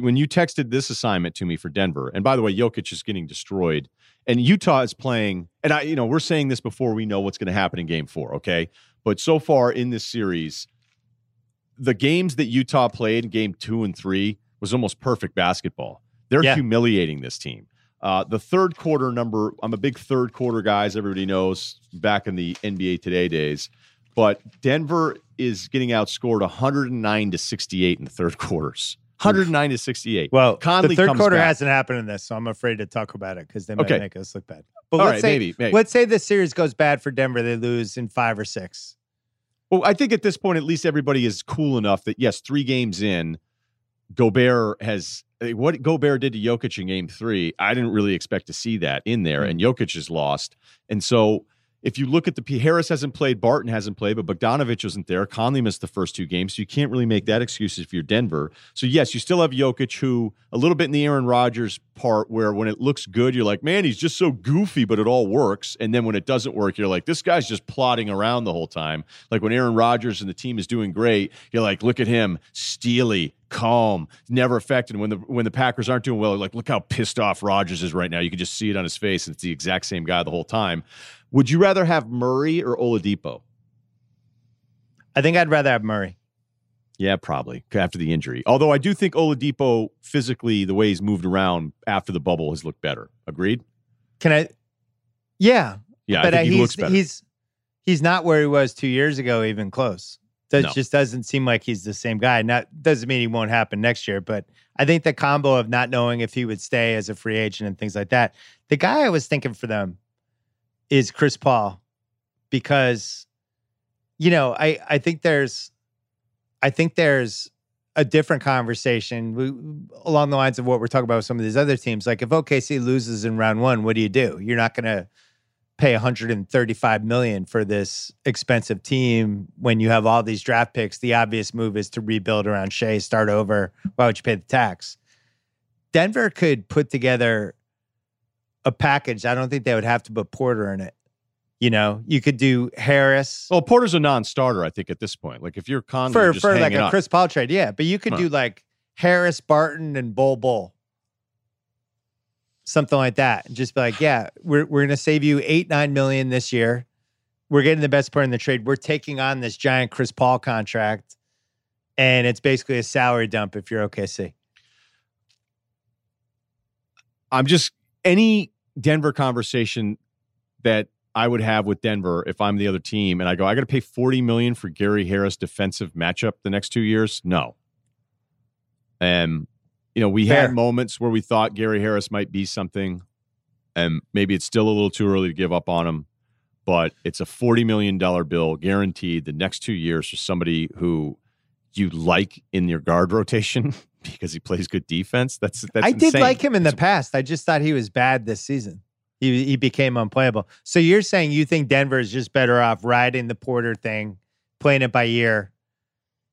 when you texted this assignment to me for Denver, and by the way, Jokic is getting destroyed, and Utah is playing, and I, you know, we're saying this before we know what's going to happen in Game Four, okay? But so far in this series, the games that Utah played, Game Two and Three, was almost perfect basketball. They're Yeah. humiliating this team. Uh, the third quarter number, I'm a big third quarter guy, as everybody knows, back in the NBA Today days. But Denver is getting outscored 109 to 68 in the third quarters. 109 to 68. Well, Conley the third quarter back. hasn't happened in this, so I'm afraid to talk about it because they might Okay. make us look bad. But All let's right, say maybe, maybe. let's say the series goes bad for Denver, they lose in five or six. Well, I think at this point, at least everybody is cool enough that yes, three games in, Gobert has eh, what Gobert did to Jokic in Game Three. I didn't really expect to see that in there, and Jokic is lost. And so, if you look at the Harris hasn't played, Barton hasn't played, but Bogdanovich wasn't there. Conley missed the first two games, so you can't really make that excuse if you're Denver. So yes, you still have Jokic, who a little bit in the Aaron Rodgers part, where when it looks good, you're like, man, he's just so goofy, but it all works. And then when it doesn't work, you're like, this guy's just plodding around the whole time. Like when Aaron Rodgers and the team is doing great, you're like, look at him, steely, calm, never affected. When the when the Packers aren't doing well, like, look how pissed off Rodgers is right now. You can just see it on his face, and it's the exact same guy the whole time. Would you rather have Murray or Oladipo? I think I'd rather have Murray. Yeah, probably after the injury. Although I do think Oladipo physically, the way he's moved around after the bubble, has looked better. Agreed. Can I? Yeah, Yeah, but I uh, think he he's looks better. he's he's not where he was two years ago, even close. That No. just doesn't seem like he's the same guy. Not doesn't mean he won't happen next year, but I think the combo of not knowing if he would stay as a free agent and things like that. The guy I was thinking for them is Chris Paul, because you know I I think there's I think there's a different conversation we, along the lines of what we're talking about with some of these other teams. Like if OKC loses in round one, what do you do? You're not going to pay 135 million for this expensive team when you have all these draft picks. The obvious move is to rebuild around Shai, start over. Why would you pay the tax? Denver could put together a package. I don't think they would have to put Porter in it. You know, you could do Harris well, Porter's a non-starter, I think, at this point. Like if you're Conley, for for like a up. Chris Paul trade, yeah. But you could Huh. do like Harris, Barton, and Bol Bol, something like that, and just be like, yeah, we're we're gonna save you eight nine million this year. We're getting the best part in the trade. We're taking on this giant Chris Paul contract, and it's basically a salary dump if you're OKC. I'm just any Denver conversation that I would have with Denver if I'm the other team and I go, I got to pay 40 million for Gary Harris defensive matchup the next two years. No. And you know, we Fair. had moments where we thought Gary Harris might be something, and maybe it's still a little too early to give up on him. But it's a forty million dollar bill guaranteed the next two years for somebody who you like in your guard rotation because he plays good defense. That's that's I did like him in the past. I just thought he was bad this season. He he became unplayable. So you're saying you think Denver is just better off riding the Porter thing, playing it by ear,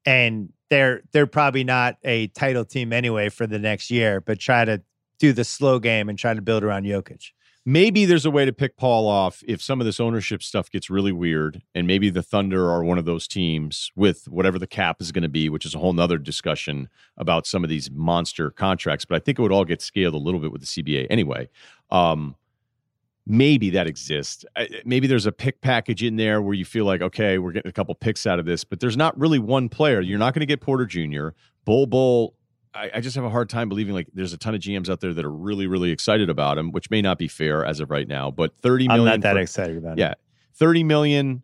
and they're they're probably not a title team anyway for the next year, but try to do the slow game and try to build around Jokic. Maybe there's a way to pick Paul off if some of this ownership stuff gets really weird, and maybe the Thunder are one of those teams with whatever the cap is going to be, which is a whole nother discussion about some of these monster contracts. But I think it would all get scaled a little bit with the CBA anyway. Um, maybe that exists. Maybe there's a pick package in there where you feel like, okay, we're getting a couple picks out of this, but there's not really one player. You're not going to get Porter Jr. Bol Bol. I, I just have a hard time believing like there's a ton of GMs out there that are really, really excited about him, which may not be fair as of right now. But thirty I'm not that for- excited about it. yeah, thirty million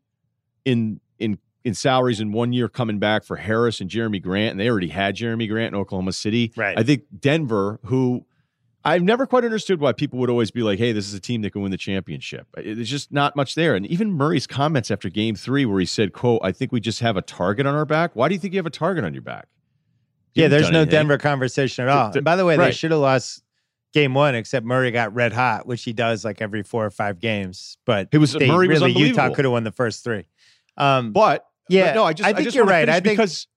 in in in salaries in one year coming back for Harris and Jerami Grant, and they already had Jerami Grant in Oklahoma City. Right. I think Denver, who I've never quite understood why people would always be like, "Hey, this is a team that can win the championship." There's just not much there. And even Murray's comments after Game Three, where he said, "quote I think we just have a target on our back." Why do you think you have a target on your back? Yeah, there's no anything. Denver conversation at all. And by the way, right. they should have lost Game One, except Murray got red hot, which he does like every four or five games. But it was they, Murray really was Utah could have won the first three. Um, but yeah, but no, I just I think I just you're right. I think because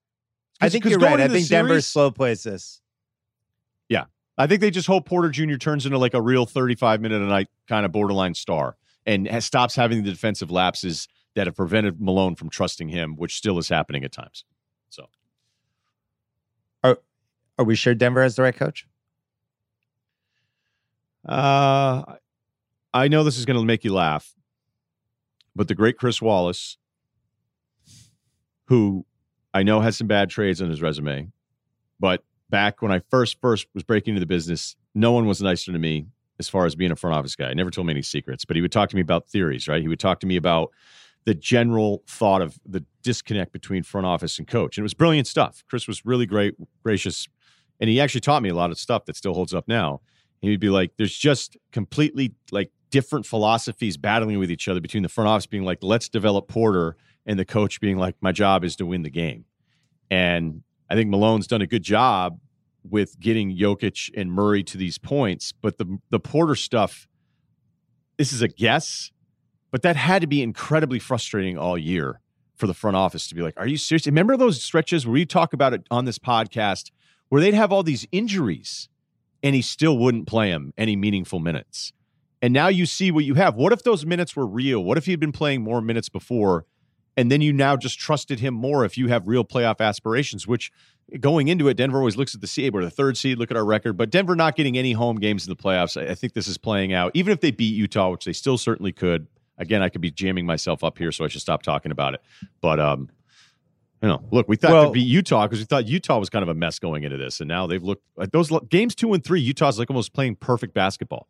I think you're right. I think Denver's slow plays this. Yeah, I think they just hope Porter Jr. turns into like a real 35 minute a night kind of borderline star and has, stops having the defensive lapses that have prevented Malone from trusting him, which still is happening at times. So, are we sure Denver has the right coach? Uh, I know this is going to make you laugh, but the great Chris Wallace, who I know has some bad trades on his resume, but back when I first first was breaking into the business, no one was nicer to me as far as being a front office guy. I never told me any secrets, but he would talk to me about theories, right? He would talk to me about the general thought of the disconnect between front office and coach. And it was brilliant stuff. Chris was really great, gracious, and he actually taught me a lot of stuff that still holds up now. He'd be like, there's just completely like different philosophies battling with each other between the front office being like, let's develop Porter, and the coach being like, my job is to win the game. And I think Malone's done a good job with getting Jokic and Murray to these points, but the the Porter stuff, this is a guess, but that had to be incredibly frustrating all year for the front office to be like, "Are you serious?" Remember those stretches where we talk about it on this podcast, where they'd have all these injuries, and he still wouldn't play him any meaningful minutes. And now you see what you have. What if those minutes were real? What if he'd been playing more minutes before? And then you now just trusted him more if you have real playoff aspirations, which going into it, Denver always looks at the seed. We're the third seed. Look at our record. But Denver not getting any home games in the playoffs. I think this is playing out. Even if they beat Utah, which they still certainly could. Again, I could be jamming myself up here, so I should stop talking about it. But um, you know, look, we thought well, to beat Utah because we thought Utah was kind of a mess going into this, and now they've looked like those games two and three. Utah's like almost playing perfect basketball.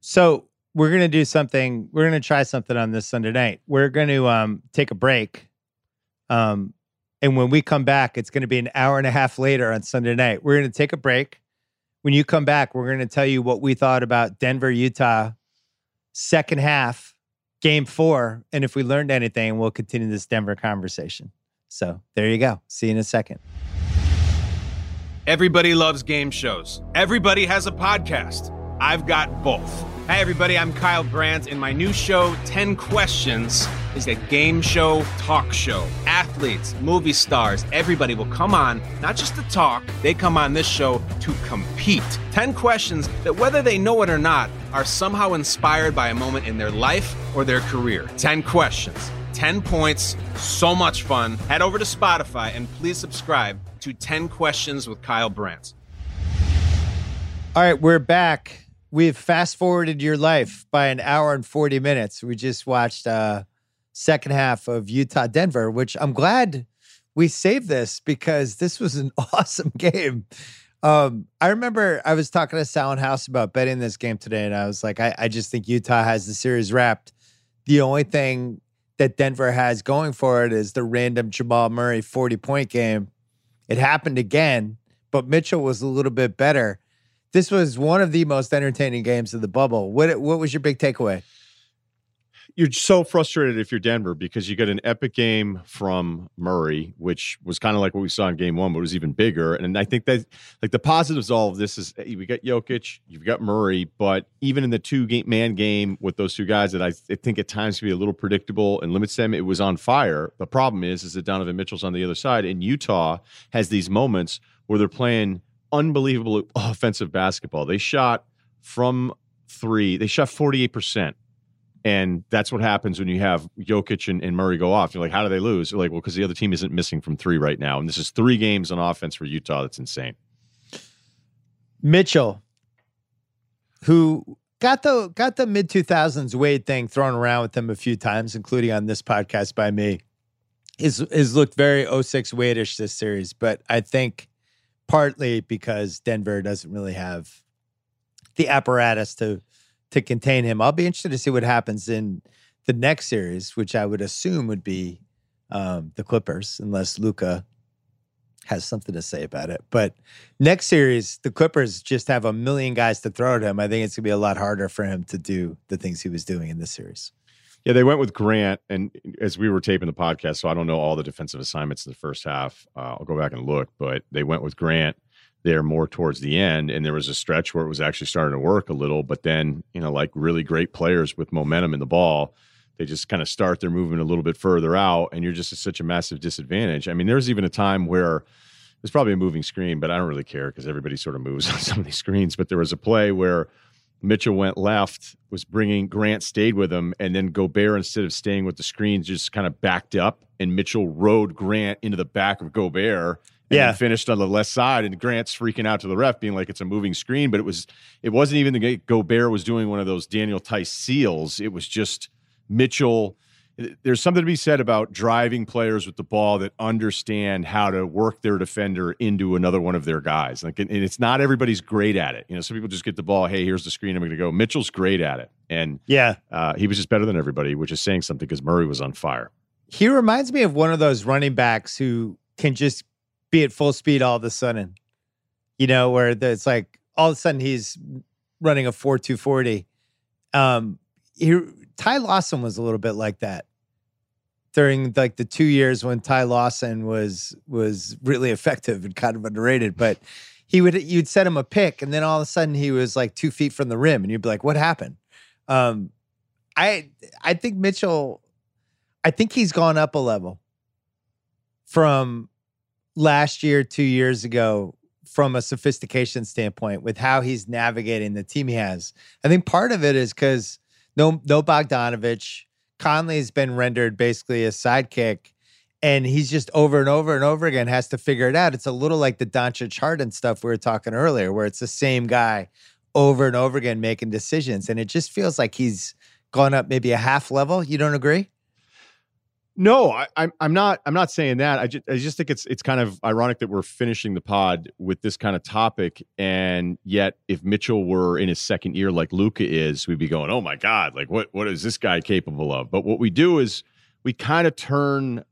So we're gonna do something. We're gonna try something on this Sunday night. We're going to um, take a break. Um, and when we come back, it's going to be an hour and a half later on Sunday night. We're going to take a break. When you come back, we're going to tell you what we thought about Denver, Utah, second half, game four. And if we learned anything, we'll continue this Denver conversation. So there you go. See you in a second. Everybody loves game shows, everybody has a podcast. I've got both. Hey, everybody, I'm Kyle Brandt, and my new show, 10 Questions, is a game show talk show. Athletes, movie stars, everybody will come on, not just to talk, they come on this show to compete. 10 questions that, whether they know it or not, are somehow inspired by a moment in their life or their career. 10 questions, 10 points, so much fun. Head over to Spotify and please subscribe to 10 Questions with Kyle Brandt. All right, we're back we've fast forwarded your life by an hour and 40 minutes. We just watched uh second half of Utah Denver, which I'm glad we saved this because this was an awesome game. Um, I remember I was talking to Sal House about betting this game today, and I was like, I, I just think Utah has the series wrapped. The only thing that Denver has going for it is the random Jamal Murray 40 point game. It happened again, but Mitchell was a little bit better this was one of the most entertaining games of the bubble. What what was your big takeaway? You're so frustrated if you're Denver because you get an epic game from Murray, which was kind of like what we saw in game one, but was even bigger. And I think that like the positives of all of this is we got Jokic, you've got Murray, but even in the two game, man game with those two guys that I, I think at times can be a little predictable and limits them, it was on fire. The problem is, is that Donovan Mitchell's on the other side, and Utah has these moments where they're playing unbelievable offensive basketball. They shot from three, they shot 48%. And that's what happens when you have Jokic and, and Murray go off. You're like, how do they lose? You're like, well, because the other team isn't missing from three right now. And this is three games on offense for Utah. That's insane. Mitchell, who got the got the mid 2000s Wade thing thrown around with him a few times, including on this podcast by me, is is looked very 06 Wade-ish this series. But I think partly because Denver doesn't really have the apparatus to to contain him. I'll be interested to see what happens in the next series, which I would assume would be um, the Clippers, unless Luka has something to say about it. But next series, the Clippers just have a million guys to throw at him. I think it's gonna be a lot harder for him to do the things he was doing in this series. Yeah, they went with Grant, and as we were taping the podcast, so I don't know all the defensive assignments in the first half. Uh, I'll go back and look, but they went with Grant there more towards the end, and there was a stretch where it was actually starting to work a little. But then, you know, like really great players with momentum in the ball, they just kind of start their movement a little bit further out, and you're just at such a massive disadvantage. I mean, there's even a time where there's probably a moving screen, but I don't really care because everybody sort of moves on some of these screens. But there was a play where Mitchell went left, was bringing Grant stayed with him, and then Gobert instead of staying with the screens just kind of backed up, and Mitchell rode Grant into the back of Gobert. And Yeah. finished on the left side, and Grant's freaking out to the ref, being like it's a moving screen, but it was it wasn't even the guy- Gobert was doing one of those Daniel Theis seals. It was just Mitchell. There's something to be said about driving players with the ball that understand how to work their defender into another one of their guys. Like, and it's not everybody's great at it. You know, some people just get the ball. Hey, here's the screen. I'm going to go. Mitchell's great at it, and Yeah. uh, he was just better than everybody, which is saying something because Murray was on fire. He reminds me of one of those running backs who can just be at full speed all of a sudden. You know, where it's like all of a sudden he's running a 4 240. Um, he, Ty Lawson was a little bit like that during like the two years when Ty Lawson was was really effective and kind of underrated. But he would you'd set him a pick, and then all of a sudden he was like two feet from the rim, and you'd be like, "What happened?" Um, I I think Mitchell, I think he's gone up a level from last year, two years ago, from a sophistication standpoint with how he's navigating the team he has. I think part of it is because no no Bogdanovich. Conley's been rendered basically a sidekick, and he's just over and over and over again has to figure it out. It's a little like the Doncic Harden stuff we were talking earlier, where it's the same guy over and over again making decisions, and it just feels like he's gone up maybe a half level. You don't agree? No, I, I'm I'm not I'm not saying that. I just I just think it's it's kind of ironic that we're finishing the pod with this kind of topic, and yet if Mitchell were in his second year like Luka is, we'd be going, oh my god, like what what is this guy capable of? But what we do is we kind of turn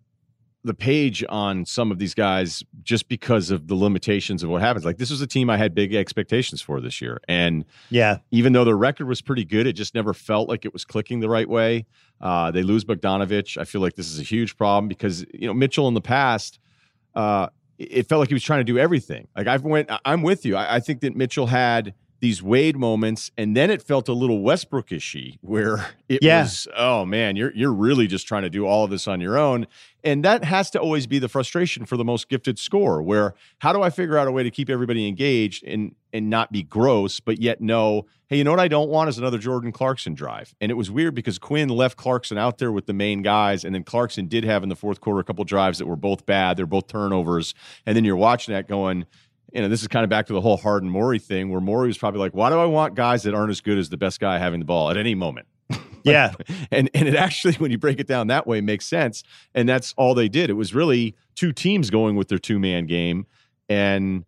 the page on some of these guys just because of the limitations of what happens. Like this was a team I had big expectations for this year, and Yeah. even though their record was pretty good, it just never felt like it was clicking the right way. Uh, they lose Bogdanovich. I feel like this is a huge problem because you know Mitchell in the past, uh, it felt like he was trying to do everything. Like I've went, I'm with you. I, I think that Mitchell had these Wade moments, and then it felt a little Westbrookishy, where it Yeah. was, oh man, you're you're really just trying to do all of this on your own, and that has to always be the frustration for the most gifted scorer. Where how do I figure out a way to keep everybody engaged and and not be gross, but yet know, hey, you know what I don't want is another Jordan Clarkson drive. And it was weird because Quin left Clarkson out there with the main guys, and then Clarkson did have in the fourth quarter a couple drives that were both bad. They're both turnovers, and then you're watching that going. You know, this is kind of back to the whole Harden Morey thing, where Morey was probably like, "Why do I want guys that aren't as good as the best guy having the ball at any moment?" Yeah. and and it actually when you break it down that way makes sense and that's all they did it was really two teams going with their two man game and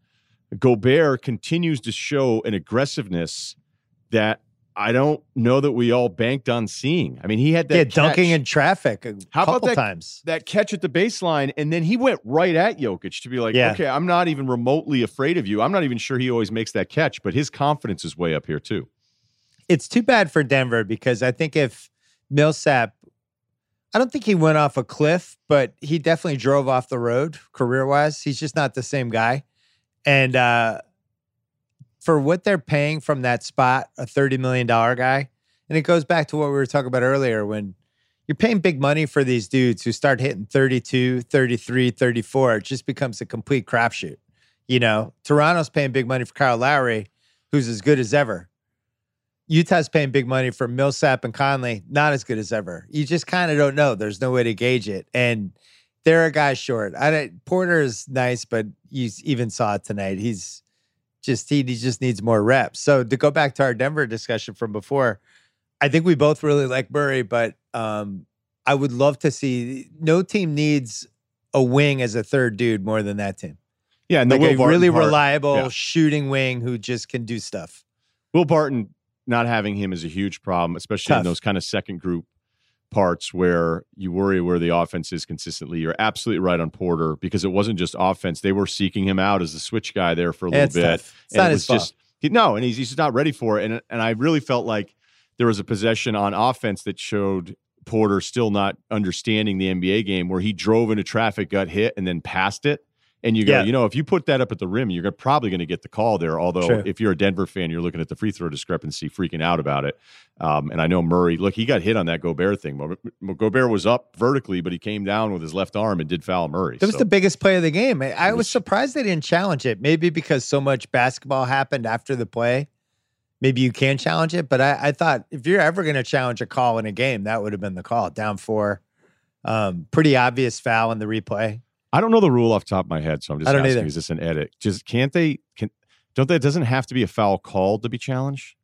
Gobert continues to show an aggressiveness that I don't know that we all banked on seeing. I mean, he had that yeah, dunking in traffic a How about that- times. that catch at the baseline, and then he went right at Jokic to be like, Yeah. okay, I'm not even remotely afraid of you. I'm not even sure he always makes that catch, but his confidence is way up here too. It's too bad for Denver because I think if Millsap, I don't think he went off a cliff, but he definitely drove off the road career wise. He's just not the same guy. And uh, for what they're paying from that spot, a $30 million guy, and it goes back to what we were talking about earlier when you're paying big money for these dudes who start hitting 32, 33, 34, it just becomes a complete crapshoot. You know, Toronto's paying big money for Kyle Lowry, who's as good as ever. Utah's paying big money for Millsap and Conley, not as good as ever. You just kind of don't know. There's no way to gauge it. And they're a guy short. I Porter is nice, but you even saw it tonight. He's just he, he just needs more reps. So to go back to our Denver discussion from before, I think we both really like Murray, but um, I would love to see no team needs a wing as a third dude more than that team. Yeah, and Like the a Barton really part- reliable yeah. shooting wing who just can do stuff. Will Barton not having him is a huge problem, especially in those kind of second group parts where you worry where the offense is consistently. You're absolutely right on Porter because it wasn't just offense; they were seeking him out as the switch guy there for a little It's bit. tough. It's and not it his fault. just he, no, and he's he's not ready for it. And and I really felt like there was a possession on offense that showed Porter still not understanding the NBA game, where he drove into traffic, got hit, and then passed it. And you go, Yeah. you know, if you put that up at the rim, you're probably going to get the call there. Although, True. if you're a Denver fan, you're looking at the free throw discrepancy, freaking out about it. Um, and I know Murray, look, he got hit on that Gobert thing. Gobert was up vertically, but he came down with his left arm and did foul Murray. That was So- the biggest play of the game. I, I was was- surprised they didn't challenge it. Maybe because so much basketball happened after the play. Maybe you can challenge it, but I, I thought if you're ever going to challenge a call in a game, that would have been the call. Down four, um, pretty obvious foul in the replay. I don't know the rule off the top of my head, so I'm just asking: either. Is this an edit? Just can't they? Can don't they? It doesn't have to be a foul called to be challenged.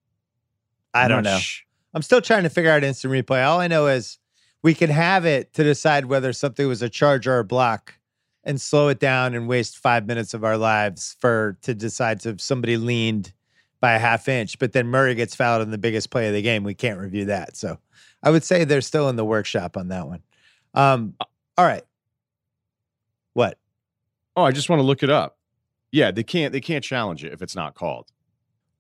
I don't know. sh- I'm still trying to figure out instant replay. All I know is we can have it to decide whether something was a charge or a block and slow it down and waste five minutes of our lives for to decide if somebody leaned by a half inch. But then Murray gets fouled in the biggest play of the game. We can't review that. So I would say they're still in the workshop on that one. Um, all right. What? Oh, I just want to look it up. Yeah, they can't. They can't challenge it if it's not called.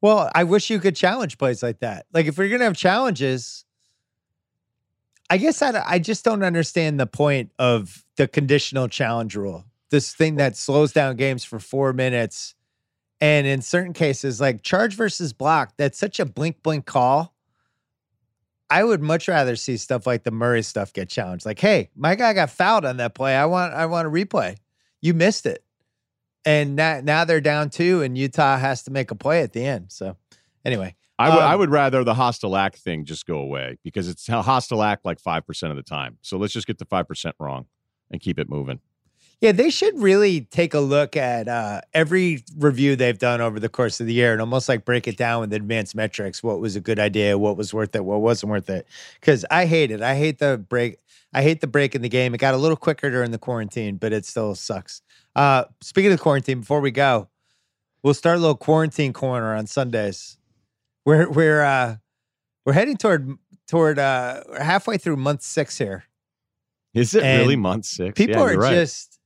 Well, I wish you could challenge plays like that. Like if we're gonna have challenges, I guess I, I just don't understand the point of the conditional challenge rule. This thing that slows down games for four minutes, and in certain cases, like charge versus block, that's such a blink blink call. I would much rather see stuff like the Murray stuff get challenged. Like, hey, my guy got fouled on that play. I want I want a replay. You missed it. And now, now they're down two, and Utah has to make a play at the end. So, anyway, I would. I Um, would rather the hostile act thing just go away because it's a hostile act like five percent of the time. So let's just get the five percent wrong and keep it moving. Yeah, they should really take a look at uh, every review they've done over the course of the year and almost like break it down with advanced metrics. What was a good idea? What was worth it? What wasn't worth it? Because I hate it. I hate the break. I hate the break in the game. It got a little quicker during the quarantine, but it still sucks. Uh, speaking of quarantine, before we go, we'll start a little quarantine corner on Sundays. We're we're uh, we're heading toward toward uh, halfway through month six here. Is it really month six? People Yeah, are right. just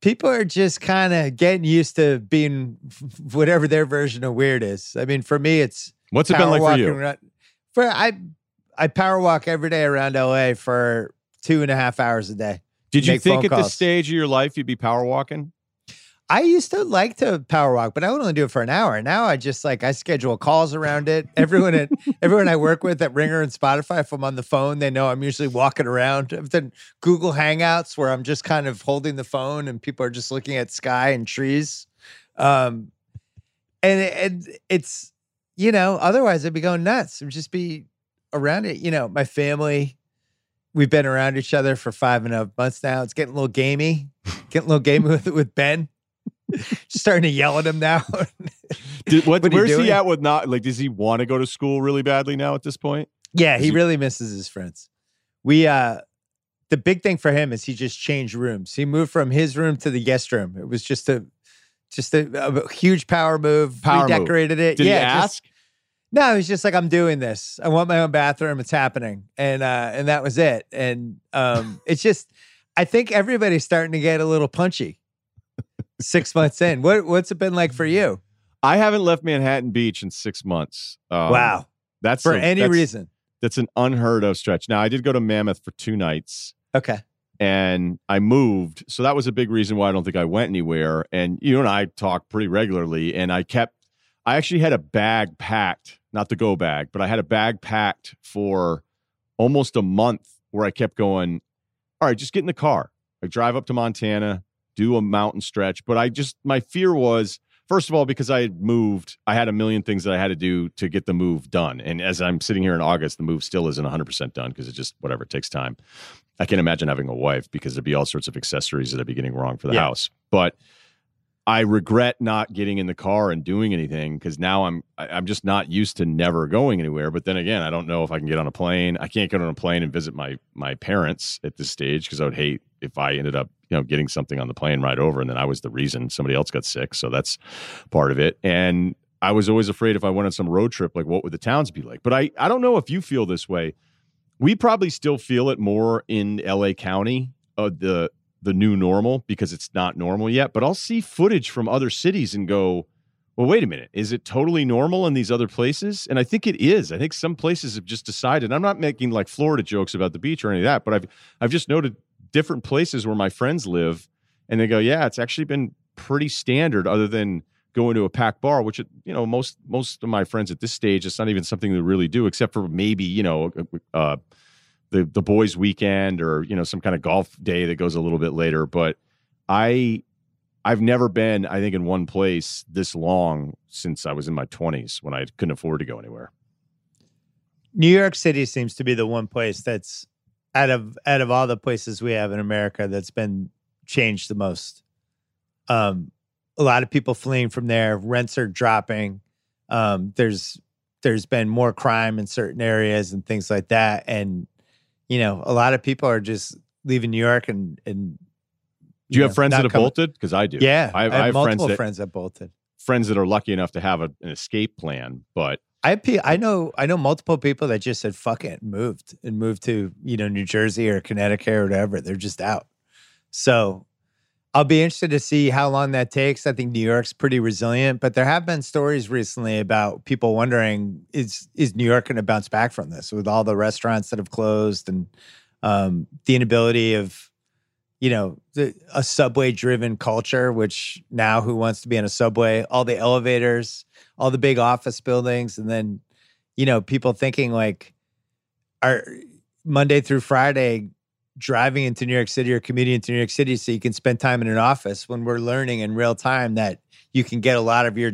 people are just kind of getting used to being whatever their version of weird is. I mean, for me, it's What's it been like for you? around- For I I power walk every day around LA for two and a half hours a day. Did you think at this stage of your life you'd be power walking? I used to like to power walk, but I would only do it for an hour. Now I just like I schedule calls around it. Everyone at everyone I work with at Ringer and Spotify, if I'm on the phone, they know I'm usually walking around. I've done Google Hangouts where I'm just kind of holding the phone and people are just looking at sky and trees. Um, and and it's you know otherwise I'd be going nuts. I'd just be around it. You know, my family. We've been around each other for five and a half months now. It's getting a little gamey, getting a little gamey with with Ben. Just starting to yell at him now. Did, what, What where's he at with not like? Does he want to go to school really badly now at this point? yeah, he he- really misses his friends. We uh the big thing for him is he just changed rooms. He moved from his room to the guest room. It was just a just a, a huge power move. Power move. It. Did yeah, he just- ask? No, he's just like, I'm doing this. I want my own bathroom. It's happening. And uh, and that was it. And um, it's just I think everybody's starting to get a little punchy. Six months in. What what's it been like for you? I haven't left Manhattan Beach in six months. Um, wow. that's For a- any that's- reason. That's an unheard of stretch. Now I did go to Mammoth for two nights. Okay. and I moved. So that was a big reason why I don't think I went anywhere. And you and I talk pretty regularly. And I kept, I actually had a bag packed, not the go bag, but I had a bag packed for almost a month where I kept going, all right, just get in the car. I drive up to Montana, do a mountain stretch. But I just, my fear was, first of all, because I had moved, I had a million things that I had to do to get the move done. And as I'm sitting here in August, the move still isn't 100% done because it just, whatever, it takes time. I can't imagine having a wife because there'd be all sorts of accessories that I'd be getting wrong for the Yeah. house. But I regret not getting in the car and doing anything because now I'm I'm just not used to never going anywhere. But then again, I don't know if I can get on a plane. I can't get on a plane and visit my my parents at this stage because I would hate if I ended up you know getting something on the plane right over and then I was the reason somebody else got sick. So that's part of it. And I was always afraid if I went on some road trip, like what would the towns be like? But I I don't know if you feel this way we probably still feel it more in LA County, uh, the the new normal because it's not normal yet. But I'll see footage from other cities and go, well, wait a minute, is it totally normal in these other places? And I think it is. I think some places have just decided. I'm not making like Florida jokes about the beach or any of that, but I've I've just noted different places where my friends live, and they go, yeah, it's actually been pretty standard, other than going to a packed bar, which you know most most of my friends at this stage, it's not even something they really do, except for maybe you know uh, the the boys' weekend or you know some kind of golf day that goes a little bit later. But I I've never been I think in one place this long since I was in my twenties when I couldn't afford to go anywhere. New York City seems to be the one place that's out of out of all the places we have in America that's been changed the most. Um, a lot of people fleeing from there. Rents are dropping. Um, there's there's been more crime in certain areas and things like that. And you know, a lot of people are just leaving New York and and. Do you, have friends that have coming- bolted? Because I do. Yeah, I, I, I have, have multiple friends that friends that bolted. friends that are lucky enough to have a, an escape plan, but I I know I know multiple people that just said fuck it moved and moved to you know New Jersey or Connecticut or whatever. They're just out. So I'll be interested to see how long that takes. I think New York's pretty resilient, but there have been stories recently about people wondering is is New York going to bounce back from this with all the restaurants that have closed and um, the inability of you know a subway driven culture which now who wants to be in a subway? All the elevators all the big office buildings and then you know people thinking like are monday through friday driving into new york city or commuting into new york city so you can spend time in an office when we're learning in real time that you can get a lot of your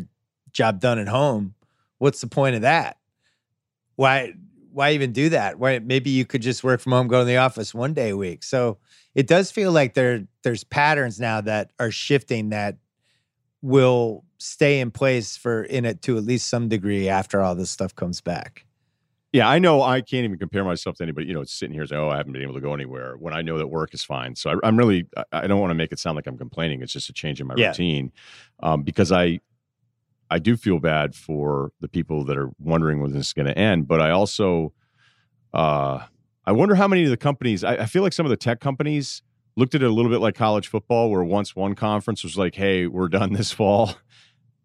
job done at home. What's the point of that? Why why even do that why maybe you could just work from home go to the office one day a week so it does feel like there there's patterns now that are shifting that will stay in place for in it to at least some degree after all this stuff comes back. Yeah, I know I can't even compare myself to anybody. You know, sitting here saying, "Oh, I haven't been able to go anywhere," when I know that work is fine. So I, I'm really, I- I don't want to make it sound like I'm complaining. It's just a change in my Yeah. routine, um, because I, I do feel bad for the people that are wondering when this is going to end. But I also, uh, I wonder how many of the companies. I, I feel like some of the tech companies looked at it a little bit like college football, where once one conference was like, "Hey, we're done this fall."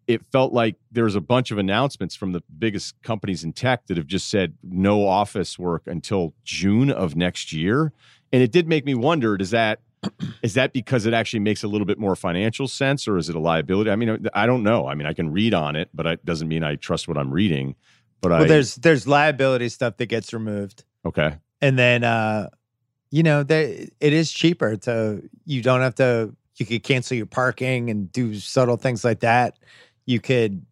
it felt like there was a bunch of announcements from the biggest companies in tech that have just said no office work until June of next year. And it did make me wonder, does that is that because it actually makes a little bit more financial sense or is it a liability? I mean, I don't know. I mean, I can read on it, but it doesn't mean I trust what I'm reading. But Well, I there's there's liability stuff that gets removed, okay. and then uh, you know there it is cheaper to you don't have to you could cancel your parking and do subtle things like that. You could,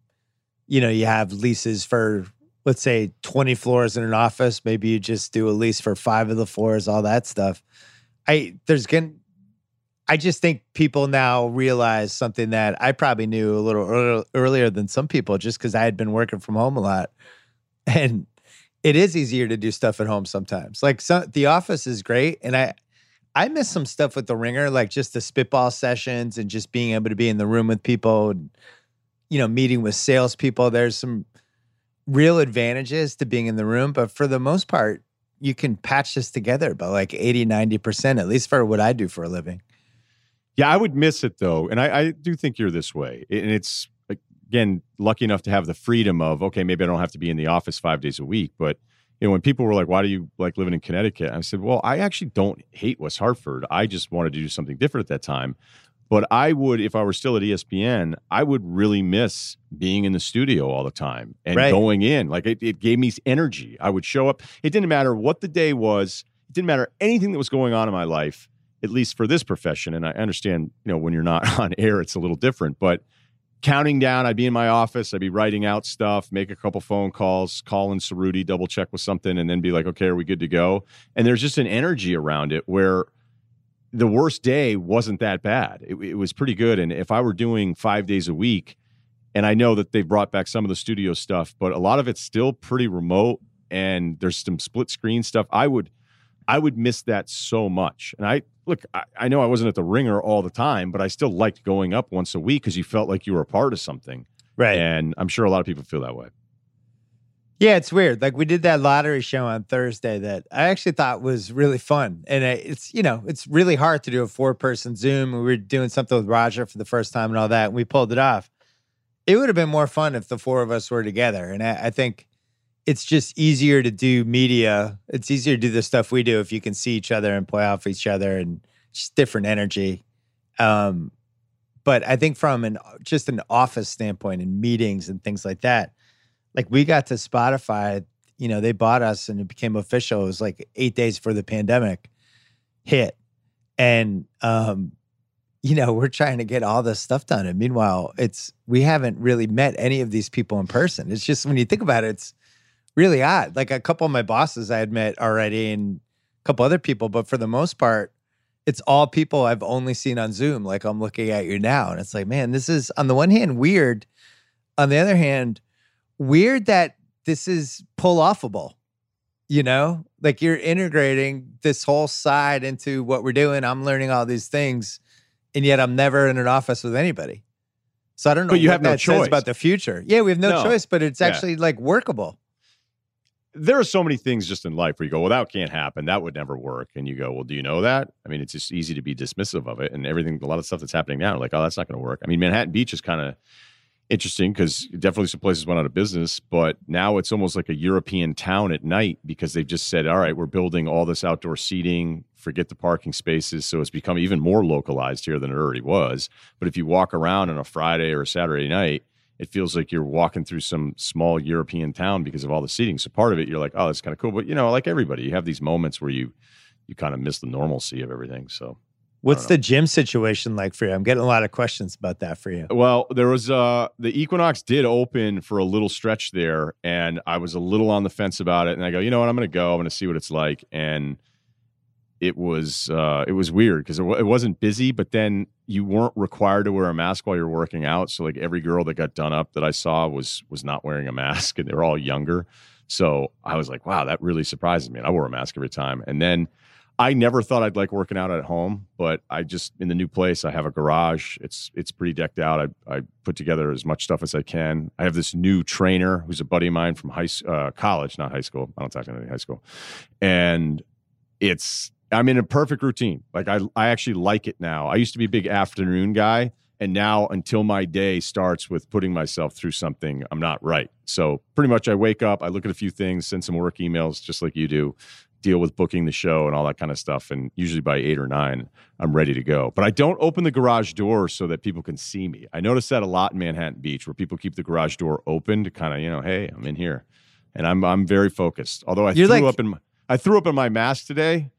you know, you have leases for let's say 20 floors in an office. Maybe you just do a lease for five of the floors, all that stuff. I there's going I just think people now realize something that I probably knew a little earl- earlier than some people just because I had been working from home a lot. And it is easier to do stuff at home sometimes. Like the office is great. And I, I miss some stuff with the ringer, like just the spitball sessions and just being able to be in the room with people and, you know, meeting with salespeople. There's some real advantages to being in the room. But for the most part, you can patch this together by like 80, 90%, at least for what I do for a living. Yeah, I would miss it though, and I, I do think you're this way. And it's again lucky enough to have the freedom of okay, maybe I don't have to be in the office five days a week. But you know, when people were like, "Why do you like living in Connecticut?" I said, "Well, I actually don't hate West Hartford. I just wanted to do something different at that time." But I would, if I were still at ESPN, I would really miss being in the studio all the time and Right. going in. Like it, it gave me energy. I would show up. It didn't matter what the day was. It didn't matter anything that was going on in my life at least for this profession. And I understand, you know, when you're not on air, it's a little different. But counting down, I'd be in my office, I'd be writing out stuff, make a couple phone calls, call in Cerruti, double check with something, and then be like, okay, are we good to go? And there's just an energy around it where the worst day wasn't that bad. It, it was pretty good. And if I were doing five days a week, and I know that they've brought back some of the studio stuff, but a lot of it's still pretty remote and there's some split screen stuff. I would I would miss that so much. And I look, I, I know I wasn't at the ringer all the time, but I still liked going up once a week because you felt like you were a part of something. Right. And I'm sure a lot of people feel that way. Yeah, it's weird. Like we did that lottery show on Thursday that I actually thought was really fun, and it's you know it's really hard to do a four person Zoom. We were doing something with Roger for the first time and all that, and we pulled it off. It would have been more fun if the four of us were together, and I, I think it's just easier to do media. It's easier to do the stuff we do if you can see each other and play off each other, and just different energy. Um, but I think from an just an office standpoint and meetings and things like that like we got to Spotify, you know, they bought us and it became official. It was like eight days for the pandemic hit. And um, you know, we're trying to get all this stuff done. And meanwhile, it's we haven't really met any of these people in person. It's just when you think about it, it's really odd. Like a couple of my bosses I had met already and a couple other people, but for the most part, it's all people I've only seen on Zoom. Like I'm looking at you now. And it's like, man, this is on the one hand weird. On the other hand, weird that this is pull offable. You know, like you're integrating this whole side into what we're doing. I'm learning all these things, and yet I'm never in an office with anybody. So I don't know. But you have no choice about the future. Yeah, we have no, no. choice, but it's Yeah. actually like workable. There are so many things just in life where you go, well, that can't happen. That would never work. And you go, well, do you know that? I mean, it's just easy to be dismissive of it. And everything, a lot of stuff that's happening now, like, oh, that's not going to work. I mean, Manhattan Beach is kind of interesting because definitely some places went out of business, but now it's almost like a European town at night because they've just said, all right, we're building all this outdoor seating, forget the parking spaces. So it's become even more localized here than it already was. But if you walk around on a Friday or a Saturday night, it feels like you're walking through some small European town because of all the seating. So part of it, you're like, oh, that's kind of cool. But you know, like everybody, you have these moments where you you kind of miss the normalcy of everything. So What's the gym situation like for you? I'm getting a lot of questions about that for you. Well, there was uh the Equinox did open for a little stretch there, and I was a little on the fence about it. And I go, you know what, I'm going to go. I'm going to see what it's like. And it was uh it was weird because it, wa- it wasn't busy, but then you weren't required to wear a mask while you're working out. So like every girl that got done up that I saw was was not wearing a mask, and they were all younger. So I was like, wow, that really surprises me. And I wore a mask every time. And then I never thought I'd like working out at home, but I just in the new place I have a garage. It's it's pretty decked out. I I put together as much stuff as I can. I have this new trainer who's a buddy of mine from high uh, college, not high school. I don't talk to any high school, and it's I'm in a perfect routine. Like I I actually like it now. I used to be a big afternoon guy, and now until my day starts with putting myself through something, I'm not right. So pretty much I wake up, I look at a few things, send some work emails, just like you do deal with booking the show and all that kind of stuff. And usually by eight or nine, I'm ready to go. But I don't open the garage door so that people can see me. I notice that a lot in Manhattan Beach where people keep the garage door open to kind of, you know, hey, I'm in here. And I'm I'm very focused. Although I You're threw like- up in my, I threw up in my mask today.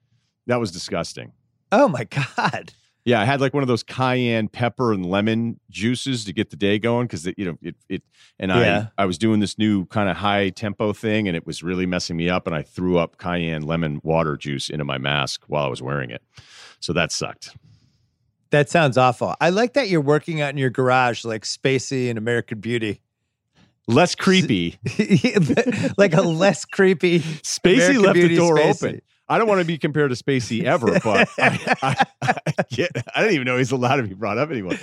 That was disgusting. Oh my God. Yeah, I had like one of those cayenne pepper and lemon juices to get the day going because you know it it and Yeah. I I was doing this new kind of high tempo thing and it was really messing me up and I threw up cayenne lemon water juice into my mask while I was wearing it, so that sucked. That sounds awful. I like that you're working out in your garage like Spacey and American Beauty. Less creepy. like a less creepy Spacey American left Beauty the door Spacey. open. I don't want to be compared to Spacey ever, but I, I, I, get, I didn't even know he's allowed to be brought up anymore.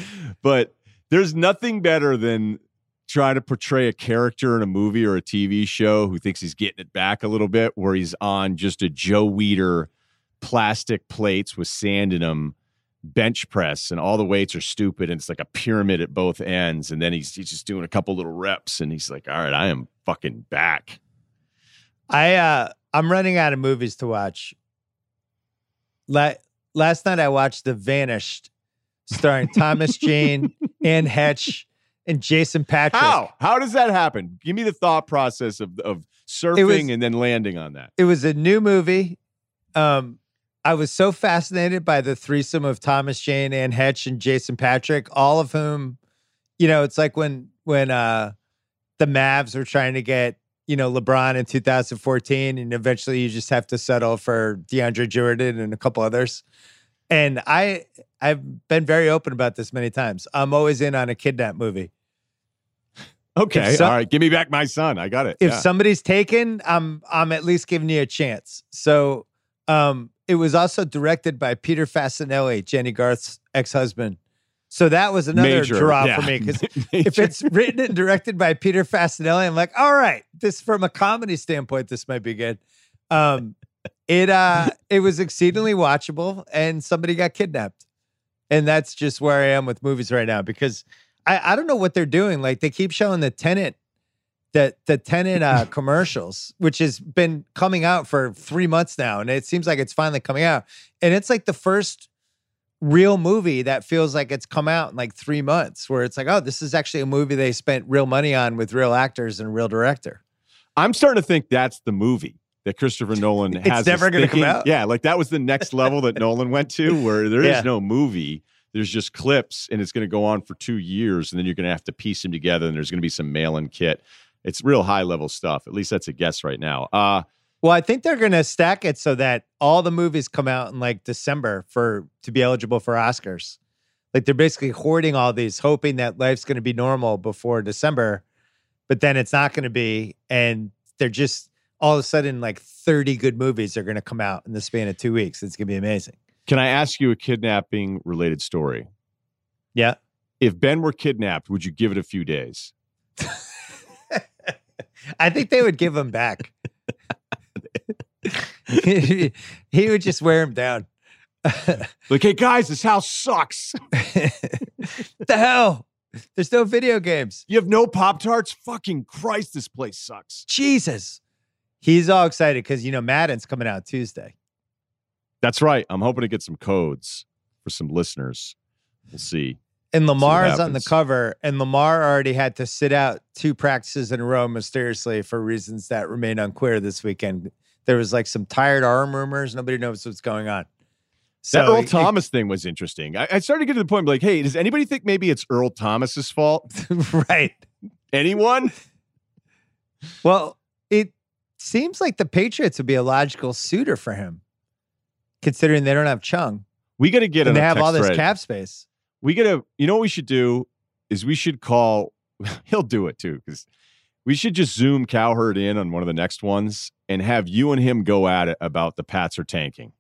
But there's nothing better than trying to portray a character in a movie or a TV show who thinks he's getting it back a little bit, where he's on just a Joe Weider plastic plates with sand in them bench press and all the weights are stupid and it's like a pyramid at both ends and then he's, he's just doing a couple little reps and he's like all right i am fucking back I uh I'm running out of movies to watch. La- last night I watched The Vanished, starring Thomas Jane, Anne Heche, and Jason Patric. How? How does that happen? Give me the thought process of of surfing was- and then landing on that. It was a new movie. Um, I was so fascinated by the threesome of Thomas Jane, Anne Heche, and Jason Patric, all of whom, you know, it's like when when uh the Mavs were trying to get, you know, LeBron in 2014, and eventually you just have to settle for DeAndre Jordan and a couple others. And I I've been very open about this many times. I'm always in on a kidnap movie. Okay, all right. Give me back my son. I got it. if Yeah. somebody's taken, I'm I'm at least giving you a chance. So um it was also directed by Peter Facinelli, Jennie Garth's ex-husband. So that was another Major, draw yeah. for me because if it's written and directed by Peter Facinelli, I'm like, all right, this from a comedy standpoint, this might be good. Um, it uh, it was exceedingly watchable, and somebody got kidnapped, and that's just where I am with movies right now because I I don't know what they're doing. Like they keep showing the Tenet. The, the Tenet uh, commercials, which has been coming out for three months now, and it seems like it's finally coming out. And it's like the first real movie that feels like it's come out in like three months, where it's like, oh, this is actually a movie they spent real money on with real actors and real director. I'm starting to think that's the movie that Christopher Nolan It's has. us never gonna come out? Yeah, like that was the next level that Nolan went to, where there is Yeah. no movie. There's just clips, and it's going to go on for two years, and then you're going to have to piece them together, and there's going to be some mail-in kit. It's real high level stuff. At least that's a guess right now. Uh, Well, I think they're going to stack it so that all the movies come out in like December for to be eligible for Oscars. Like they're basically hoarding all these, hoping that life's going to be normal before December, but then it's not going to be, and they're just all of a sudden like thirty good movies are going to come out in the span of two weeks. It's going to be amazing. can I ask you a kidnapping related story? Yeah. If Ben were kidnapped, would you give it a few days? I think they would give him back. He would just wear him down. Like, hey guys, this house sucks. the hell? There's no video games. You have no Pop Tarts? Fucking Christ, this place sucks. Jesus. He's all excited because you know Madden's coming out Tuesday. That's right. I'm hoping to get some codes for some listeners. We'll see. And Lamar is on the cover, and Lamar already had to sit out two practices in a row mysteriously for reasons that remain unclear this weekend. There was like some tired arm rumors. Nobody knows what's going on. So that Earl it- Thomas thing was interesting. I, I started to get to the point like, hey, does anybody think maybe it's Earl Thomas's fault? right. Anyone? Well, it seems like the Patriots would be a logical suitor for him, considering they don't have Chung We got to get and they have all this thread. cap space. we gotta you know what we should do is we should call he'll do it too because we should just zoom cowherd in on one of the next ones and have you and him go at it about the pats are tanking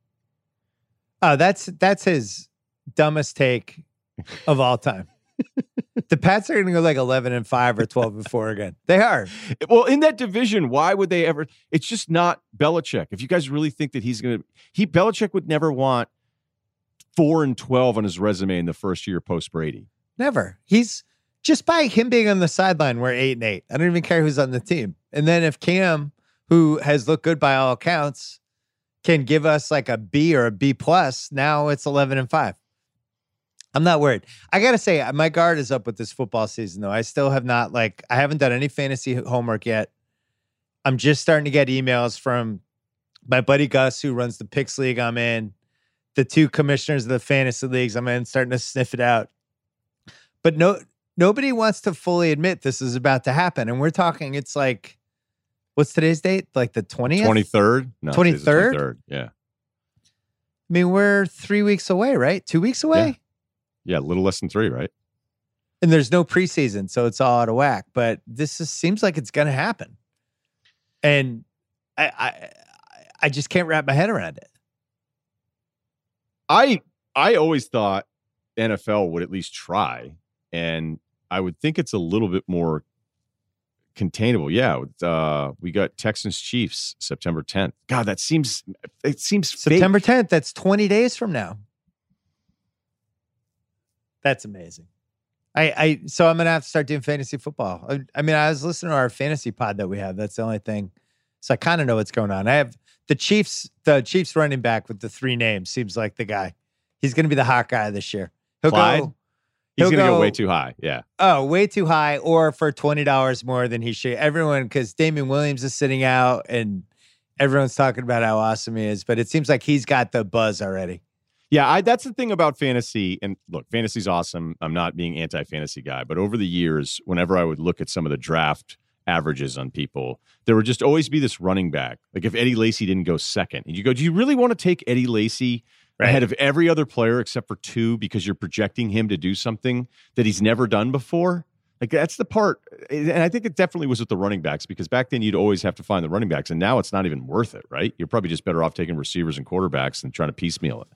Oh, that's that's his dumbest take of all time. the Pats are going to go like eleven and five or twelve and four again. They are. well in that division why would they ever it's just not Belichick if you guys really think that he's gonna he Belichick would never want four and 12 on his resume in the first year post Brady Never. He's just by him being on the sideline. We're eight and eight. I don't even care who's on the team. And then if Cam, who has looked good by all accounts, can give us like a B or a B plus, now it's eleven and five. I'm not worried. I gotta say, uh, my guard is up with this football season, though. I still have not like I haven't done any fantasy homework yet. I'm just starting to get emails from my buddy Gus, who runs the Picks League I'm in, the two commissioners of the fantasy leagues I'm in, starting to sniff it out. But no, nobody wants to fully admit this is about to happen, and we're talking. It's like, what's today's date? Like the twentieth. 23rd no today's the 23rd? 23rd. yeah I mean, we're three weeks away, right? Two weeks away. yeah a little less than three right and there's no preseason, so it's all out of whack. But this is, seems like it's going to happen, and I, I I just can't wrap my head around it. I I always thought NFL would at least try, and I would think it's a little bit more containable. Yeah, uh, we got Texans Chiefs September 10th. God, that seems it seems fake. September 10th. That's 20 days from now. That's amazing. I, I so I'm gonna have to start doing fantasy football. I, I mean, I was listening to our fantasy pod that we have. That's the only thing. So I kind of know what's going on. I have the Chiefs, the Chiefs running back with the three names seems like the guy. He's gonna be the hot guy this year. He'll Clyde? go He's he'll going to go way too high. Yeah, oh way too high, or for twenty dollars more than he should. Everyone because Damien Williams is sitting out and everyone's talking about how awesome he is, but it seems like he's got the buzz already. yeah. I, that's the thing about fantasy. And look, fantasy's awesome. I'm not being anti-fantasy guy, but over the years, whenever I would look at some of the draft averages on people, there would just always be this running back. Like if Eddie Lacy didn't go second, and you go, do you really want to take Eddie Lacy ahead of every other player except for two because you're projecting him to do something that he's never done before? Like that's the part, and I think it definitely was with the running backs because back then you'd always have to find the running backs, and now it's not even worth it, right? You're probably just better off taking receivers and quarterbacks than trying to piecemeal it.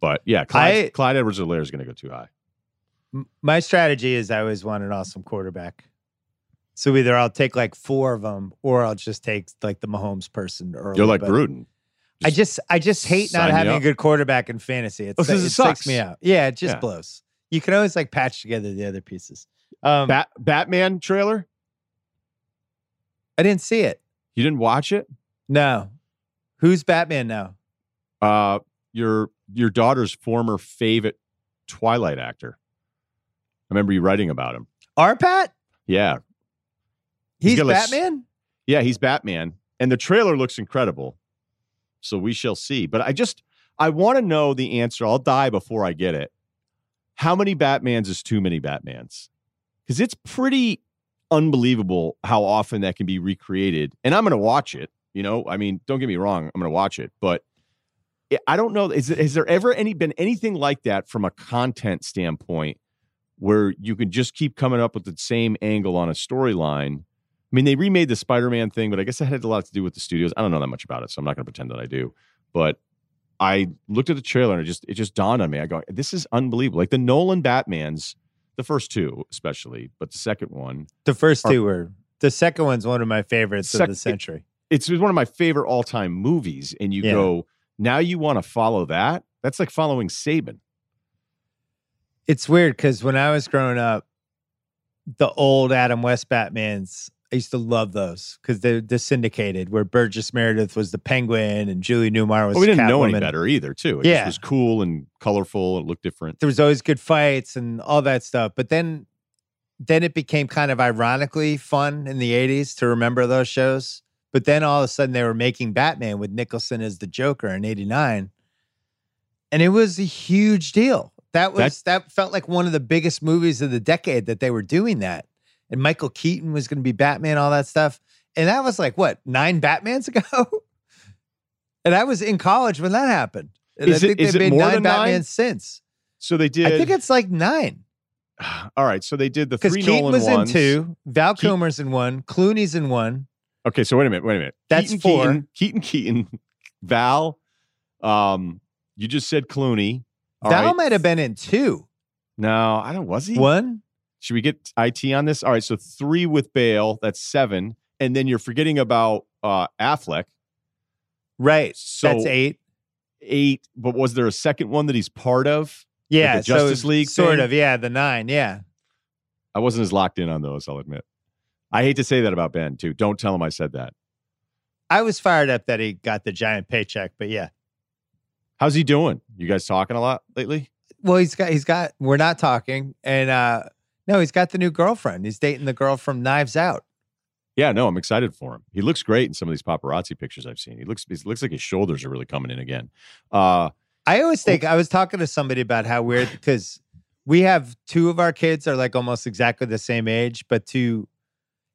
But yeah, Clyde, I- Clyde Edwards-Helaire is going to go too high. My strategy is I always want an awesome quarterback. So either I'll take like four of them, or I'll just take like the Mahomes person early. You're like but Gruden. I just I just hate not having a good quarterback in fantasy. It's, Oh, it it sucks me out. Yeah, it just Yeah. blows. You can always like patch together the other pieces. Um, Bat- Batman trailer. I didn't see it. You didn't watch it? No. Who's Batman now? Uh, your your daughter's former favorite Twilight actor. I remember you writing about him. Our Pat? Yeah, He's got a s- Batman? yeah, he's Batman, and the trailer looks incredible. So we shall see. But I just I want to know the answer. I'll die before I get it. How many Batmans is too many Batmans? Because it's pretty unbelievable how often that can be recreated. And I'm going to watch it. You know, I mean, don't get me wrong, I'm going to watch it, but I- don't know. Is, has there ever any been anything like that from a content standpoint where you can just keep coming up with the same angle on a storyline? I mean, they remade the Spider-Man thing, but I guess that had a lot to do with the studios. I don't know that much about it, so I'm not going to pretend that I do. But I looked at the trailer and it just it just dawned on me. I go, this is unbelievable. Like the Nolan Batmans, the first two especially, but the second one, The first Are- two were. The second one's one of my favorites Sec- of the century. It, it's one of my favorite all-time movies. And you Yeah. go, now you want to follow that? That's like following Saban. It's weird because when I was growing up, the old Adam West Batmans, I used to love those because they're, they're syndicated, where Burgess Meredith was the Penguin and Julie Newmar was Well, we didn't know any better either, too. It Yeah. was cool and colorful It looked different. There was always good fights and all that stuff. But then, then it became kind of ironically fun in the '80s to remember those shows. But then all of a sudden they were making Batman with Nicholson as the Joker in '89, and it was a huge deal. That was that felt like one of the biggest movies of the decade that they were doing that. And Michael Keaton was going to be Batman, all that stuff. And that was like what nine Batmans ago. and I was in college when that happened. And Is I it- think is they've it made more nine than nine? Since. So they did. I think it's like nine all right. So they did the three Keaton Nolan was ones. in two, Val Kilmer's in one, Clooney's in one. Okay, so wait a minute, wait a minute. That's Keaton, four. Keaton, Keaton, Keaton, Val. Um, you just said Clooney. All Val right. might have been in two. No, I don't. Was he? One, Should we get IT on this? All right, so three with Bale. That's seven, and then you're forgetting about uh Affleck. right? So That's eight. eight. But was there a second one that he's part of? Yeah, the so Justice League sort thing? of. Yeah, the nine. Yeah, I wasn't as locked in on those. I'll admit. I hate to say that about Ben too. Don't tell him I said that. I was fired up that he got the giant paycheck, but yeah. How's he doing? You guys talking a lot lately? Well, he's got he's got. We're not talking, and uh no, he's got the new girlfriend. He's dating the girl from Knives Out. Yeah, no, I'm excited for him. He looks great in some of these paparazzi pictures I've seen. He looks he looks like his shoulders are really coming in again. Uh I always think I was talking to somebody about how weird because we have two of our kids are like almost exactly the same age, but to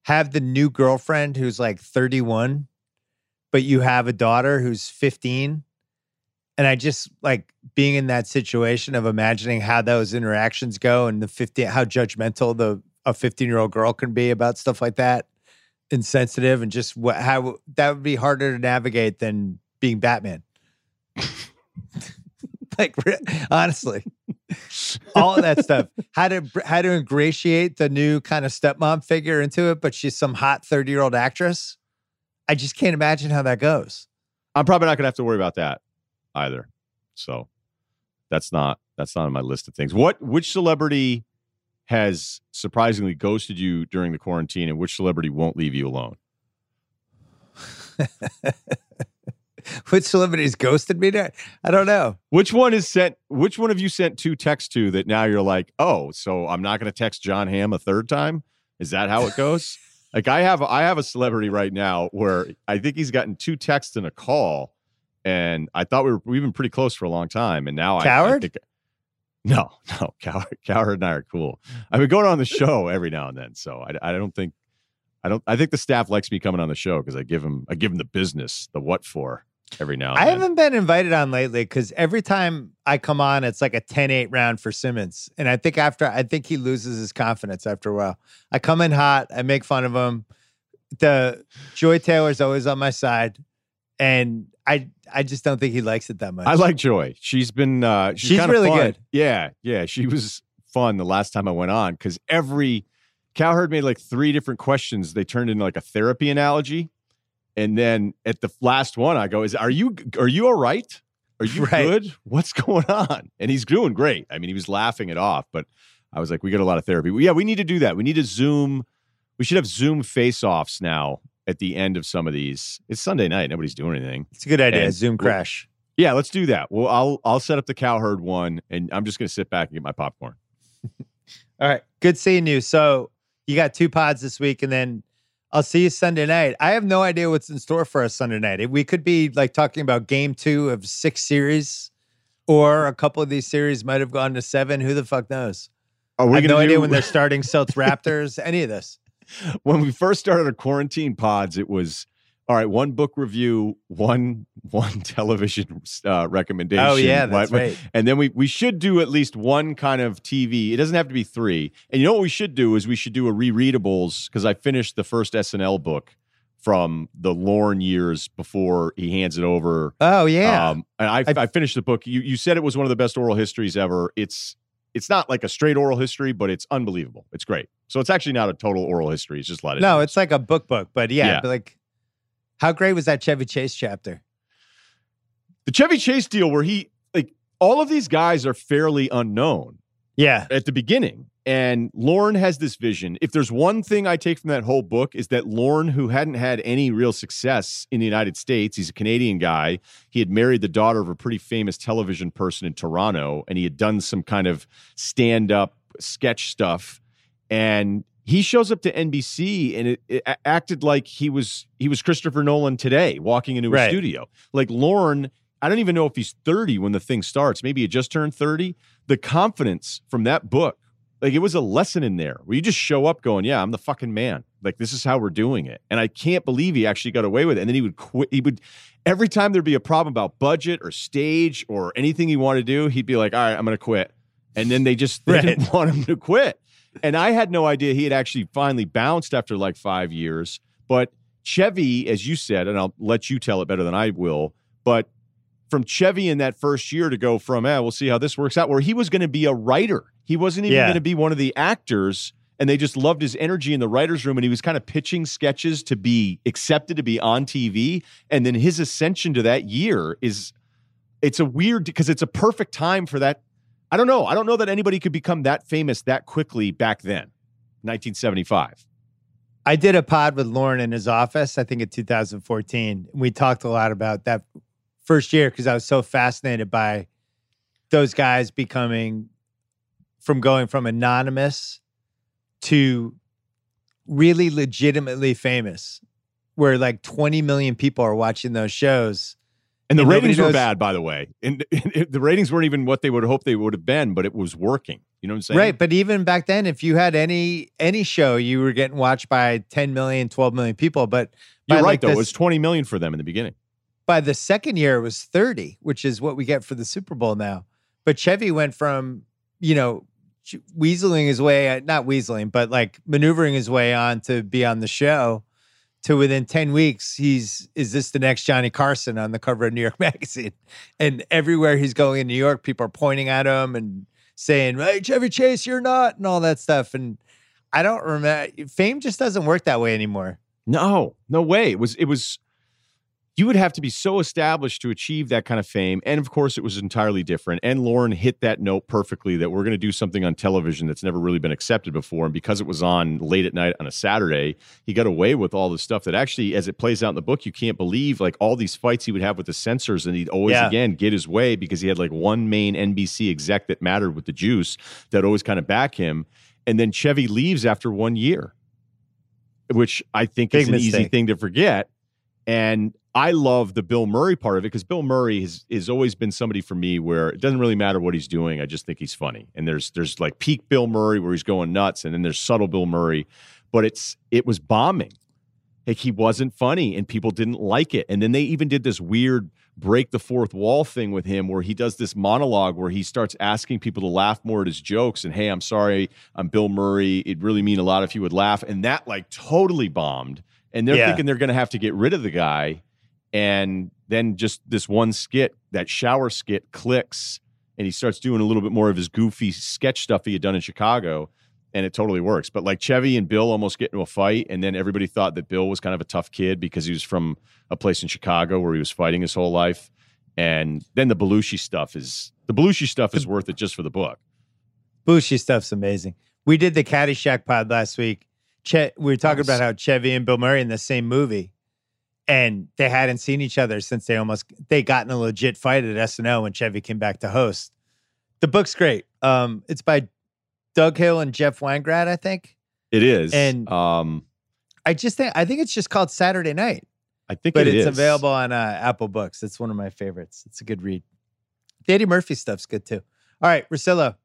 have the new girlfriend who's like 31, but you have a daughter who's 15. And I just like being in that situation of imagining how those interactions go and the 50 how judgmental the a 15 year old girl can be about stuff like that, insensitive, and just what how that would be harder to navigate than being Batman. like honestly. All of that stuff. How to how to ingratiate the new kind of stepmom figure into it but she's some hot 30 year old actress? I just can't imagine how that goes. I'm probably not gonna have to worry about that either. So that's not that's not on my list of things. What which celebrity has surprisingly ghosted you during the quarantine and which celebrity won't leave you alone? which celebrities ghosted me there i don't know Which one is sent which one have you sent two texts to that now you're like, oh, so I'm not gonna text Jon Hamm a third time? Is that how it goes? like I have I have a celebrity right now where I think he's gotten two texts and a call, and I thought we were we've been pretty close for a long time, and now I- I, Coward? think no, no, Coward, Coward and I are cool. I've been going on the show every now and then, so I, I don't think I don't I think the staff likes me coming on the show because I give him I give him the business, the what for every now and i then. haven't been invited on lately because every time i come on it's like a 10-8 round for simmons and i think after i think he loses his confidence after a while i come in hot i make fun of him the joy taylor's always on my side and i i just don't think he likes it that much I like Joy. She's been uh she's, She's really fun. good. Yeah, yeah. She was fun the last time I went on because every Cowherd made like three different questions. They turned into like a therapy analogy. And then at the last one, I go, "Is are you are you all right? Are you Right. good? What's going on?" And he's doing great. I mean, he was laughing it off, but I was like, "We got a lot of therapy. Yeah, we need to do that. We need to Zoom. We should have Zoom face-offs now at the end of some of these. It's Sunday night. Nobody's doing anything. It's a good idea. And- Zoom crash. Yeah, let's do that. Well, I'll I'll set up the Cowherd one, and I'm just going to sit back and get my popcorn. All right. Good seeing you. So you got two pods this week, and then I'll see you Sunday night. I have no idea what's in store for us Sunday night. We could be like talking about game two of six series, or a couple of these series might have gone to seven. Who the fuck knows? Are I we have gonna no idea when they're starting Celts Raptors, any of this. when we first started our quarantine pods, it was all right. One book review, one one television uh, recommendation. Oh yeah, that's What- right. And then we we should do at least one kind of TV. It doesn't have to be three. And you know what we should do is we should do a rereadables because I finished the first SNL book from the Lorne years before he hands it over. Oh yeah. Um, and I, I, finished the book. You you said it was one of the best oral histories ever. It's it's not like a straight oral history, but it's unbelievable. It's great. So it's actually not a total oral history. It's just a lot of no, it's like a book book, but yeah, Yeah. but like, how great was that Chevy Chase chapter? the Chevy Chase deal where he like all of these guys are fairly unknown Yeah, at the beginning. And Lorne has this vision. If there's one thing I take from that whole book is that Lorne, who hadn't had any real success in the United States, he's a Canadian guy. He had married the daughter of a pretty famous television person in Toronto, and he had done some kind of stand-up sketch stuff. And he shows up to NBC and it, it acted like he was he was Christopher Nolan today, walking into a Right. studio. Like Lorne, I don't even know if he's 30 when the thing starts. Maybe he just turned 30. The confidence from that book, like it was a lesson in there where you just show up going, Yeah, I'm the fucking man. Like this is how we're doing it. And I can't believe he actually got away with it. And then he would quit. He would every time there'd be a problem about budget or stage or anything he wanted to do, he'd be like, All right, I'm gonna quit. And then they just they Right. didn't want him to quit. And I had no idea he had actually finally bounced after like five years. But Chevy, as you said, and I'll let you tell it better than I will, but from Chevy in that first year to go from, eh, we'll see how this works out, where he was going to be a writer. He wasn't even Yeah. going to be one of the actors. And they just loved his energy in the writer's room. And he was kind of pitching sketches to be accepted to be on TV. And then his ascension to that year is, it's a weird, because it's a perfect time for that. I don't know. I don't know that anybody could become that famous that quickly back then, 1975. I did a pod with Lorne in his office, I think in 2014. We talked a lot about that first year because I was so fascinated by those guys becoming from going from anonymous to really legitimately famous, where like 20 million people are watching those shows. And the And ratings were bad, by the way. And, and the ratings weren't even what they would hope they would have been, but it was working. You know what I'm saying? Right. But even back then, if you had any any show, you were getting watched by 10 million, 12 million people. But You're right, like though. It was 20 million for them in the beginning. By the second year it was 30 which is what we get for the super bowl now. But chevy went from you know weaseling his way uh, not weaseling but like maneuvering his way on to be on the show to within 10 weeks he's is this the next johnny carson on the cover of new york magazine? And everywhere he's going in new york people are pointing at him and saying hey chevy chase you're not and all that stuff. And i don't remember fame just doesn't work that way anymore. No, no way. It was it was you would have to be so established to achieve that kind of fame. And of course, it was entirely different. And Lorne hit that note perfectly that we're going to do something on television that's never really been accepted before. And because it was on late at night on a Saturday, he got away with all the stuff that actually, as it plays out in the book, you can't believe like all these fights he would have with the censors. And he'd always, Yeah. again, get his way because he had like one main NBC exec that mattered with the juice that always kind of back him. And then Chevy leaves after one year, which I think Big is an easy thing to forget. And I love the Bill Murray part of it because Bill Murray has, has always been somebody for me where it doesn't really matter what he's doing. I just think he's funny. And there's there's like peak Bill Murray where he's going nuts, and then there's subtle Bill Murray, but it's it was bombing. Like he wasn't funny and people didn't like it. And then they even did this weird break the fourth wall thing with him where he does this monologue where he starts asking people to laugh more at his jokes and hey, I'm sorry, I'm Bill Murray. It'd really mean a lot if you would laugh. And that like totally bombed. And they're Yeah. thinking they're gonna have to get rid of the guy. And then just this one skit, that shower skit clicks and he starts doing a little bit more of his goofy sketch stuff he had done in Chicago, and it totally works. But like Chevy and Bill almost get into a fight, and then everybody thought that Bill was kind of a tough kid because he was from a place in Chicago where he was fighting his whole life. And then the Belushi stuff is the Belushi stuff is worth it just for the book. Bushy stuff's amazing. We did the Caddyshack pod last week. Che- we were talking Nice. about how Chevy and Bill Murray in the same movie, and they hadn't seen each other since they almost they got in a legit fight at SNL when Chevy came back to host. The book's great. Um, it's by Doug Hill and Jeff Weingrad, I think. It is, And- um, I just think I think it's just called Saturday Night, I think but it it's is. available on uh, Apple Books. It's one of my favorites. It's a good read. The Eddie Murphy stuff's good too. All right, Russillo,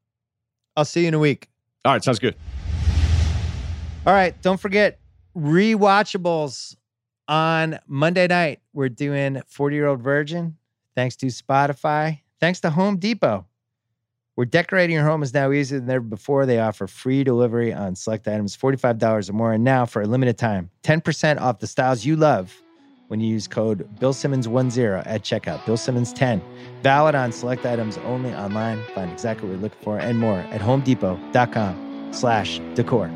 I'll see you in a week. All right, sounds good. All right, don't forget rewatchables on Monday night. We're doing 40 Year Old Virgin. Thanks to Spotify. Thanks to Home Depot. Where decorating your home is now easier than ever before. They offer free delivery on select items, $45 or more. And now, for a limited time, 10% off the styles you love when you use code Bill Simmons10 at checkout. Bill Simmons 10. Valid on select items only online. Find exactly what you're looking for and more at homedepot.com slash decor.